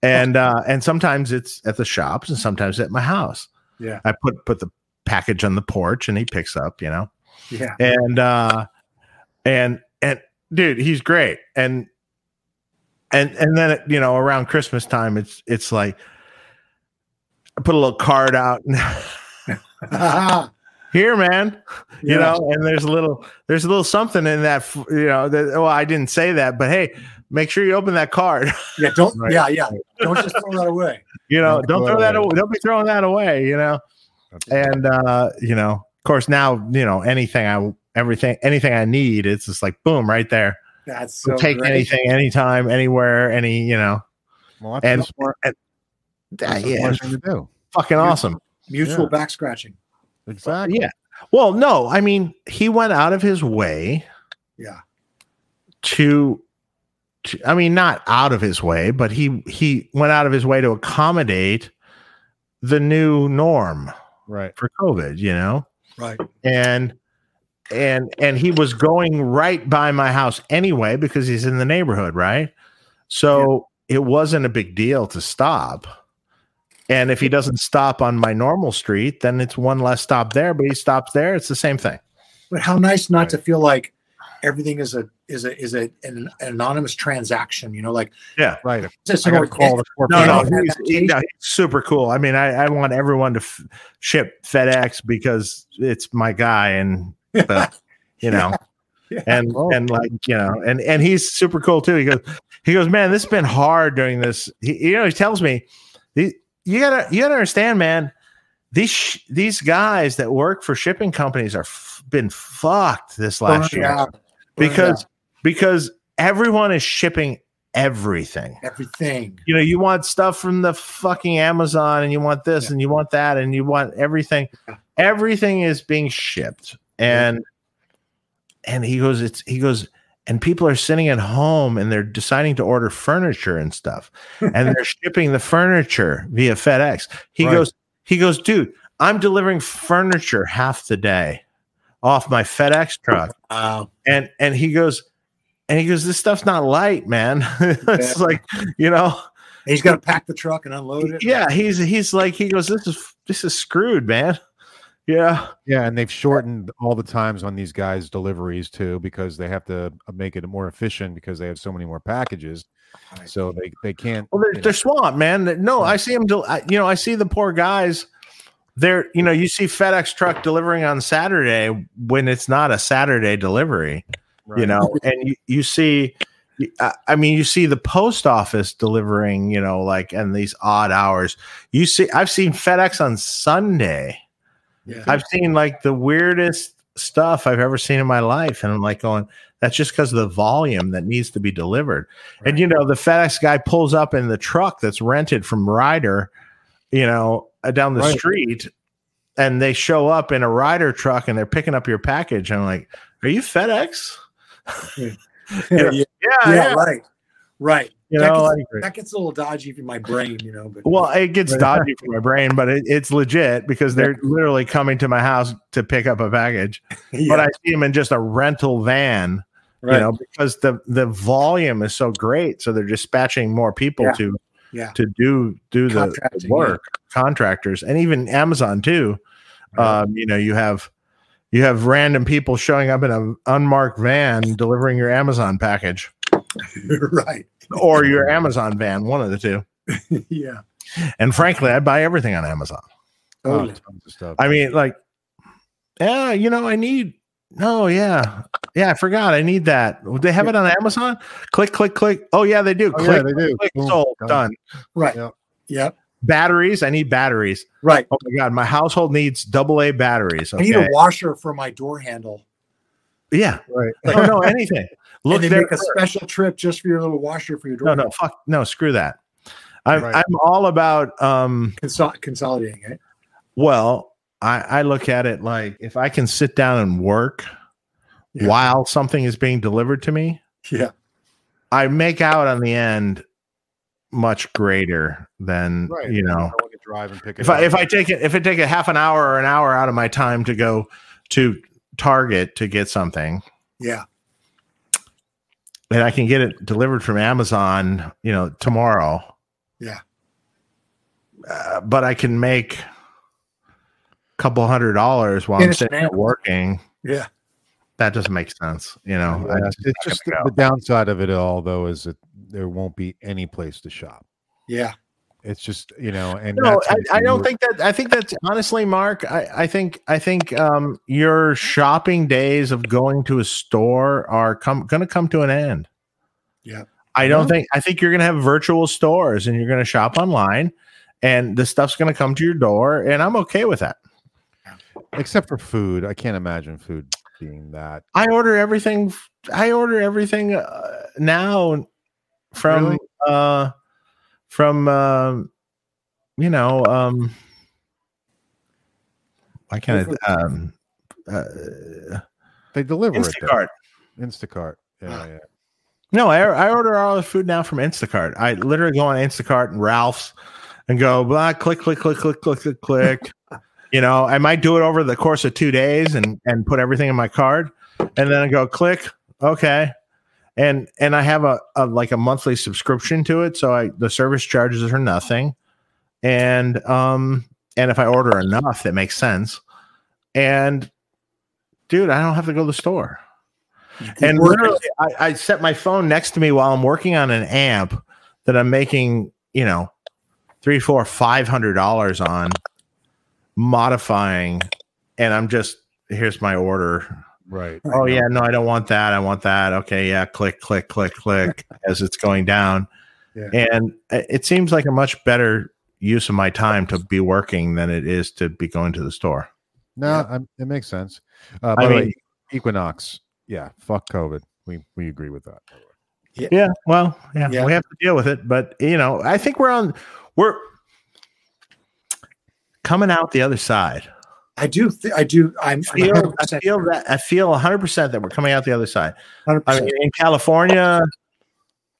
And uh, and sometimes it's at the shops, and sometimes at my house. Yeah. I put put the package on the porch, and he picks up. You know, Yeah. and uh, and and dude, he's great. And and and then you know around Christmas time, it's it's like I put a little card out. and Here, man, you Yeah. know and there's a little there's a little something in that you know that well i didn't say that but hey make sure you open that card Yeah. Don't. Right. Yeah. Yeah. Don't just throw that away. you know Don't don't throw throw that away. away don't be throwing that away you know and uh you know of course now you know anything i everything anything i need it's just like boom right there That's so so take great. anything anytime anywhere any you know Well, that's and- the smart, uh, that's yeah smart it's thing to do. fucking awesome Mutual Yeah. back scratching. Exactly. yeah well no i mean he went out of his way Yeah. to, to I mean not out of his way, but he he went out of his way to accommodate the new norm Right. for COVID, you know? Right. And and and he was going right by my house anyway because he's in the neighborhood, right? So it wasn't a big deal to stop. And if he doesn't stop on my normal street, then it's one less stop there, but he stops there, it's the same thing. But how nice not Right. to feel like everything is a is a is a an, anonymous transaction. You know, like yeah, Right. just I got to call the No, no, he's, he- no, he's super cool. I mean, I, I want everyone to f- ship FedEx because it's my guy, and the, you know, Yeah. and Oh. and like you know, and and he's super cool too. He goes, he goes, man, this has been hard during this. He, you know, he tells me, he, you gotta you gotta understand, man. These sh- these guys that work for shipping companies are f- been fucked this last Burned year out. Because out. because everyone is shipping everything everything. you know, you want stuff from the fucking Amazon and you want this Yeah. and you want that and you want everything. Yeah. Everything is being shipped. And and he goes, it's he goes, and people are sitting at home and they're deciding to order furniture and stuff. And they're shipping the furniture via FedEx. He Right. goes, he goes, dude, I'm delivering furniture half the day off my FedEx truck Wow. and and he goes and he goes this stuff's not light man it's Yeah. like you know And he's got to pack the truck and unload it. yeah he's he's like he goes this is this is screwed man yeah Yeah, and they've shortened all the times on these guys' deliveries too because they have to make it more efficient because they have so many more packages. So they they can't. well they're, they're swamped man no i see them del- I, you know i see the poor guys they're you know you see fedex truck delivering on saturday when it's not a saturday delivery you know and you, you see I- mean, you see the post office delivering, you know, like in these odd hours. You see, I've seen FedEx on Sunday. Yeah. I've seen like the weirdest stuff I've ever seen in my life. And I'm like going, that's just because of the volume that needs to be delivered. And, you know, the FedEx guy pulls up in the truck that's rented from Ryder, you know, uh, down the Right. street. And they show up in a Ryder truck and they're picking up your package. I'm like, are you FedEx? yeah, Yeah, yeah, yeah. right, right. You that, know, gets, like- that gets a little dodgy for my brain, you know. But Well, it gets Right. dodgy for my brain, but it, it's legit because they're literally coming to my house to pick up a package. yeah, But I see them in just a rental van, right. you know, because the the volume is so great, so they're dispatching more people Yeah. to yeah, to do do the work, contractors, and even Amazon too. Right. Um, you know, you have you have random people showing up in an unmarked van delivering your Amazon package right. or your Amazon van, one of the two. yeah, And frankly, I buy everything on Amazon. Oh, totally. stuff. I mean, like, yeah, you know, I need. No, yeah, yeah. I forgot. I need that. They have it on Amazon? Click, click, click. Oh yeah, they do. Oh, click, yeah, they do. click. Boom, Sold. done. Done. right. Yep. Yep. batteries. I need batteries. Right. Oh my god, my household needs double A batteries. I need a washer for my door handle. Yeah. Right. I don't know anything. Look they make a special trip just for your little washer for your door. No, no, fuck, no, screw that. I'm Right. I'm all about um. Consol- consolidating it. Well, I I look at it like if I can sit down and work Yeah. while something is being delivered to me, Yeah. I make out on the end much greater than Right. you know. I drive and pick If I up. if I take it if it take a half an hour or an hour out of my time to go to Target to get something, Yeah. and I can get it delivered from Amazon, you know, tomorrow. Yeah. Uh, but I can make couple hundred dollars while I'm Finish sitting there working. Yeah. That doesn't make sense, you know. Yeah, just- it's just the, the downside of it all, though, is that there won't be any place to shop. Yeah. It's just you know, and no, that's I, I don't were- think that. I think that's honestly, Mark. I, I think I think um, your shopping days of going to a store are come going to come to an end. Yeah. I don't Yeah. think. I think you're going to have virtual stores, and you're going to shop online, and the stuff's going to come to your door, and I'm okay with that. Except for food. I can't imagine food being that. I order everything. I order everything uh, now from Really? uh from um you know um I can't um uh, They deliver it. Instacart. Though. Instacart. Yeah, Ah. yeah. No, I, I order all the food now from Instacart. I literally go on Instacart and Ralph's and go blah click click click click click click click. You know, I might do it over the course of two days and and put everything in my card, and then I go click. Okay, and and I have a, a like a monthly subscription to it, so I the service charges are nothing, and um and if I order enough, that makes sense, and dude, I don't have to go to the store. And literally, I, I set my phone next to me while I'm working on an amp that I'm making, you know, three, four, five hundred dollars on modifying, and I'm just here's my order. Right. Oh yeah, no, I don't want that. I want that. Okay, yeah, click, click, click, click as it's going down, Yeah. and it it seems like a much better use of my time to be working than it is to be going to the store. No, Yeah. I'm, it makes sense. Uh, I by the way, Equinox. Yeah, fuck COVID. We we agree with that. Yeah, well, yeah, Yeah. we have to deal with it, but you know, I think we're on we're coming out the other side. I do. Th- I do. I'm. I feel, I'm I feel that I feel 100% that we're coming out the other side. 100%. I mean, in California,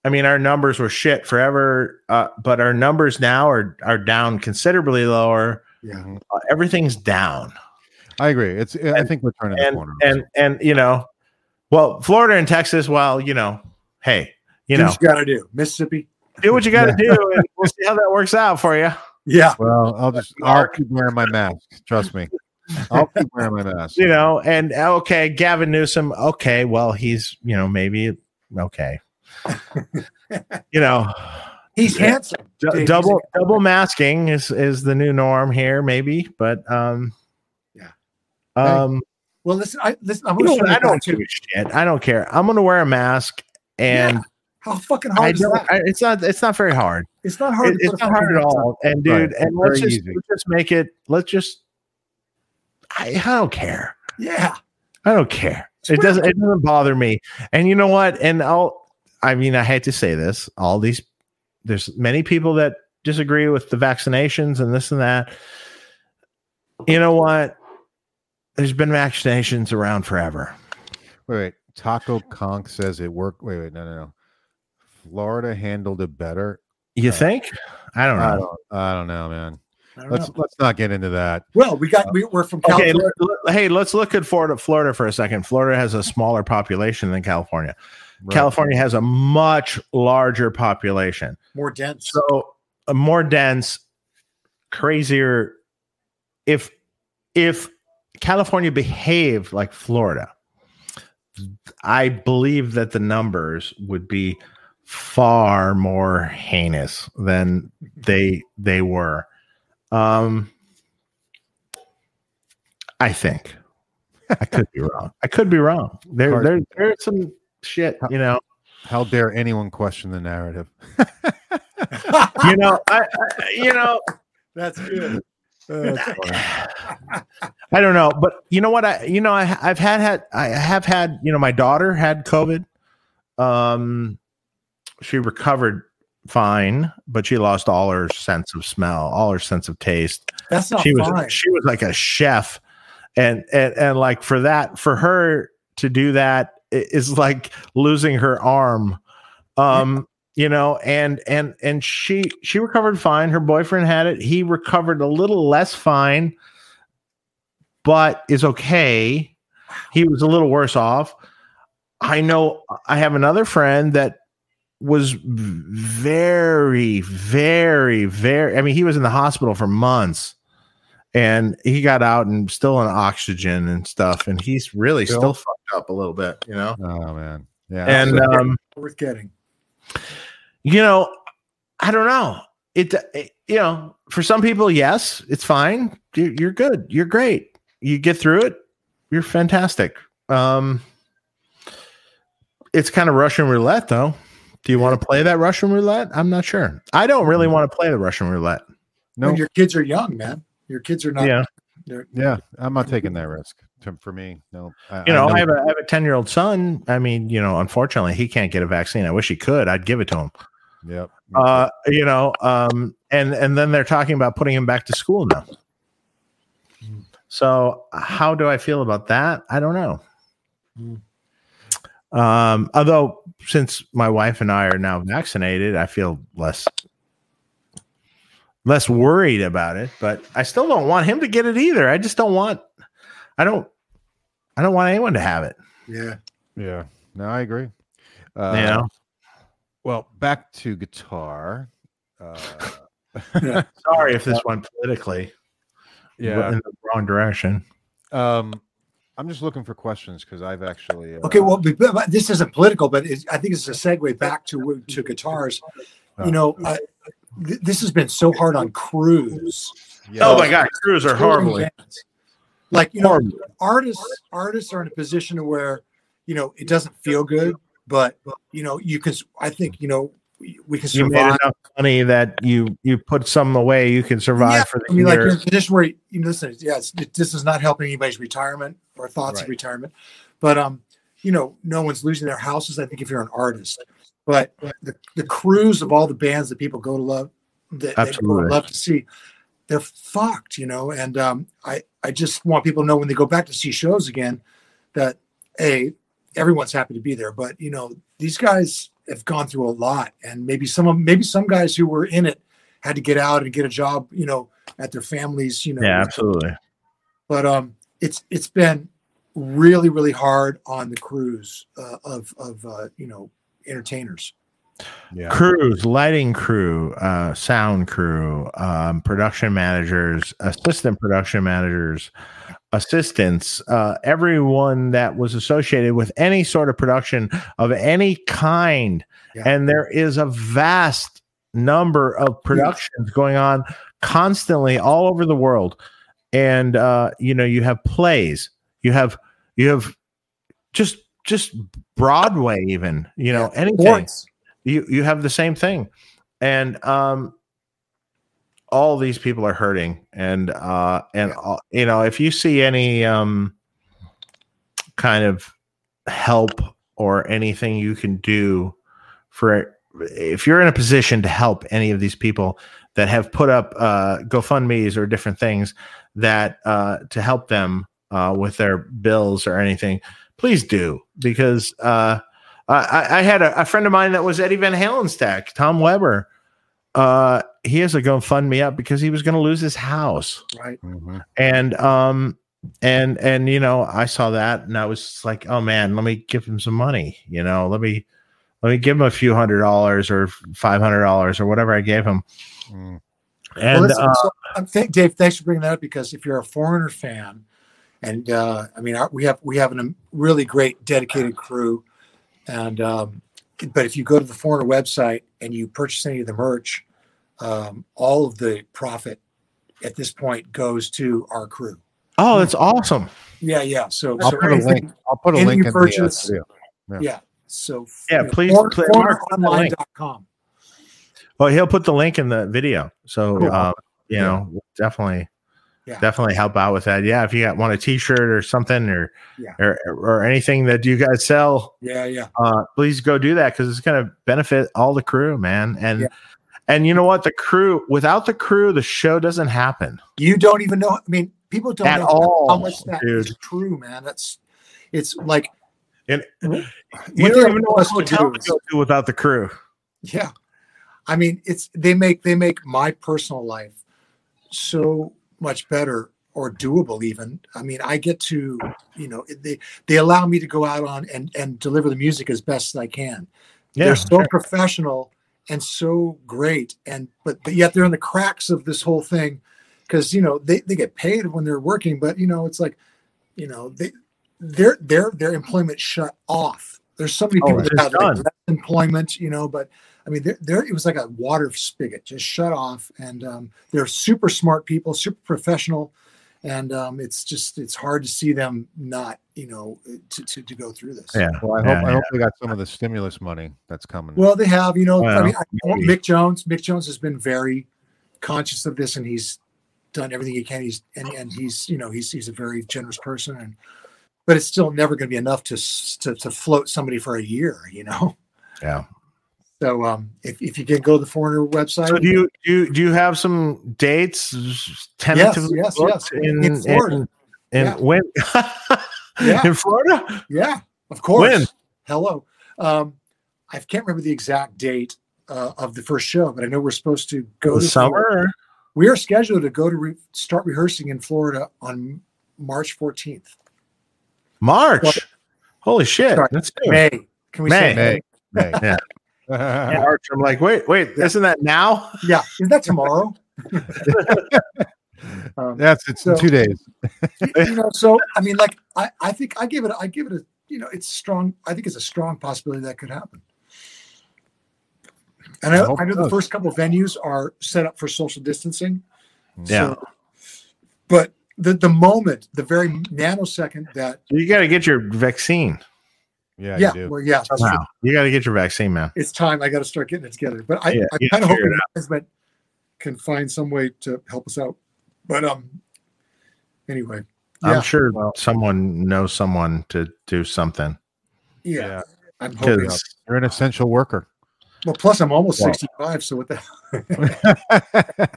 I mean, our numbers were shit forever, uh, but our numbers now are are down considerably lower. yeah. Uh, everything's down, I agree. It's. I think we're turning the and corner. and and you know, well, Florida and Texas, well, you know, hey, you Do know, what you got to do. Mississippi. do what you got to do, and we'll see how that works out for you. Yeah. well, I'll just. I'll keep wearing my mask. Trust me. I'll keep wearing my mask. you know, and okay, Gavin Newsom, okay, well, he's, you know, maybe okay. you know, He's Yeah. handsome. d- double double masking is is the new norm here, maybe, but um, Yeah. um, Well, listen. I listen. I'm you know? I don't give a shit. I don't care. I'm gonna wear a mask, and How oh, fucking I hard is that? I, it's not. It's not very hard. it's not hard. It- it's not hard at mask on. all. And dude, Right. and let's just let's just make it. Let's just. I, I don't care. Yeah. I don't care. It doesn't. It doesn't bother me. And you know what? And I'll. I mean, I hate to say this. All these. There's many people that disagree with the vaccinations and this and that. You know what? There's been vaccinations around forever. Wait, wait. Taco Conk says it worked. Wait, wait. No, no, no. Florida handled it better. You Uh, think? I don't I know. don't. I don't know, man. Don't Let's know. let's not get into that. Well, we got. We, we're from Okay, California. let- let- hey, let's look at Florida, Florida for a second. Florida has a smaller population than California. Right. California has a much larger population. more dense. so a more dense crazier if if california behaved like florida i believe that the numbers would be far more heinous than they they were um i think i could be wrong i could be wrong there Hard- there there's some shit you know How dare anyone question the narrative? you know, I, I you know, That's good. I don't know, but you know what? I you know I I've had had I have had you know my daughter had COVID. Um, she recovered fine, but she lost all her sense of smell, all her sense of taste. That's not she was fine. she was like a chef, and and and like for that for her to do that is like losing her arm. Um, you know, and and and she she recovered fine. Her boyfriend had it. He recovered a little less fine, but is okay. He was a little worse off. I know I have another friend that was very, very, very. I mean, he was in the hospital for months, and he got out and still on oxygen and stuff, and he's really Still? still fucked up a little bit, you know. Oh man. Yeah. And um, Worth getting. you know, I don't know. It, it- you know, for some people, yes, it's fine. You're, you're good. You're great. You get through it. You're fantastic. Um, it's kind of Russian roulette, though. Do you want to play that Russian roulette? I'm not sure. I don't really want to play the Russian roulette. no. When your kids are young, man. Your kids are not. yeah, Yeah, I'm not taking that risk. For me, no. I, you know, I, I have a, I have a 10 year old son. I mean, you know, unfortunately, he can't get a vaccine. I wish he could. I'd give it to him. Yep. uh you know um and and then they're talking about putting him back to school now so how do i feel about that i don't know um although since my wife and i are now vaccinated i feel less less worried about it but i still don't want him to get it either i just don't want i don't i don't want anyone to have it Yeah. yeah. No, I agree. Uh, you know Well, back to guitar. Uh, sorry if this went politically yeah. in the wrong direction Um, I'm just looking for questions because I've actually. Uh, Okay. Well, but- but this isn't political, but it's, I think it's a segue back to to guitars. You know, I, th- this has been so hard on crews. yeah. oh my god crews are horribly. Like you know, artists artists are in a position where you know it doesn't feel good, but you know you can. I think you know we, can you made enough money that you you put some away you can survive Yeah, for the I mean, like year. you're in a position where you know, listen, yeah, it, this is not helping anybody's retirement or thoughts of retirement, but um, you know, no one's losing their houses. I think if you're an artist, but the the crews of all the bands that people go to love, that they Absolutely. to love to see, they're fucked, you know. And um, I I just want people to know when they go back to see shows again, that a everyone's happy to be there, but you know these guys have gone through a lot, and maybe some of maybe some guys who were in it had to get out and get a job, you know, at their families, you know. yeah absolutely But um, it's it's been really really hard on the crews uh, of of uh, you know entertainers. yeah. crews lighting crew uh sound crew um production managers assistant production managers assistants uh everyone that was associated with any sort of production of any kind. Yeah. and there is a vast number of productions going on constantly all over the world. And uh you know you have plays you have you have just just broadway even you know anything. Sports. you you have the same thing. And um all these people are hurting and uh and uh, you know if you see any um kind of help or anything you can do for if you're in a position to help any of these people that have put up uh gofundme's or different things that uh to help them uh with their bills or anything please do because uh I, I had a, a friend of mine that was Eddie Van Halen's tech, Tom Weber. Uh, he has a GoFundMe up because he was going to lose his house, right? Mhm. and um, and and you know, I saw that and I was like, oh man, let me give him some money. You know, let me let me give him a few hundred dollars or five hundred dollars or whatever I gave him. Mm. And well, listen, uh, so, um, thank, Dave, thanks for bringing that up because if you're a foreigner fan, and uh, I mean, our, we have we have a really great dedicated crew, and um, but if you go to the foreigner website and you purchase any of the merch, um, all of the profit at this point goes to our crew. oh, that's awesome. Yeah, yeah. So, I'll so put a link. I'll put a link in the uh, purchase- video. Yeah. So Yeah, know, please foreign- click- mark the link. foreigneronline.com. Well, he'll put the link in the video. So, Cool. uh, you Yeah. know, definitely, Yeah. definitely help out with that. Yeah. If you got want a t-shirt or something or, Yeah. or, or anything that you guys sell, Yeah, yeah. uh, please go do that. Cause it's going to benefit all the crew, man. And, Yeah. And you know what? The crew, without the crew, the show doesn't happen. You don't even know. I mean, people don't At know all, how much that is dude. true, man. That's it's like And You don't even know what hotel to go to without the crew. Yeah. I mean, it's they make they make my personal life so much better or doable even. I mean, I get to, you know, they they allow me to go out on and and deliver the music as best as I can. they're so professional and so great. And but but yet they're in the cracks of this whole thing because you know they, they get paid when they're working but you know it's like you know they their their their employment shut off. There's so many Oh, people it's that have like, employment you know but i mean there there it was like a water spigot just shut off. And um, they're super smart people super professional. And um, it's just it's hard to see them not you know to, to, to go through this Yeah. Well, I hope Yeah, I hope they got some of the stimulus money that's coming. Well, they have, you know. I mean, I, maybe. Mick Jones. Mick Jones has been very conscious of this, and he's done everything he can. He's and, and he's you know he's he's a very generous person, and but it's still never going to be enough to, to to float somebody for a year, you know. Yeah. So um, if if you can go to the foreigner website, So do you do you, do you have some dates tentatively yes, booked yes. in, In Florida. in, in Yeah. when Yeah. in Florida? yeah, of course. When? Hello. Um, I can't remember the exact date uh, of the first show, but I know we're supposed to go The to summer? Florida. We are scheduled to go to re- start rehearsing in Florida on March 14th. March. Holy shit. Sorry. That's soon. May. Can we May. say May? May. Yeah. Yeah. March. I'm like, wait, wait, isn't that now? Yeah. Is that tomorrow? um, That's it's in So- two days. you know, so I mean, like, I, I think I give it, I give it a, you know, it's strong. I think it's a strong possibility that could happen. And I I, I know the first couple of venues are set up for social distancing. Yeah. So, but the the moment, the very nanosecond that, You got to get your vaccine Yeah, yeah, you do. well, yeah, that's somehow. You got to get your vaccine, man. it's time. I got to start getting it together. But I, Yeah, I you kind of hope figure it management can find some way to help us out. But um, anyway, yeah, I'm sure Well- someone knows someone to do something. yeah, Yeah. I'm hoping. Because You're an essential worker. Well, plus I'm almost Well- 65, so what the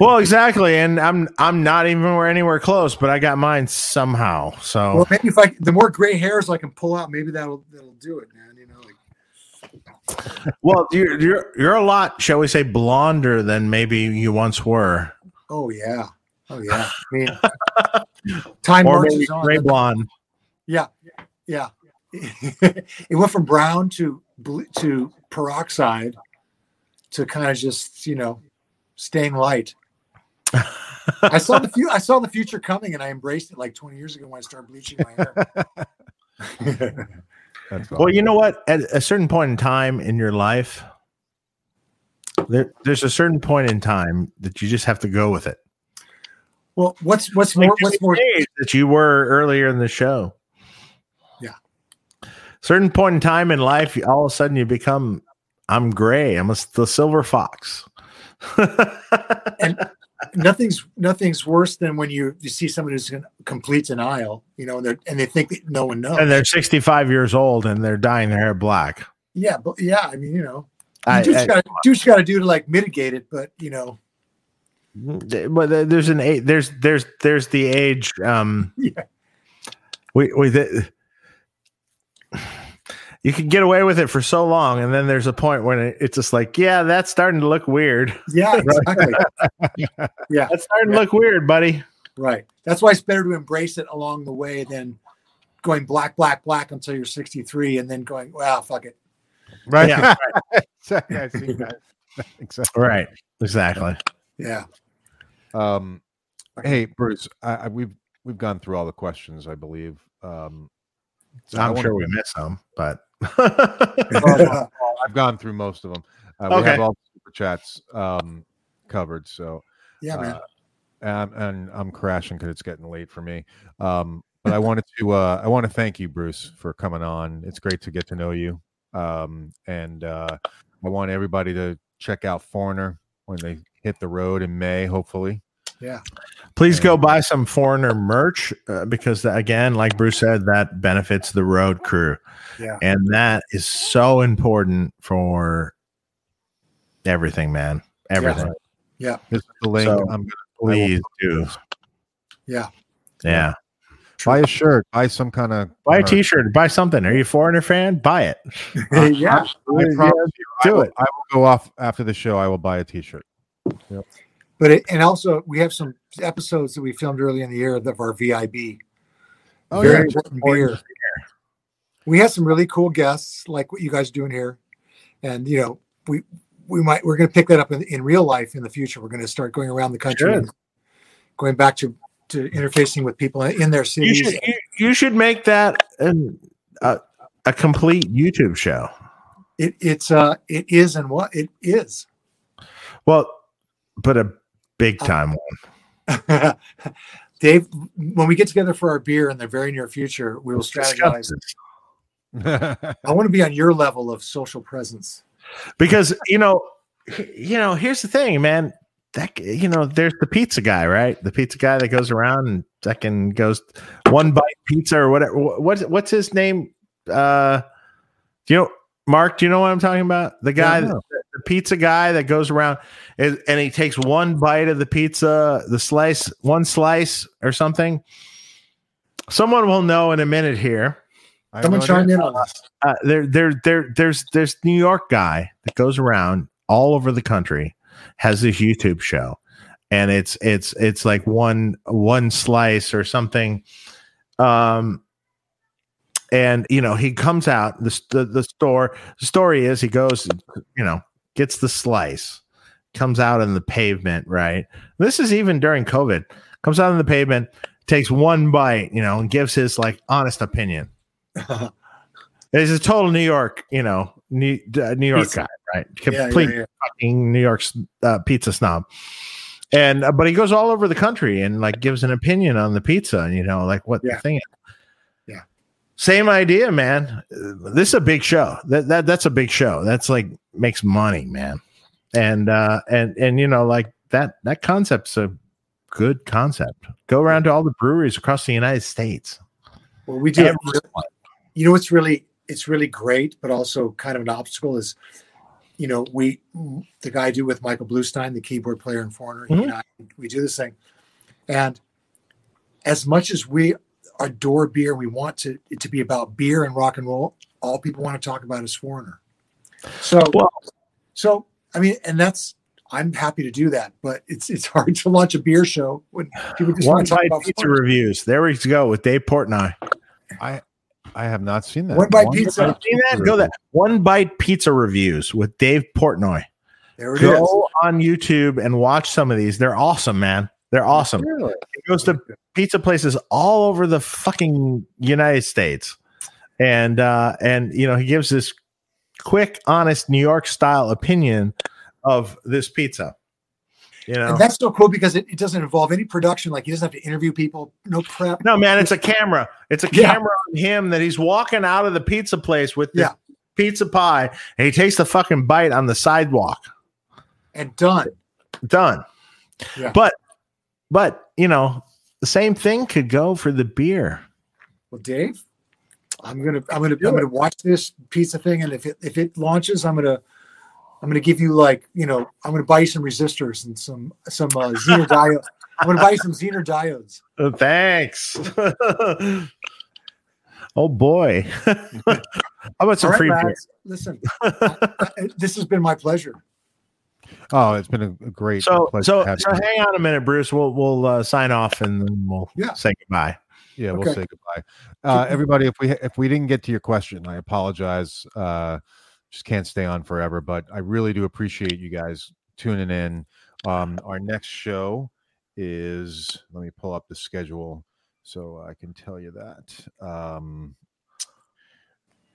well, exactly, and I'm I'm not even anywhere close, but I got mine somehow. So well maybe if I the more gray hairs I can pull out, maybe that'll that'll do it, man. You know, like Well, you're you're you're a lot, shall we say, blonder than maybe you once were, oh yeah, oh yeah. I mean, time or maybe marches on. gray blonde. Yeah, yeah. it went from brown to ble- to peroxide to kind of just you know staying light. I saw the few. I saw the future coming, and I embraced it like 20 years ago when I started bleaching my hair. That's Well, you know what? At a certain point in time in your life, there, there's a certain point in time that you just have to go with it. Well, what's what's Like more what's more that you were earlier in the show. Yeah. Certain point in time in life, all of a sudden you become, I'm gray. I'm a, the silver fox. and nothing's nothing's worse than when you you see someone who's in complete denial, you know, and they and they think that no one knows. and they're 65 years old and they're dyeing their hair black. yeah, but yeah, I mean, you know, you I- do what I- you gotta do what you gotta do to like mitigate it, but you know, but there's an age there's there's there's the age um Yeah. we we the, you can get away with it for so long and then there's a point when it, it's just like yeah that's starting to look weird yeah, exactly. yeah, that's starting to look weird buddy right. That's why it's better to embrace it along the way than going black, black, black until you're 63 and then going, well, fuck it. right. Yeah, exactly. I see that. Exactly. right exactly Yeah. Um, hey, Bruce, I, I, we've we've gone through all the questions, I believe. Um, so I i'm wanna- sure we missed some but Well, I've gone through most of them. Uh, we Okay. have all the super chats um, covered. So, Yeah, man. uh, and, and I'm crashing because it's getting late for me. Um, but I wanted to uh, I want to thank you, Bruce, for coming on. It's great to get to know you. Um, and uh, I want everybody to check out Foreigner when they hit the road in May, hopefully. Yeah. Please go buy some foreigner merch uh, because, again, like Bruce said, that benefits the road crew. Yeah. And that is so important for everything, man. Everything. Yeah. This is the link. So- I'm gonna Please do. Yeah. Yeah. buy a shirt, buy some kind of Buy a t shirt, buy something. Are you a foreigner fan? Buy it. yeah. I promise you, I do will, it. I will go off after the show. I will buy a t-shirt. But it, and also we have some episodes that we filmed early in the year of our VIB. Oh, Very yeah. important beer. We had some really cool guests, like what you guys are doing here, and you know we we might we're going to pick that up in, in real life in the future. We're going to start going around the country, Good. and going back to to interfacing with people in their You cities. should, you, you should make that an, a, a complete YouTube show. It, it's uh it is and what it is. Well, but a big time one. Dave, when we get together for our beer in the very near future, we will strategize. I want to be on your level of social presence. because you know you know here's the thing man that you know there's the pizza guy right the pizza guy that goes around and second goes one bite pizza or whatever what's what's his name uh do you know mark do you know what i'm talking about the guy Yeah. The, pizza guy that goes around and, and he takes one bite of the pizza the slice one slice or something someone will know in a minute here Someone chime in on us. uh, there, there, there, there's there's New York guy that goes around all over the country, has this YouTube show, and it's it's it's like one one slice or something, um, and you know he comes out the the, the store. The story is he goes, you know, gets the slice, comes out on the pavement. Right, this is even during COVID. Comes out on the pavement, takes one bite, you know, and gives his like honest opinion. It's a total New York, you know, New, uh, New York Pizza. guy, right? Yeah, yeah, Complete yeah. fucking New York uh, pizza snob. And uh, but he goes all over the country and like gives an opinion on the pizza, and you know, like what Yeah. the thing. is. Same idea, man. This is a big show. That that that's a big show. That's like makes money, man. And uh and and you know, like that that concept's a good concept. Go around to all the breweries across the United States. Well, we do. Everyone. You know, what's really it's really great, but also kind of an obstacle is, you know, we the guy I do with Michael Bluestein, the keyboard player and foreigner. he Mhm. and I, we do this thing, and as much as we adore beer, we want to it to be about beer and rock and roll. All people want to talk about is foreigner. So, Well- so I mean, and that's I'm happy to do that, but it's it's hard to launch a beer show when people just One want to talk bite about pizza foreigner. reviews. There we go with Dave Portnoy. I I have not seen that. One bite pizza. Have you that? Go that one bite pizza reviews with Dave Portnoy. There it Go is. on YouTube and watch some of these. They're awesome, man. They're awesome. Really? He goes to pizza places all over the fucking United States, and uh, and you know he gives this quick, honest New York style opinion of this pizza. You know, And that's so cool because it, it doesn't involve any production. Like he doesn't have to interview people, no prep. No, man, it's a camera. It's a Yeah. camera on him that he's walking out of the pizza place with this Yeah. pizza pie, and he takes the fucking bite on the sidewalk. And done. Done. Yeah. But, but you know, the same thing could go for the beer. Well, Dave, I'm gonna I'm gonna I'm gonna watch this pizza thing, and if it if it launches, I'm gonna I'm gonna give you like you know I'm gonna buy you some resistors and some some uh, Zener diode. I'm gonna buy you some Zener diodes. Uh, thanks. oh boy. How about some All right, free beer? listen, I- I- this has been my pleasure. Oh, it's been a, a great So, pleasure so, having so you. hang on a minute, Bruce. We'll we'll uh, sign off and then we'll Yeah. say goodbye. Yeah, we'll Okay. say goodbye. Uh, everybody, if we if we didn't get to your question, I apologize. Uh, just can't stay on forever, but I really do appreciate you guys tuning in. Um, our next show is let me pull up the schedule so I can tell you that. Um,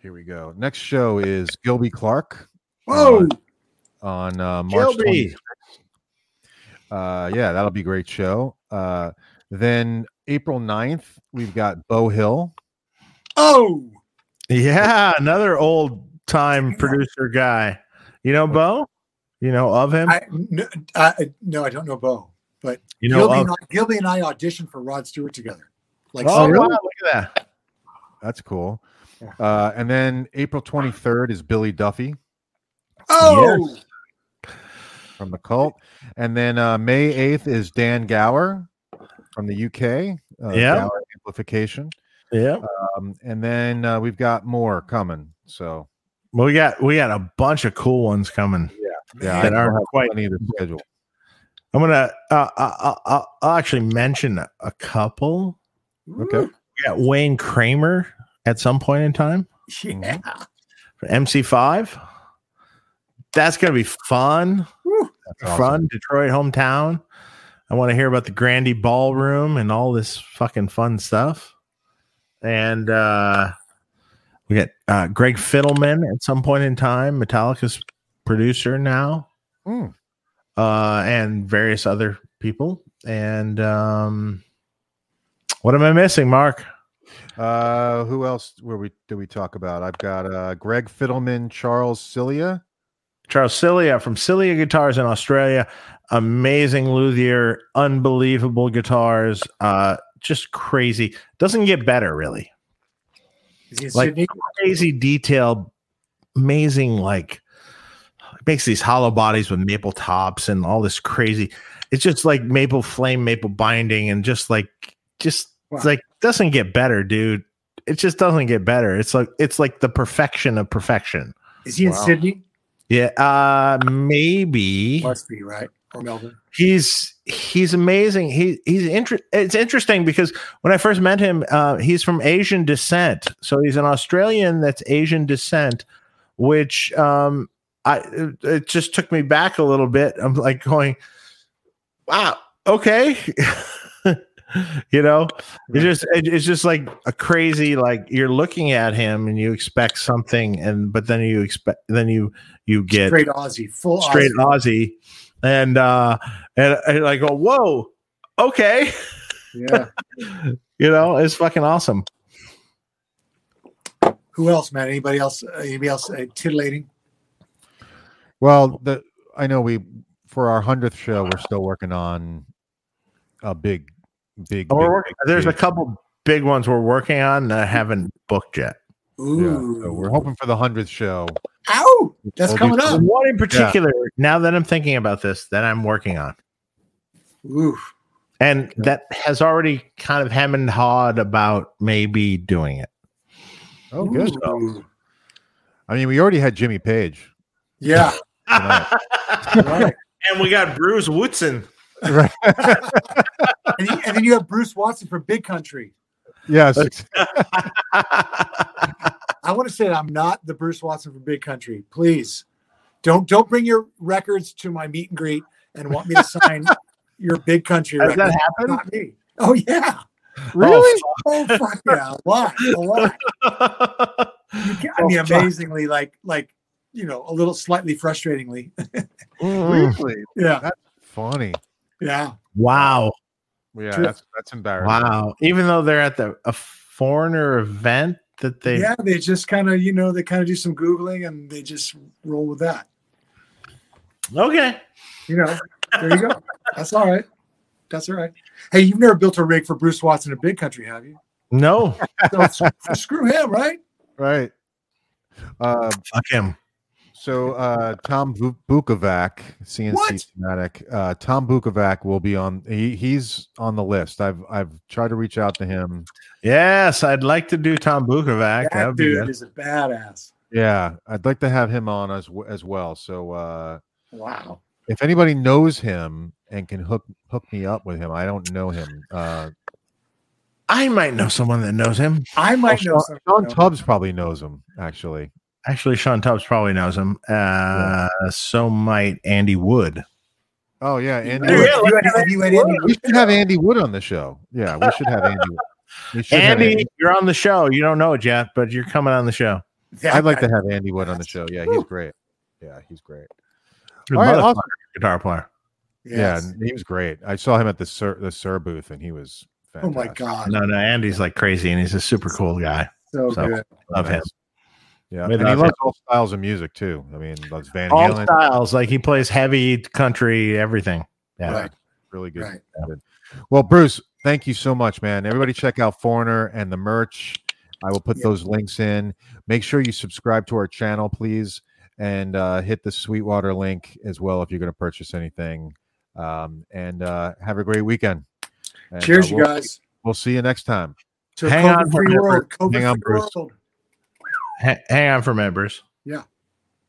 here we go. Next show is Gilby Clarke Whoa! On uh, March Gilby. 26th. Uh, yeah, that'll be a great show. Uh, then April 9th, we've got Beau Hill. Oh, Yeah, another old time producer guy. You know, Beau? You know of him? I, no, I, no, I don't know Beau, but you know Gilby, of and I, Gilby and I auditioned for Rod Stewart together. Like, Oh, so- really? wow, look at that. That's cool. Uh, and then April 23rd is Billy Duffy oh, from the cult. And then uh, May 8th is Dan Gower from the UK. Uh, Yeah. Gower Amplification. Yeah. Um, and then uh, we've got more coming. So Well, we got we got a bunch of cool ones coming. yeah, That I aren't don't have quite- plenty to schedule. I'm gonna uh, I'll, I'll, I'll actually mention a, a couple. Okay. We got Wayne Kramer at some point in time yeah. for MC5. That's gonna be fun. That's awesome. Fun Detroit hometown. I want to hear about the Grande Ballroom and all this fucking fun stuff. And uh we got uh Greg Fidelman at some point in time, Metallica's producer now. Hmm. uh, and various other people. And um, what am I missing, Mark? Uh, who else were we did we talk about? I've got uh, Greg Fidelman, Charles Cilia. Charles Cilia from Cilia Guitars in Australia. Amazing luthier, unbelievable guitars. Uh, just crazy. Doesn't get better, really. Is he in Like- Crazy detailed, amazing. Like makes these hollow bodies with maple tops and all this crazy. It's just like maple flame, maple binding, and just like just Wow. like doesn't get better, dude. It just doesn't get better. It's like it's like the perfection of perfection. Is he in Sydney? Yeah, uh maybe Must be right or Melbourne. he's he's amazing. He he's inter- It's interesting because when I first met him, uh, he's from Asian descent, so he's an Australian that's Asian descent, which um, I it- it just took me back a little bit. I'm like going, wow, okay. you know it's just it's just like a crazy like you're looking at him and you expect something and but then you expect then you you get Straight Aussie, full straight Aussie. Aussie, and uh, and, and I go, whoa, okay, Yeah. you know, it's fucking awesome. Who else, man? Anybody else? Anybody else uh, titillating? Well, the I know we for our hundredth show, we're still working on a big, big. We're big, working- big There's a couple big ones we're working on that I haven't booked yet. Yeah, so we're hoping for the hundredth show. Ow! That's We'll coming up. One in particular, now that I'm thinking about this, that I'm working on, Ooh. and that has already kind of hemmed and hawed about maybe doing it. Oh, good. Ooh. I mean, we already had Jimmy Page. Yeah. Right. and we got Bruce Watson. Right. and, you- and then you have Bruce Watson from Big Country. yes. I want to say that I'm not the Bruce Watson from Big Country. Please, don't don't bring your records to my meet and greet and want me to sign your Big Country Has record. that happened? Not me. Oh yeah. Really? Oh fuck yeah. A lot. A lot. You can- I mean, Oh, fuck. amazingly, like like you know, a little slightly frustratingly. Mm. Really? yeah. Funny. Yeah. Wow. Yeah, that's that's embarrassing. Wow. Even though they're at the a foreigner event that they yeah. They just kind of you know they kind of do some googling and they just roll with that. Okay. You know, there you go. That's all right. That's all right. Hey, you've never built a rig for Bruce Watson in a Big Country, have you? No. So s- screw him, right? Right. Uh, Fuck him. So uh, Tom Bukovac, CNC What? Thematic, uh, Tom Bukovac will be on. He, he's on the list. I've I've tried to reach out to him. Yes, I'd like to do Tom Bukovac. That That would dude good. is a badass. Yeah, I'd like to have him on as as well. So uh, Wow. if anybody knows him and can hook hook me up with him, I don't know him. Uh, I might know someone that knows him. I might know Shawn, some. Shawn Tubbs probably knows him. Actually, Actually, Shawn Tubbs probably knows him. Uh, So might Andy Wood. oh yeah, Andy. Have Wood. you had- have you had Andy We should have Andy Wood on the show. Yeah, we should have Andy. Wood. We should have Andy, you're on the show. You don't know it yet, but you're coming on the show. That I'd like guy- to have Andy Wood on the show. Yeah, he's great. Yeah, he's great. All right, awesome. guitar player. Yeah, Yes. and he was great. I saw him at the Suhr the Suhr booth, and he was. Oh my God. No, no, Andy's like crazy, and he's a super cool guy. So, So, good. Love him. Nice. Yeah, and he loves all styles of music too. I mean, loves Van All Halen. styles, like he plays heavy, country, everything. Yeah. Right. Really good. Right. good. Well, Bruce, thank you so much, man. Everybody, check out Foreigner and the merch. I will put Yeah. those links in. Make sure you subscribe to our channel, please, and uh, hit the Sweetwater link as well if you're going to purchase anything. Um, and uh, have a great weekend. And, uh, Cheers, you we'll- guys. We'll see you next time. To Hang on free for a world. Hang on, Bruce. world. Ha- hang on for members.